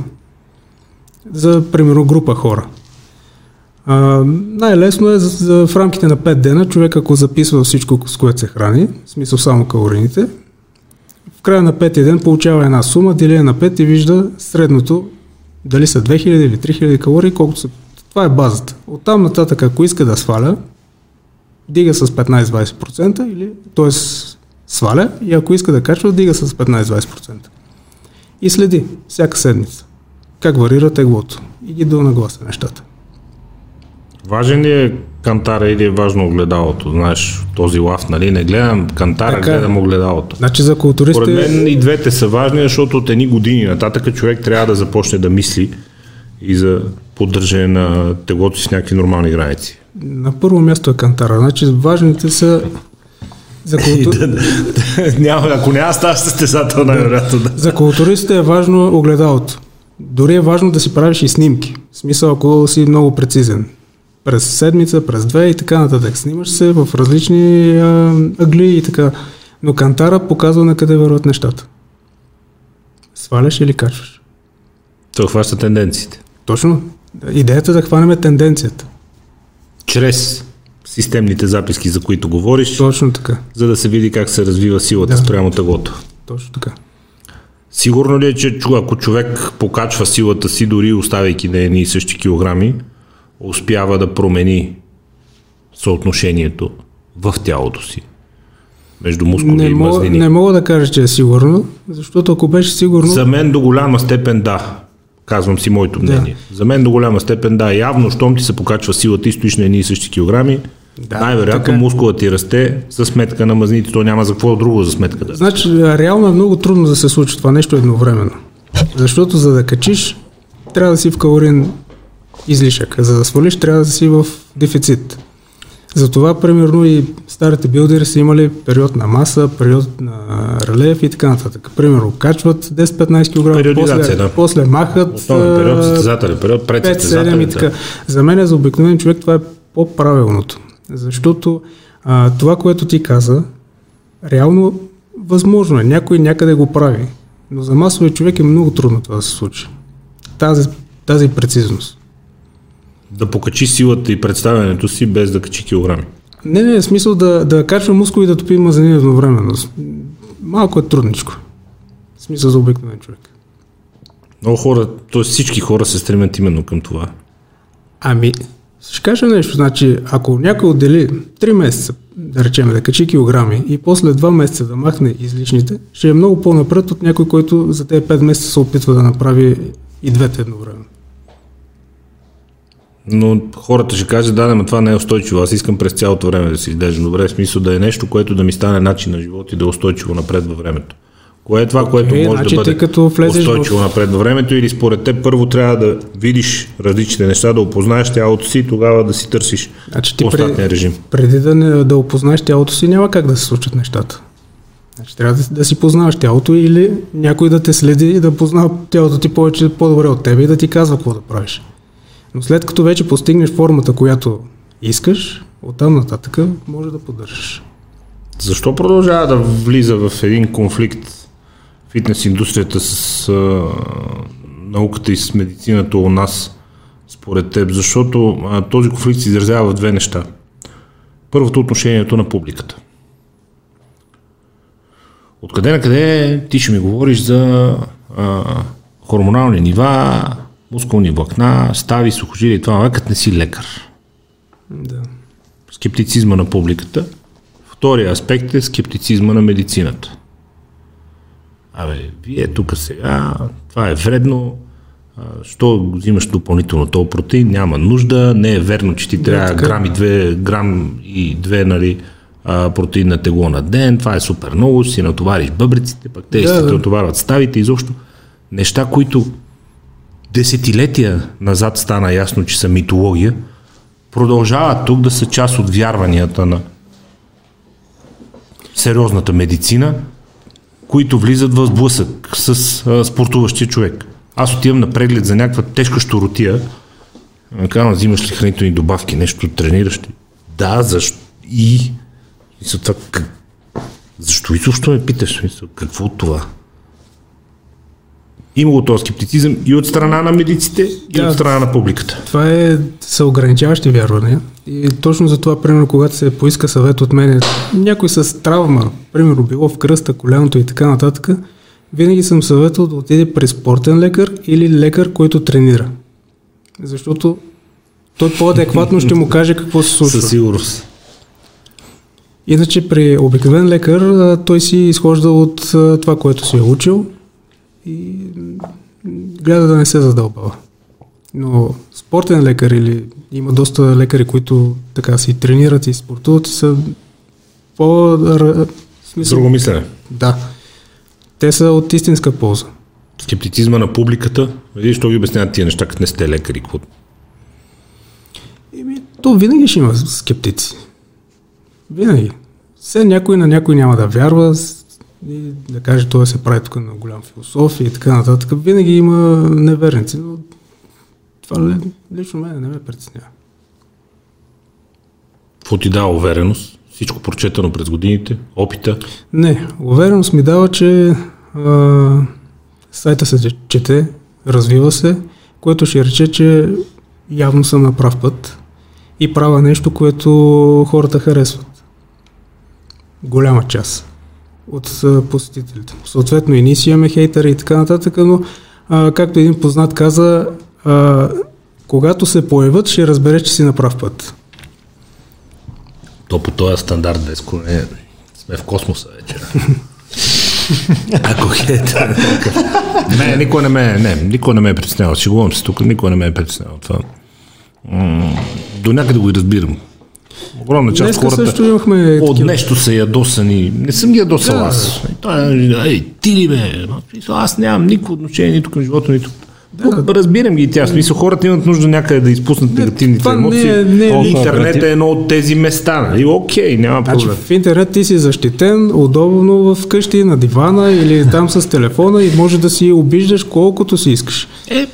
Speaker 2: За, примерно, група хора. А, най-лесно е за, за, в рамките на 5 дена човек, ако записва всичко, с което се храни, в смисъл само калорините, края на петия ден получава една сума, дели на 5 и вижда средното, дали са 2000 или 3000 калории, колкото са. Това е базата. Оттам нататък, ако иска да сваля, дига с 15-20% или, т.е. сваля и ако иска да качва, дига с 15-20%. И следи всяка седмица как варира теглото и ги донагласа нещата.
Speaker 1: Важен е кантара или е важно огледалото? Знаеш, този лав, нали? Не гледам кантара, така, гледам огледалото.
Speaker 2: Значи за културистите...
Speaker 1: Поред мен и двете са важни, защото от едни години нататък човек трябва да започне да мисли и за поддържане на теглото с някакви нормални граници.
Speaker 2: На първо място е кантара. Значи важните са
Speaker 1: за култур... няма, ако няма става състезател, най-вероятно. Да.
Speaker 2: За културистите е важно огледалото. Дори е важно да си правиш и снимки. В смисъл, ако си много прецизен. През седмица, през две и така нататък. Снимаш се в различни а, ъгли и така. Но кантара показва на къде върват нещата. Сваляш или качваш.
Speaker 1: Това хваща тенденциите.
Speaker 2: Точно. Идеята е да хванеме тенденцията.
Speaker 1: Чрез системните записки, за които говориш.
Speaker 2: Точно така.
Speaker 1: За да се види как се развива силата да. спрямо теглото.
Speaker 2: Точно така.
Speaker 1: Сигурно ли е, че ако човек покачва силата си, дори оставяйки на едни и същи килограми, успява да промени съотношението в тялото си? Между мускули
Speaker 2: не
Speaker 1: и мазнини.
Speaker 2: Не мога да кажа, че е сигурно, защото ако беше сигурно...
Speaker 1: За мен до голяма степен да. Казвам си моето мнение. Да. За мен до голяма степен да. Явно, щом ти се покачва силата и стоиш на едни и същи килограми, да, Най-вероятно така. Е. мускулът ти расте за сметка на мазните, то няма за какво друго за сметка да
Speaker 2: Значи, реално е много трудно да се случи това нещо едновременно. Защото за да качиш, трябва да си в калорин излишък. За да свалиш, трябва да си в дефицит. Затова, примерно, и старите билдери са имали период на маса, период на релеф и така нататък. Примерно, качват 10-15 кг, после, да. после махат
Speaker 1: Основен период, състезателен период, пред 5-7 и така. Да.
Speaker 2: За мен, е за обикновен човек, това е по-правилното. Защото а, това, което ти каза, реално възможно е. Някой някъде го прави. Но за масовия човек е много трудно това да се случи. Тази, тази прецизност.
Speaker 1: Да покачи силата и представянето си без да качи килограми.
Speaker 2: Не, не, в смисъл да, да качва мускули и да топи мазнини едновременно. Малко е трудничко. В смисъл за обикновен човек.
Speaker 1: Много хора, т.е. всички хора се стремят именно към това.
Speaker 2: Ами, ще кажа нещо, значи, ако някой отдели 3 месеца, да речем, да качи килограми и после 2 месеца да махне излишните, ще е много по-напред от някой, който за тези 5 месеца се опитва да направи и двете едновременно.
Speaker 1: Но хората ще кажат, да, но това не е устойчиво. Аз искам през цялото време да се издържа добре, в смисъл да е нещо, което да ми стане начин на живот и да е устойчиво напред във времето. Кое е това, което може значи да бъде като устойчиво в... напред във времето или според теб първо трябва да видиш различните неща, да опознаеш тялото си и тогава да си търсиш значи ти пред, режим.
Speaker 2: Преди да, не, да опознаеш тялото си няма как да се случат нещата. Значи трябва да, да си познаваш тялото или някой да те следи и да познава тялото ти повече по-добре от теб и да ти казва какво да правиш. Но след като вече постигнеш формата, която искаш, оттам нататък може да поддържаш.
Speaker 1: Защо продължава да влиза в един конфликт фитнес индустрията с а, науката и с медицината у нас, според теб? Защото а, този конфликт се изразява в две неща. Първото отношението на публиката. Откъде на къде ти ще ми говориш за а, хормонални нива, мускулни влакна, стави, сухожилия и това, като не си лекар.
Speaker 2: Да.
Speaker 1: Скептицизма на публиката. Втория аспект е скептицизма на медицината. Абе, вие тук сега, това е вредно, що взимаш допълнително този протеин, няма нужда, не е верно, че ти трябва да, грам и две, грам и две, нали, протеин на тегло на ден, това е супер много, си натовариш бъбриците, пък те да, да. натоварват ставите, изобщо неща, които десетилетия назад стана ясно, че са митология, продължават тук да са част от вярванията на сериозната медицина, които влизат в сблъсък с а, спортуващия човек. Аз отивам на преглед за някаква тежка щуротия, казвам, взимаш ли хранителни добавки, нещо тренираш ли? Да, защо? И, и това, как... защо и защо ме питаш? Какво от това? Имало този скептицизъм и от страна на медиците, и да, от страна на публиката.
Speaker 2: Това е са ограничаващи вярвания. И точно за това, примерно, когато се поиска съвет от мен, някой с травма, примерно било в кръста, коляното и така нататък, винаги съм съветвал да отиде при спортен лекар или лекар, който тренира. Защото той по-адекватно ще му каже какво се случва.
Speaker 1: Със сигурност.
Speaker 2: Иначе при обикновен лекар той си изхожда от това, което си е учил и гледа да не се задълбава. Но спортен лекар или има доста лекари, които така си тренират и спортуват и са по...
Speaker 1: Смисъл, Друго мислене.
Speaker 2: Да. Те са от истинска полза.
Speaker 1: Скептицизма на публиката. Видиш, що ви обясняват тия неща, като не сте лекари. Какво?
Speaker 2: Еми, то винаги ще има скептици. Винаги. Все някой на някой няма да вярва и да каже, той се прави тук на голям философ и така нататък. Винаги има неверници, но това лично мен не ме притеснява.
Speaker 1: Какво ти дава увереност? Всичко прочетено през годините? Опита?
Speaker 2: Не, увереност ми дава, че а, сайта се чете, развива се, което ще рече, че явно съм на прав път и правя нещо, което хората харесват. Голяма част от посетителите. Съответно и ние си имаме хейтери и така нататък, но а, както един познат каза, а, когато се появят, ще разбереш, че си на прав път.
Speaker 1: То по този стандарт, деско не сме в космоса вече. Ако хейтер. не, никой не ме, не, никой не ме е притеснявал. Шегувам се тук, никой не ме е притеснявал това. до някъде го и разбирам. Огромна част
Speaker 2: Днеска
Speaker 1: хората
Speaker 2: също имахме
Speaker 1: от такива. нещо са ядосани. Не съм ги ядосал да. аз. Той, е, ей, ти ли бе? Аз нямам никакво отношение нито към живота, нито да. Разбирам ги тя. Смисъл, хората имат нужда някъде да изпуснат не, негативните емоции. Не, не, не, интернет е едно от тези места. И окей, няма значи, проблем.
Speaker 2: Значи, в интернет ти си защитен, удобно в къщи, на дивана или там с телефона и може да си обиждаш колкото си искаш. Е.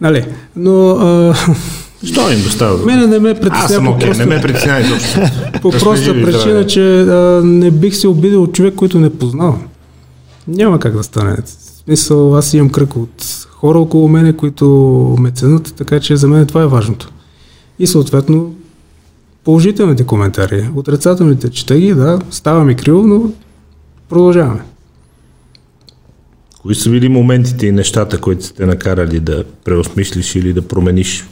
Speaker 2: Нали? Но... А...
Speaker 1: Що им достава?
Speaker 2: Мене не ме притеснява.
Speaker 1: Аз съм окей, okay, не ме притеснява изобщо.
Speaker 2: По проста причина, че а, не бих се обидил от човек, който не познавам. Няма как да стане. В смисъл, аз имам кръг от хора около мене, които ме ценят, така че за мен това е важното. И съответно, положителните коментари, отрицателните чета ги, да, става ми криво, но продължаваме.
Speaker 1: Кои са били моментите и нещата, които сте накарали да преосмислиш или да промениш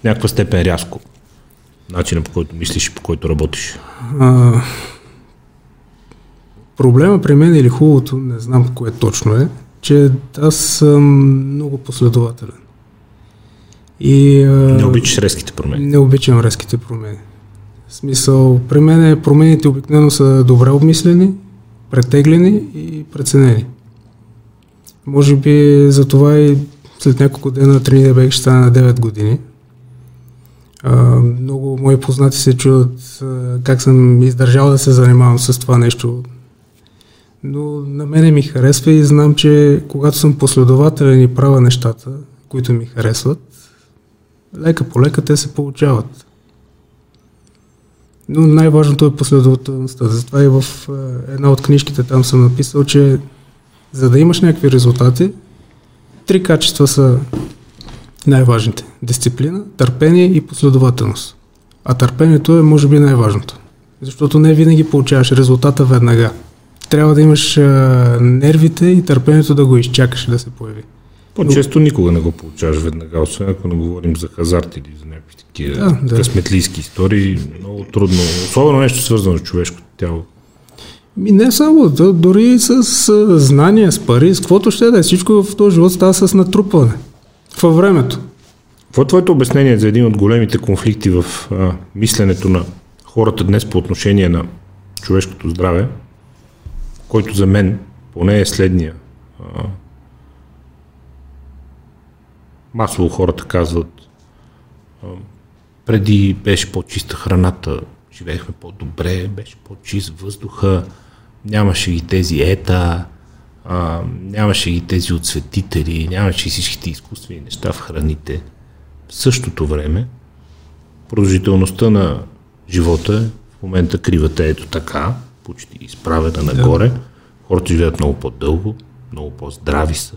Speaker 1: в някаква степен рязко начина по който мислиш и по който работиш? А,
Speaker 2: проблема при мен или хубавото, не знам кое точно е, че аз съм много последователен.
Speaker 1: И, не обичаш резките промени?
Speaker 2: Не обичам резките промени. В смисъл, при мен промените обикновено са добре обмислени, претеглени и преценени. Може би за това и след няколко дена тренирах ще стане на 9 години. Много мои познати се чудят как съм издържал да се занимавам с това нещо но на мене ми харесва и знам, че когато съм последователен и правя нещата, които ми харесват, лека по лека те се получават. Но най-важното е последователността. Затова и в една от книжките там съм написал, че за да имаш някакви резултати, три качества са най-важните. Дисциплина, търпение и последователност. А търпението е може би най-важното. Защото не винаги получаваш резултата веднага трябва да имаш а, нервите и търпението да го изчакаш да се появи.
Speaker 1: По-често Но... никога не го получаваш веднага, освен ако не говорим за хазарт или за някакви такива да, да. късметлийски истории. Много трудно. Особено нещо свързано с човешкото тяло.
Speaker 2: Ми не само, да, дори с, с знания, с пари, с каквото ще да е. Всичко в този живот става с натрупване. Във времето.
Speaker 1: Какво е твоето обяснение за един от големите конфликти в а, мисленето на хората днес по отношение на човешкото здраве, който за мен поне е следния. масово хората казват, преди беше по-чиста храната, живеехме по-добре, беше по-чист въздуха, нямаше ги тези ета, а, нямаше ги тези отсветители, нямаше и всичките изкуствени неща в храните. В същото време, продължителността на живота в момента кривата е ето така, почти изправена нагоре. Да. Хората живеят много по-дълго, много по-здрави са,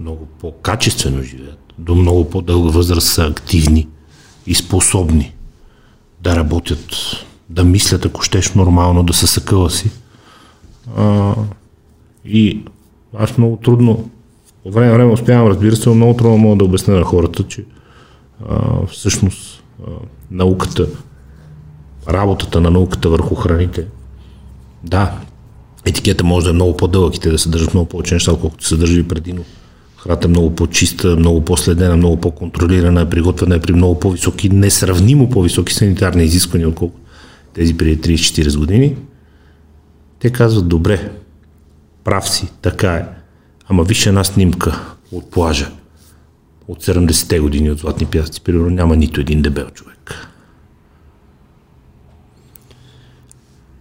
Speaker 1: много по-качествено живеят, до много по-дълга възраст са активни и способни да работят, да мислят, ако щеш нормално, да са съкъла си. А, и аз много трудно, по време време успявам, разбира се, много трудно мога да обясня на хората, че а, всъщност а, науката, работата на науката върху храните, да, етикета може да е много по-дълъг и те да съдържат много повече неща, отколкото се държи преди, но храната е много по-чиста, много по-следена, много по-контролирана, приготвена е при много по-високи, несравнимо по-високи санитарни изисквания, отколкото тези преди 30-40 години. Те казват, добре, прав си, така е. Ама виж една снимка от плажа от 70-те години от Златни пясъци, примерно няма нито един дебел човек.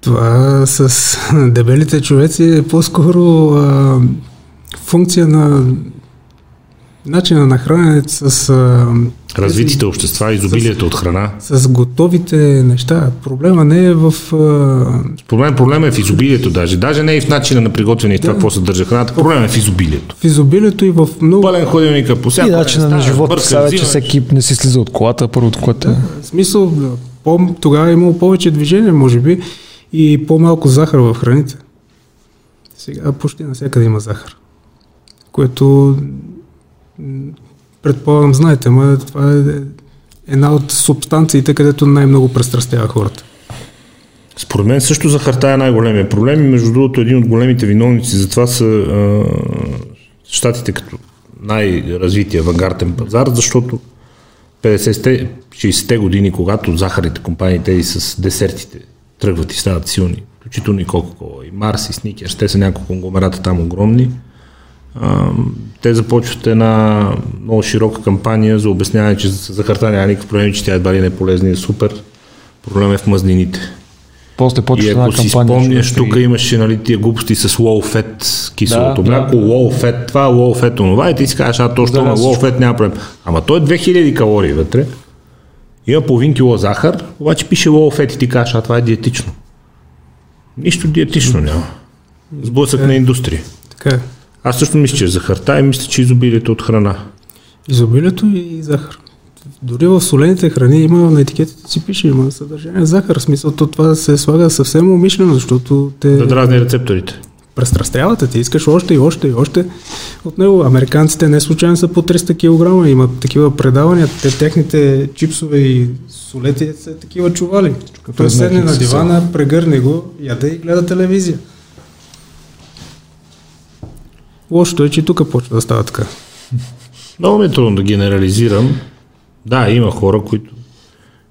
Speaker 2: Това с дебелите човеци е по-скоро а, функция на начина на хранене с... А,
Speaker 1: Развитите общества, изобилието от храна.
Speaker 2: С готовите неща. Проблема не е в...
Speaker 1: А... Проблем, проблема е в изобилието даже. Даже не е в начина на приготвяне и това, какво съдържа храната. Проблема е в изобилието.
Speaker 2: В изобилието и в много...
Speaker 1: Пълен ходилника по всяко.
Speaker 3: И начина на живота. Сега вече всеки не си слиза от колата, първо което е.
Speaker 2: В смисъл, по, тогава е имало повече движение, може би, и по-малко захар в храните. Сега почти навсякъде има захар. Което предполагам, знаете, но това е една от субстанциите, където най-много престрастява хората.
Speaker 1: Според мен също захарта е най-големия проблем и между другото един от големите виновници за това са а, щатите като най-развития авангарден пазар, защото 50-те, 60-те години, когато захарните компании, тези с десертите, тръгват и стават силни, включително и Coca-Cola, и Марс, и Сникерс, те са няколко конгломерата там огромни, те започват една много широка кампания за обясняване, че за захарта няма никакъв проблем, че тя едва ли не е полезна и е супер. Проблем е в мазнините.
Speaker 3: После почва
Speaker 1: и ако си спомняш, тук имаше нали, тия глупости с low fat киселото да, мляко, да. low fat това, low fat онова и ти си кажеш, а точно да, на low fat няма проблем. Ама той е 2000 калории вътре. Има половин кило захар, обаче пише low fat и ти кажеш, а това е диетично. Нищо диетично няма. Сблъсък е, на индустрия.
Speaker 2: Така е.
Speaker 1: Аз също мисля, че е захарта и мисля, че изобилието от храна.
Speaker 2: Изобилието и захар. Дори в солените храни има на етикетите си пише, има съдържание захар. В смисъл, то това се слага съвсем умишлено, защото те...
Speaker 1: Да дразни рецепторите.
Speaker 2: Престрастявате, ти искаш още и още и още от него. Американците не случайно са по 300 кг, имат такива предавания, те техните чипсове и солети са такива чували. Като е седне на дивана, прегърне го, яде и гледа телевизия. Лошото е, че тук почва да става така.
Speaker 1: Много ми е трудно да генерализирам. Да, има хора, които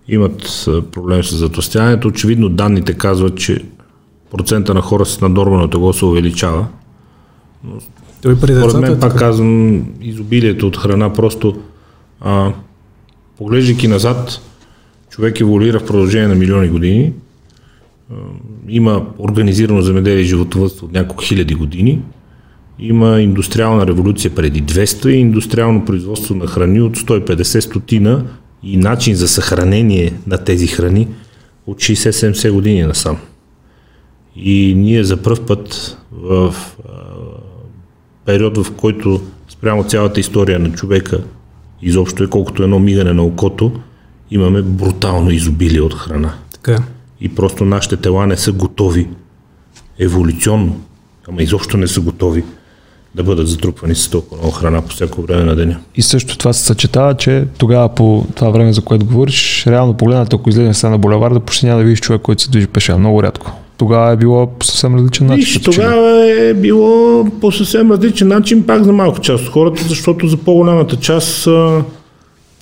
Speaker 1: имат проблем с затластяването. Очевидно данните казват, че процента на хора с надорвано тегло се увеличава.
Speaker 2: Но, Той при
Speaker 1: според мен, е пак казвам, изобилието от храна просто а, поглеждайки назад, човек еволюира в продължение на милиони години. А, има организирано земеделие и животовътство от няколко хиляди години има индустриална революция преди 200 и индустриално производство на храни от 150 стотина и начин за съхранение на тези храни от 60-70 години насам. И ние за първ път в а, период, в който спрямо цялата история на човека, изобщо е колкото едно мигане на окото, имаме брутално изобилие от храна.
Speaker 2: Така.
Speaker 1: И просто нашите тела не са готови еволюционно, ама изобщо не са готови да бъдат затрупвани с толкова много храна по всяко време на деня.
Speaker 3: И също това се съчетава, че тогава по това време, за което говориш, реално погледнато, ако излезем сега на булеварда, почти няма да видиш човек, който се движи пеша. Много рядко. Тогава е било по съвсем различен начин.
Speaker 1: Виж, тогава е било по съвсем различен начин, пак за малка част от хората, защото за по-голямата част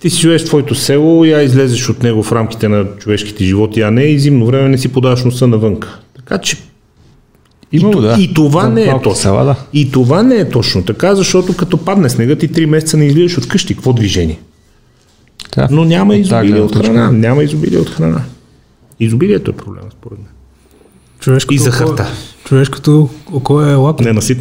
Speaker 1: ти си живееш твоето село, я излезеш от него в рамките на човешките животи, а не и зимно време не си подаваш носа навънка. Така че
Speaker 3: Имало,
Speaker 1: и,
Speaker 3: да.
Speaker 1: и това За не е точно.
Speaker 3: Села, да.
Speaker 1: И това не е точно така, защото като падне снегът и 3 месеца не излизаш от къщи, какво движение? Да. Но няма изобилие от храна. Няма изобилие от храна. Изобилието е проблема, според мен.
Speaker 2: Човешкото
Speaker 1: и захарта.
Speaker 2: Човешкото око е лако.
Speaker 1: Не насит.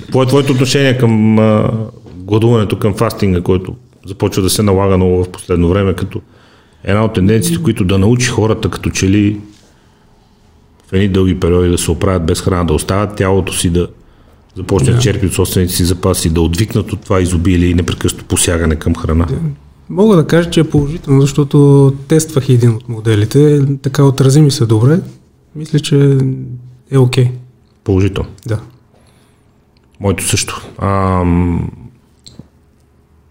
Speaker 1: Какво е твоето отношение към а, гладуването, към фастинга, който започва да се налага много в последно време, като една от тенденциите, които да научи хората като че ли едни дълги периоди да се оправят без храна, да оставят тялото си да започне да черпи от собствените си запаси, да отвикнат от това изобилие и непрекъснато посягане към храна? Да.
Speaker 2: Мога да кажа, че е положително, защото тествах един от моделите, така отрази ми се добре. Мисля, че е окей. Okay.
Speaker 1: Положително?
Speaker 2: Да.
Speaker 1: Моето също. А,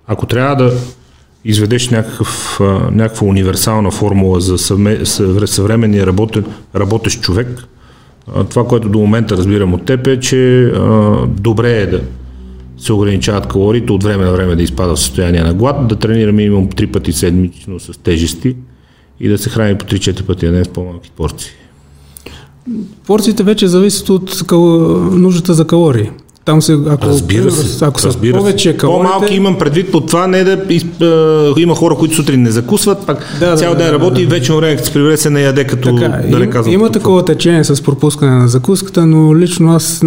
Speaker 1: ако трябва да изведеш някакъв, някаква универсална формула за съвременния работен, работещ човек, това, което до момента разбирам от теб е, че добре е да се ограничават калориите, от време на време да изпада в състояние на глад, да тренира минимум 3 пъти седмично с тежести и да се храни по 3-4 пъти на ден с по-малки порции.
Speaker 2: Порциите вече зависят от нуждата за калории. Там се, ако,
Speaker 1: разбира се,
Speaker 2: ако
Speaker 1: са разбира
Speaker 2: повече
Speaker 1: се. калорите... По-малки имам предвид по това, не да а, има хора, които сутрин не закусват, пак да, цял да, ден да, работи да, и вече време, като се прибере се не яде, като така, да не казвам.
Speaker 2: Има такова течение с пропускане на закуската, но лично аз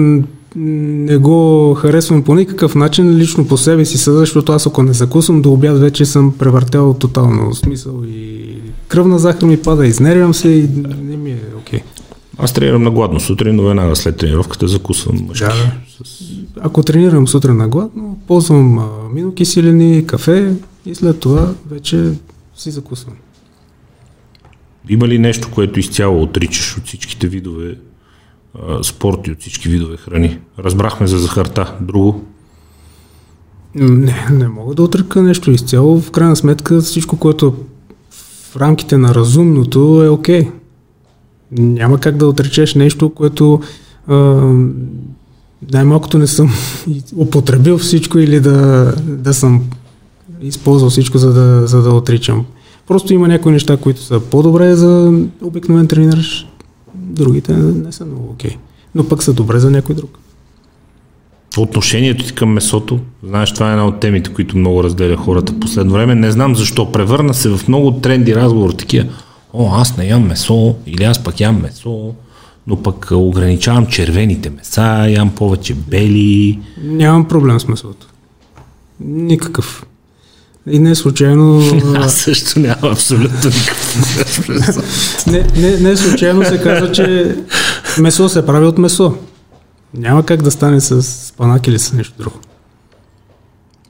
Speaker 2: не го харесвам по никакъв начин, лично по себе си защото аз ако не закусвам до обяд, вече съм превъртял тотално смисъл и кръвна захар ми пада, изнервям се и не ми е окей. Okay.
Speaker 1: Аз тренирам на гладно сутрин, но веднага след тренировката закусвам мъжки. Да,
Speaker 2: с... Ако тренирам сутрин на гладно, ползвам аминокиселини, кафе и след това вече си закусвам.
Speaker 1: Има ли нещо, което изцяло отричаш от всичките видове а, спорт и от всички видове храни? Разбрахме за захарта. Друго?
Speaker 2: Не, не мога да отръка нещо изцяло. В крайна сметка всичко, което в рамките на разумното е окей. Okay. Няма как да отречеш нещо, което а, най-малкото не съм употребил всичко или да, да съм използвал всичко, за да, за да отричам. Просто има някои неща, които са по-добре за обикновен тренираш, другите не са много окей. Но пък са добре за някой друг.
Speaker 1: Отношението ти към месото, знаеш, това е една от темите, които много разделя хората последно време. Не знам защо, превърна се в много тренди разговор, такива о, аз не ям месо, или аз пък ям месо, но пък ограничавам червените меса, ям повече бели.
Speaker 2: Нямам проблем с месото. Никакъв. И не е случайно...
Speaker 1: Аз също нямам абсолютно никакъв
Speaker 2: не, не, не случайно се казва, че месо се прави от месо. Няма как да стане с панак или с нещо друго.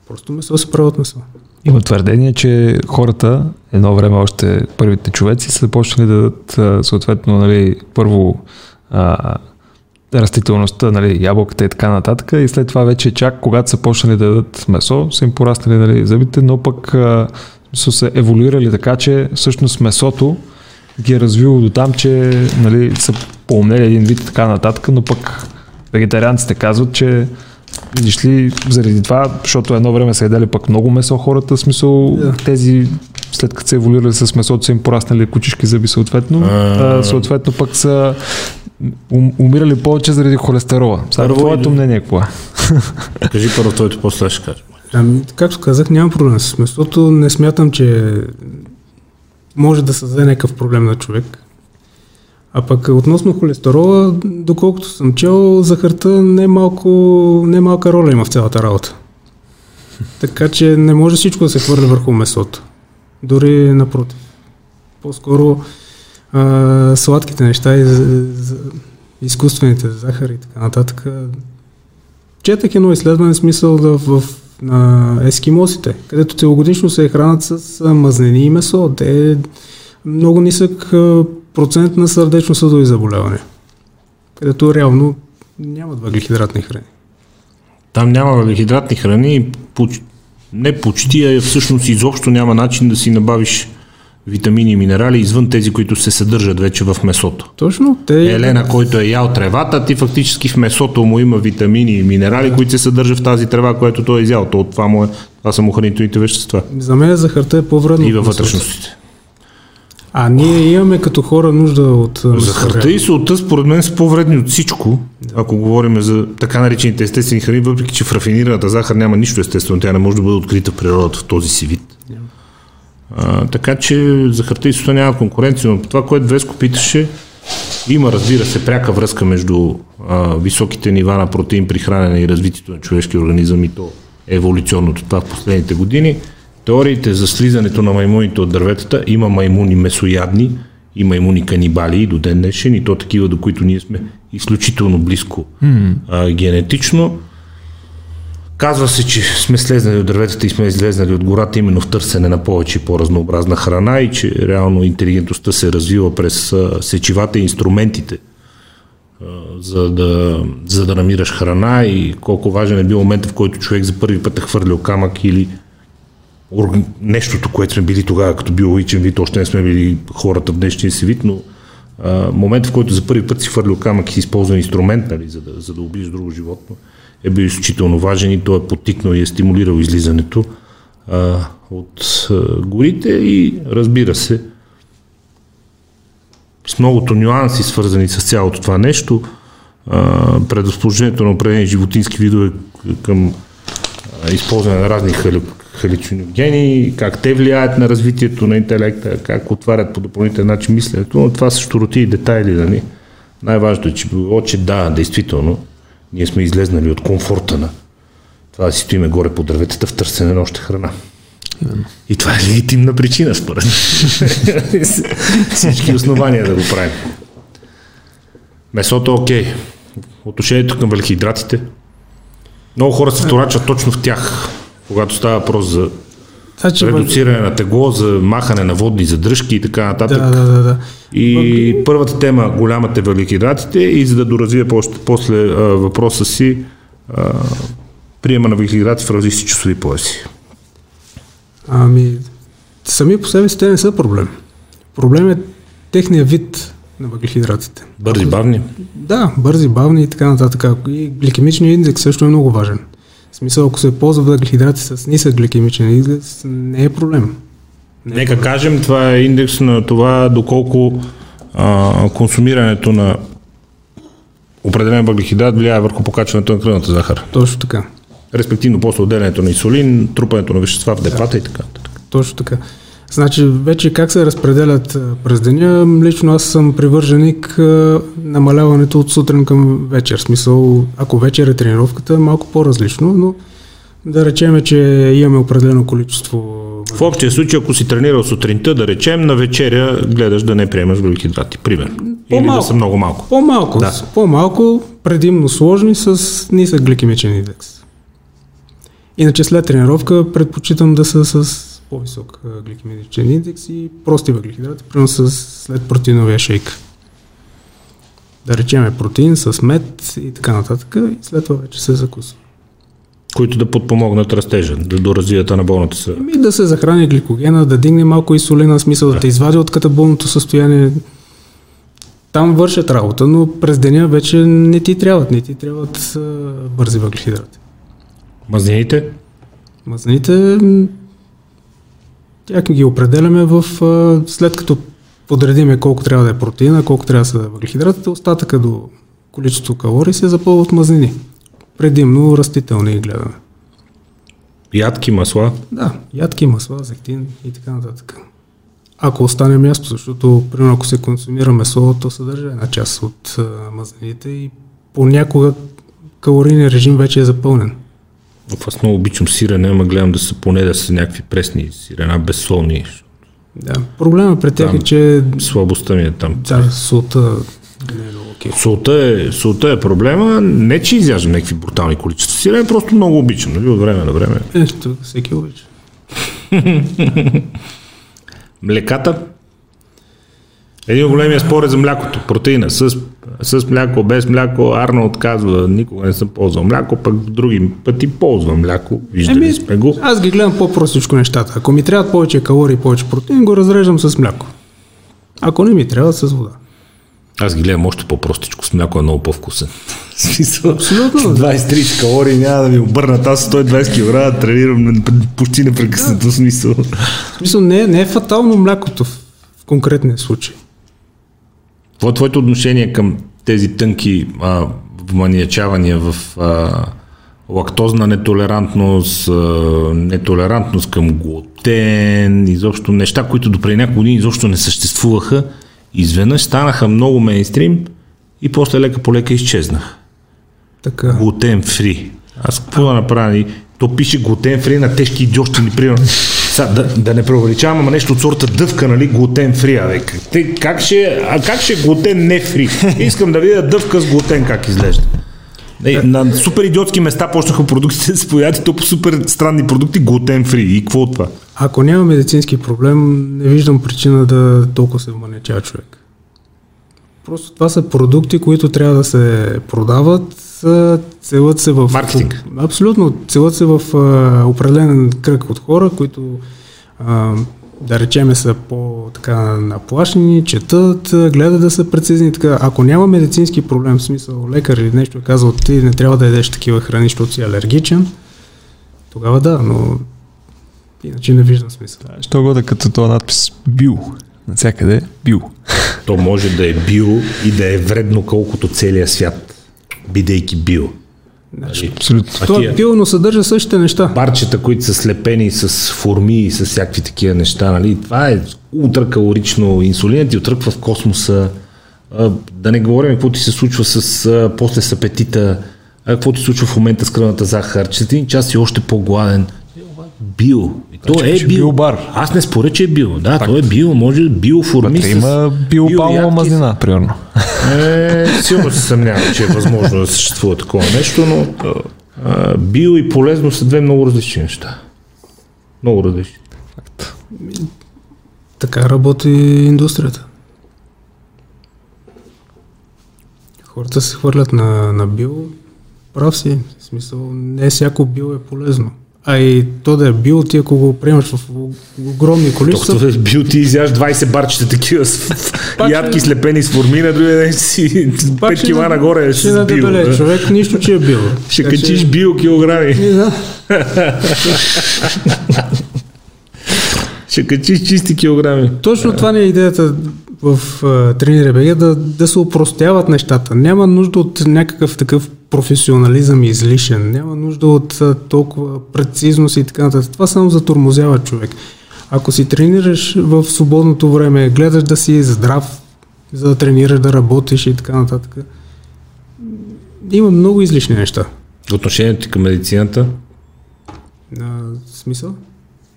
Speaker 2: Просто месо се прави от месо.
Speaker 3: Има твърдение, че хората едно време още първите човеци са почнали да дадат съответно нали, първо а, растителността, нали, ябълката и така нататък. И след това вече чак когато са почнали да дадат месо, са им пораснали нали, зъбите, но пък а, са се еволюирали така, че всъщност месото ги е развило до там, че нали, са поумнели един вид и така нататък, но пък вегетарианците казват, че Видиш ли, заради това, защото едно време са едели пък много месо хората, смисъл да. тези след като се еволюирали с месото са им пораснали кучишки зъби съответно, а, съответно пък са умирали повече заради холестерола. Сега твоето мнение какво е?
Speaker 1: Кажи първо твоето, после ще кажа.
Speaker 2: Ами, както казах, нямам проблем с месото. Не смятам, че може да създаде някакъв проблем на човек. А пък относно холестерола, доколкото съм чел, захарта не, малко, не малка роля има в цялата работа. Така че не може всичко да се хвърли върху месото. Дори напротив. По-скоро а, сладките неща и изкуствените захари и така нататък. Четах едно изследване смисъл да в, на ескимосите, където целогодишно се хранят с мазнини и месо. Те е много нисък процент на сърдечно-съдови заболявания, където реално нямат въглехидратни храни.
Speaker 1: Там няма въглехидратни храни, не почти, а всъщност изобщо няма начин да си набавиш витамини и минерали извън тези, които се съдържат вече в месото.
Speaker 2: Точно.
Speaker 1: Те... Елена, който е ял тревата, ти фактически в месото му има витамини и минерали, да. които се съдържат в тази трева, която той е изял. То, това, му е, това са му хранителните вещества.
Speaker 2: За мен захарта е по-вредно.
Speaker 1: И във вътрешностите.
Speaker 2: А ние имаме като хора нужда от...
Speaker 1: Захарта и солта според мен са по-вредни от всичко, да. ако говорим за така наречените естествени храни, въпреки че в рафинираната захар няма нищо естествено, тя не може да бъде открита в природата в този си вид. Да. А, така че захарта и солта няма конкуренция, но това, което Веско питаше, има, разбира се, пряка връзка между а, високите нива на протеин при хранене и развитието на човешкия организъм и то еволюционното това в последните години – теориите за слизането на маймуните от дърветата, има маймуни месоядни Има имуни канибали и до ден днешен, и то такива, до които ние сме изключително близко mm. а, генетично. Казва се, че сме слезнали от дърветата и сме излезнали от гората именно в търсене на повече и по-разнообразна храна и че реално интелигентността се развива през сечивата и инструментите, за да, за да намираш храна и колко важен е бил момента, в който човек за първи път е хвърлил камък или нещото, което сме били тогава като биологичен вид, още не сме били хората в днешния си вид, но а, момент, в който за първи път си хвърлил камък и си използван инструмент, нали, за, да, за да убиеш друго животно, е бил изключително важен и той е потикнал и е стимулирал излизането а, от а, горите и разбира се, с многото нюанси, свързани с цялото това нещо, а, предразположението на определени животински видове към а, използване на разни халюциногени, как те влияят на развитието на интелекта, как отварят по допълнителен начин мисленето, но това са щуроти и детайли. Нали? Най-важното е, че било, че да, действително, ние сме излезнали от комфорта на това да си стоиме горе по дърветата в търсене на още храна. Именно. И това е легитимна причина, според Всички основания да го правим. Месото окей. Отношението към въглехидратите. Много хора се вторачат точно в тях, когато става въпрос за Значи, редуциране на тегло, за махане на водни задръжки и така нататък.
Speaker 2: Да, да, да, да.
Speaker 1: И Бък... първата тема, голямата е въглехидратите и за да доразвия после, после а, въпроса си, а, приема на въглехидрати в различни часови пояси.
Speaker 2: Ами, сами по себе си те не са проблем. Проблем е техния вид на въглехидратите.
Speaker 1: Бързи, бавни?
Speaker 2: Да, бързи, бавни и така нататък. И гликемичният индекс също е много важен. В смисъл, ако се ползва въглехидрати с нисък гликемичен индекс, не е проблем.
Speaker 1: Не е Нека проблем. кажем, това е индекс на това доколко а, консумирането на определен въглехидрат влияе върху покачването на кръвната захар.
Speaker 2: Точно така.
Speaker 1: Респективно после отделянето на инсулин, трупането на вещества в депата да. и така.
Speaker 2: Точно така. Значи вече как се разпределят през деня, лично аз съм привърженик намаляването от сутрин към вечер. Смисъл, ако вечер е тренировката, е малко по-различно, но да речем, че имаме определено количество.
Speaker 1: В общия случай, ако си тренирал сутринта, да речем, на вечеря гледаш да не приемаш въглехидрати, примерно. По-малко, Или да са много малко.
Speaker 2: По-малко, да. по-малко, предимно сложни с нисък гликемичен индекс. Иначе след тренировка предпочитам да са с по-висок гликемичен индекс и прости въглехидрати, примерно с, след протеиновия шейк. Да речем протеин с мед и така нататък и след това вече се закусва.
Speaker 1: Които да подпомогнат растежа, да доразвият анаболната се.
Speaker 2: Ами да се захрани гликогена, да дигне малко инсулина, смисъл да, да те извади от катаболното състояние. Там вършат работа, но през деня вече не ти трябват, не ти трябват бързи въглехидрати.
Speaker 1: Мазнините?
Speaker 2: Мазнините тях ги определяме в, след като подредиме колко трябва да е протеина, колко трябва да са въглехидратите, остатъка до количество калории се запълва от мазнини. Предимно растителни гледаме.
Speaker 1: Ядки масла?
Speaker 2: Да, ядки масла, зехтин и така нататък. Ако остане място, защото, примерно, ако се консумира месо, то съдържа една част от мазнините и понякога калорийният режим вече е запълнен.
Speaker 1: Аз много обичам сирене, ама гледам да са поне да са някакви пресни сирена, безсолни.
Speaker 2: Да, проблема при тях е, че...
Speaker 1: Слабостта ми е там.
Speaker 2: Да, солта не е много окей.
Speaker 1: Солта е, солта е проблема, не че изяждам някакви брутални количества сирене, просто много обичам, нали, от време на време.
Speaker 2: Ето, всеки обича.
Speaker 1: Млеката? Един големия спор е за млякото, протеина, с, с мляко, без мляко. Арно отказва, никога не съм ползвал мляко, пък други пъти ползвам мляко, виждали Еми, сме го.
Speaker 2: Аз ги гледам по-простичко нещата. Ако ми трябват повече калории, повече протеин, го разреждам с мляко. Ако не ми трябва, с вода.
Speaker 1: Аз ги гледам още по-простичко, с мляко е много по-вкусен.
Speaker 2: Абсолютно.
Speaker 1: 20-30 калории няма да ми обърнат. Аз 120 кг тренирам почти непрекъснато смисъл.
Speaker 2: Смисъл не, не е фатално млякото в конкретния случай.
Speaker 1: Какво е твоето отношение към тези тънки а, вманиячавания в а, лактозна нетолерантност, а, нетолерантност към глутен, изобщо неща, които допреди няколко години изобщо не съществуваха, изведнъж станаха много мейнстрим и после лека по лека изчезнах.
Speaker 2: Така.
Speaker 1: Глутен фри. Аз какво да направя? То пише глутен фри на тежки идиощини, примерно Са, да, да не преувеличавам, ама нещо от сорта дъвка, нали, глутен фри, а, как, те, как, ще, а как ще е глутен не фри? Искам да видя дъвка с глутен как изглежда. Е, на супер идиотски места почнаха продуктите да се появят и то по супер странни продукти глутен фри. И какво от това?
Speaker 2: Ако няма медицински проблем, не виждам причина да толкова се вманечава човек. Просто това са продукти, които трябва да се продават, целят се в...
Speaker 1: Маркетинг.
Speaker 2: Абсолютно. Целят се в а, определен кръг от хора, които а, да речеме са по-така наплашени, четат, гледат да са прецизни. Така. Ако няма медицински проблем, в смисъл лекар или нещо е казал, ти не трябва да ядеш такива храни, защото си алергичен, тогава да, но иначе не виждам смисъл.
Speaker 3: Що го да като това надпис био? Навсякъде био.
Speaker 1: То може да е био и да е вредно колкото целия свят, бидейки био.
Speaker 2: Значи,
Speaker 3: Абсолютно.
Speaker 2: то
Speaker 1: тия-
Speaker 2: е но съдържа същите неща.
Speaker 1: Барчета, които са слепени с форми и с всякакви такива неща, нали? Това е ултракалорично. Инсулинът ти отръква в космоса. А, да не говорим какво ти се случва с, а, после с апетита, а, какво ти се случва в момента с кръвната захар, че един час си още по-гладен. Био. И то е
Speaker 3: че
Speaker 1: био.
Speaker 3: биобар.
Speaker 1: Аз не споря, че е био. Да, то е био. Може биоформи
Speaker 3: Вътре
Speaker 1: с
Speaker 3: има биопалмова
Speaker 1: биоядки.
Speaker 3: мазнина, примерно.
Speaker 1: Е, силно се съмнявам, че е възможно да съществува такова нещо, но а, био и полезно са две много различни неща. Много различни.
Speaker 2: Така работи индустрията. Хората се хвърлят на, на био, прав си. В смисъл, не всяко био е полезно. А и то да е био, ти ако го приемаш в огромни количества,
Speaker 1: Докато е бил ти изяж 20 барчета такива с ядки
Speaker 2: ще-
Speaker 1: слепени с форми, на другия ден си 5
Speaker 2: ще
Speaker 1: кила
Speaker 2: на-
Speaker 1: нагоре
Speaker 2: ще
Speaker 1: с био.
Speaker 2: надебелее
Speaker 1: да.
Speaker 2: човек, нищо, че е био.
Speaker 1: Ще
Speaker 2: Така
Speaker 1: качиш био килограми.
Speaker 2: И да.
Speaker 1: Ще качиш чисти килограми.
Speaker 2: Точно това не е идеята в uh, Тренир БГ, да, да се упростяват нещата. Няма нужда от някакъв такъв професионализъм излишен, няма нужда от толкова прецизност и така нататък. Това само затормозява човек. Ако си тренираш в свободното време, гледаш да си здрав, за да тренираш, да работиш и така нататък, има много излишни неща.
Speaker 1: Отношението ти към медицината?
Speaker 2: А, смисъл?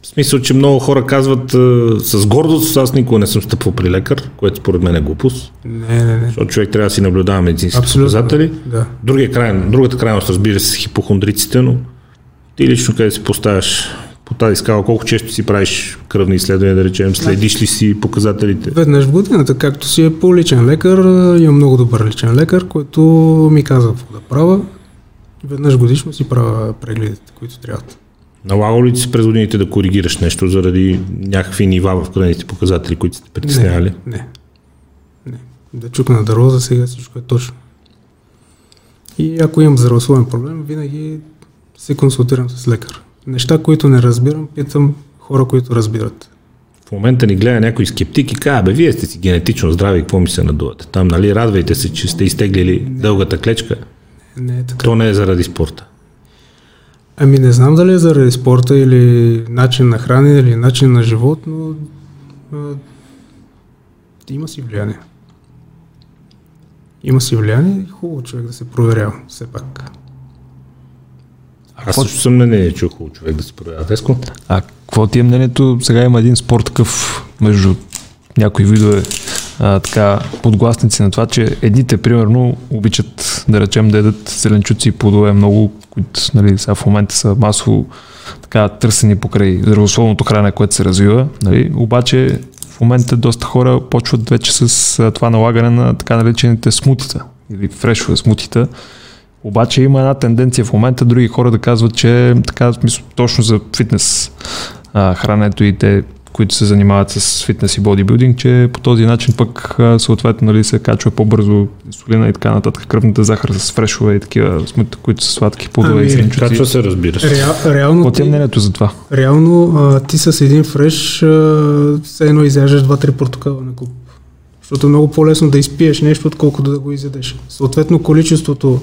Speaker 1: В смисъл, че много хора казват а, с гордост, аз никога не съм стъпвал при лекар, което според мен е глупост.
Speaker 2: Не, не, не.
Speaker 1: Защото човек трябва да си наблюдава медицинските
Speaker 2: Абсолютно.
Speaker 1: показатели.
Speaker 2: Да.
Speaker 1: Другия край, другата крайност, разбира се, хипохондриците, но ти лично къде си поставяш по тази скала, колко често си правиш кръвни изследвания, да речем, следиш ли си показателите?
Speaker 2: Веднъж в годината, както си е по личен лекар, имам много добър личен лекар, който ми казва какво да правя. Веднъж годишно си правя прегледите, които трябват.
Speaker 1: Налагало ли ти се през годините да коригираш нещо заради някакви нива в кръвните показатели, които сте притеснявали?
Speaker 2: Не, не. не. Да чукна дърво, за сега всичко е точно. И ако имам здравословен проблем, винаги се консултирам с лекар. Неща, които не разбирам, питам хора, които разбират.
Speaker 1: В момента ни гледа някой скептик и казва, бе, вие сте си генетично здрави, какво ми се надувате? Там, нали, радвайте се, че сте изтеглили дългата клечка.
Speaker 2: Не е така.
Speaker 1: То не е заради спорта.
Speaker 2: Ами не знам дали е заради спорта или начин на хранене или начин на живот, но а, има си влияние. Има си влияние и хубаво човек да се проверява, все пак.
Speaker 1: Аз също съм мнение, че е хубаво човек да се проявява. Веско?
Speaker 3: А какво ти е мнението? Сега има един спорт такъв между някои видове а, така, подгласници на това, че едните, примерно, обичат, да речем, да ядат зеленчуци и плодове много, които нали, сега в момента са масово така търсени покрай здравословното хранене, което се развива. Нали? Обаче в момента доста хора почват вече с а, това налагане на така наречените смутита или фрешове смутита. Обаче има една тенденция в момента други хора да казват, че така смисъл, точно за фитнес а, храненето и те, които се занимават с фитнес и бодибилдинг, че по този начин пък съответно нали, се качва по-бързо инсулина и така нататък, кръвната захар с фрешове и такива смути, които са сладки плодове
Speaker 2: Ами,
Speaker 3: и зеленчуци.
Speaker 1: Качва се, разбира се.
Speaker 2: Реал, реално,
Speaker 3: Какво ти е мнението за това?
Speaker 2: реално а, ти с един фреш а, все едно изяждаш 2-3 портокала на куп. Защото е много по-лесно да изпиеш нещо, отколкото да го изядеш. Съответно, количеството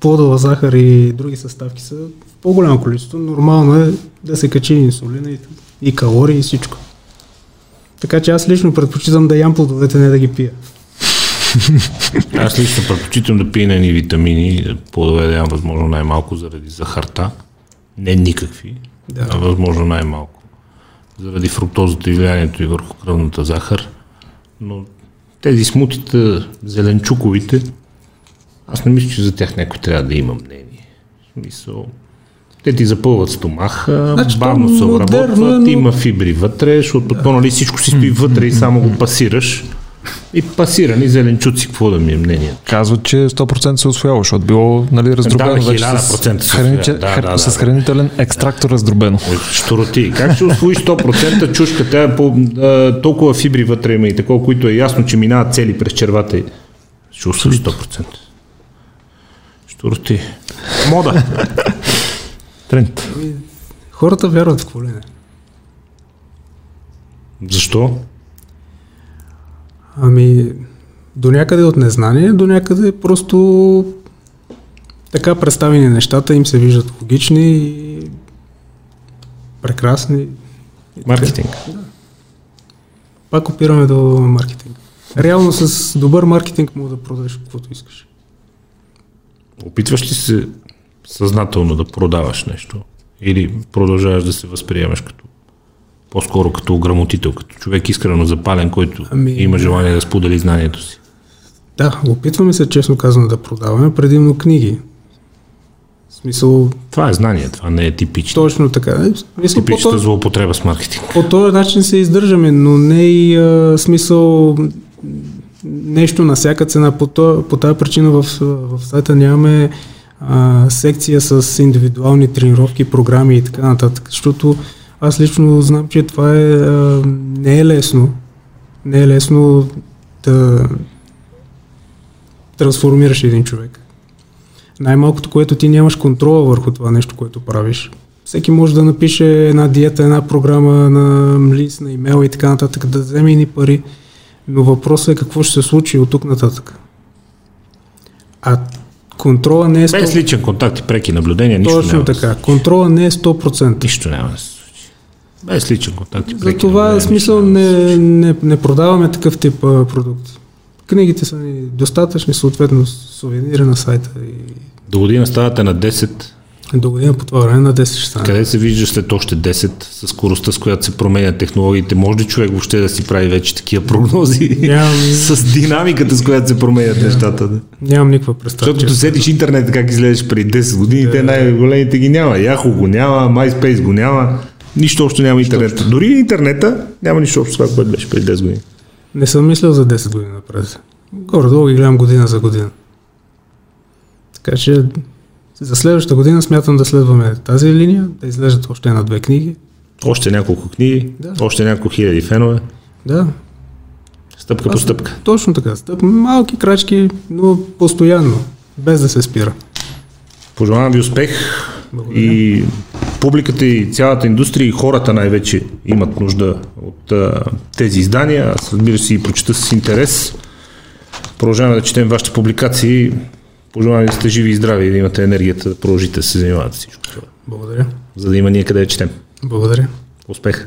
Speaker 2: плодова захар и други съставки са в по-голямо количество. Нормално е да се качи инсулина и, и калории и всичко. Така че аз лично предпочитам да ям плодовете, не да ги пия.
Speaker 1: Аз лично предпочитам да пия ни витамини, плодове да ям възможно най-малко заради захарта. Не никакви,
Speaker 2: Да.
Speaker 1: а възможно най-малко. заради фруктозата и влиянието и върху кръвната захар. Но тези смутите, зеленчуковите, аз не мисля, че за тях някой трябва да има мнение. В смисъл, те ти запълват стомаха,
Speaker 2: Значи,
Speaker 1: бавно се обработват,
Speaker 2: но-
Speaker 1: има фибри вътре, защото то, нали, всичко си стои вътре и само го пасираш. И пасирани зеленчуци, какво да ми е мнение?
Speaker 3: Казват, че 100% се освоява, защото било нали, раздробено
Speaker 1: Да,
Speaker 3: вече
Speaker 1: 1000%
Speaker 3: с,
Speaker 1: се
Speaker 3: храниче.
Speaker 1: Да,
Speaker 3: хр...
Speaker 1: да, да,
Speaker 3: с хранителен екстрактор раздробено.
Speaker 1: Штороти. Как ще освоиш 100% чушка? Тя е по, а, толкова фибри вътре има и такова, които е ясно, че минават цели през червата и ще освоиш 100%. Штороти. Мода.
Speaker 3: Тренд.
Speaker 2: Хората вярват в какво ли не.
Speaker 1: Защо?
Speaker 2: Ами, до някъде от незнание, до някъде просто така представени нещата им се виждат логични и прекрасни.
Speaker 1: Маркетинг.
Speaker 2: Пак опираме до маркетинг. Реално с добър маркетинг мога да продадеш каквото искаш.
Speaker 1: Опитваш ли се съзнателно да продаваш нещо? Или продължаваш да се възприемаш като по-скоро като ограмотител, като човек искрено запален, който
Speaker 2: Ами-
Speaker 1: има желание да сподели знанието си?
Speaker 2: Да, опитваме се, честно казано, да продаваме предимно книги. В смисъл,
Speaker 1: Това е знание, това не е типично.
Speaker 2: точно така. Е, в смисъл, по,
Speaker 1: Типичната злоупотреба с маркетинг.
Speaker 2: по този начин се издържаме, но не и а, смисъл нещо на всяка цена. По, то, по тази причина в, в сайта нямаме секция с индивидуални тренировки, програми и така нататък, защото аз лично знам, че това е, а, не е лесно. Не е лесно да трансформираш един човек. Най-малкото, което ти нямаш контрола върху това нещо, което правиш. Всеки може да напише една диета, една програма на лист, на имейл и така нататък, да вземе ни пари, но въпросът е какво ще се случи от тук нататък. А контрола не е 100%.
Speaker 1: Без личен контакт и преки наблюдения, нищо
Speaker 2: Точно
Speaker 1: няма.
Speaker 2: така. Контрола не е 100%.
Speaker 1: се- Нищо няма да се случи. Без личен контакт и преки
Speaker 2: Затова
Speaker 1: наблюдения,
Speaker 2: смисъл не, не, не продаваме такъв тип а, продукти. Книгите са ни достатъчни, съответно сувенири на сайта и
Speaker 1: До година ставате на 10.
Speaker 2: До година по това време на 10 ще стане.
Speaker 1: Къде се виждаш след още 10 с скоростта, с която се променят технологиите? Може ли човек въобще да си прави вече такива прогнози?
Speaker 2: Нямам,
Speaker 1: с динамиката, с която се променят нещата. Да.
Speaker 2: нямам никаква представа.
Speaker 1: Защото седиш интернет как изглеждаш преди 10 години, те най-големите ги няма. Яхо го няма, MySpace го няма. Нищо общо няма интернет. Дори интернета няма нищо общо с това, което беше преди 10 години.
Speaker 2: Не съм мислил за 10 години напред. Горе-долу ги гледам година за година. Така че за следващата година смятам да следваме тази линия, да излежат още една-две книги.
Speaker 1: Още няколко книги,
Speaker 2: Да.
Speaker 1: още няколко хиляди фенове.
Speaker 2: Да,
Speaker 1: Стъпка по
Speaker 2: Аз-
Speaker 1: стъпка.
Speaker 2: точно така. Стъп, малки крачки, но постоянно, без да се спира.
Speaker 1: Пожелавам ви успех
Speaker 2: Благодаря.
Speaker 1: и публиката и цялата индустрия и хората най-вече имат нужда от а, тези издания. Аз разбира се и прочета с интерес. Продължаваме да четем вашите публикации. Пожелавам да сте живи и здрави и да имате енергията да продължите да се занимавате всичко това.
Speaker 2: Благодаря.
Speaker 1: За да има ние къде да четем.
Speaker 2: Благодаря.
Speaker 1: Успех!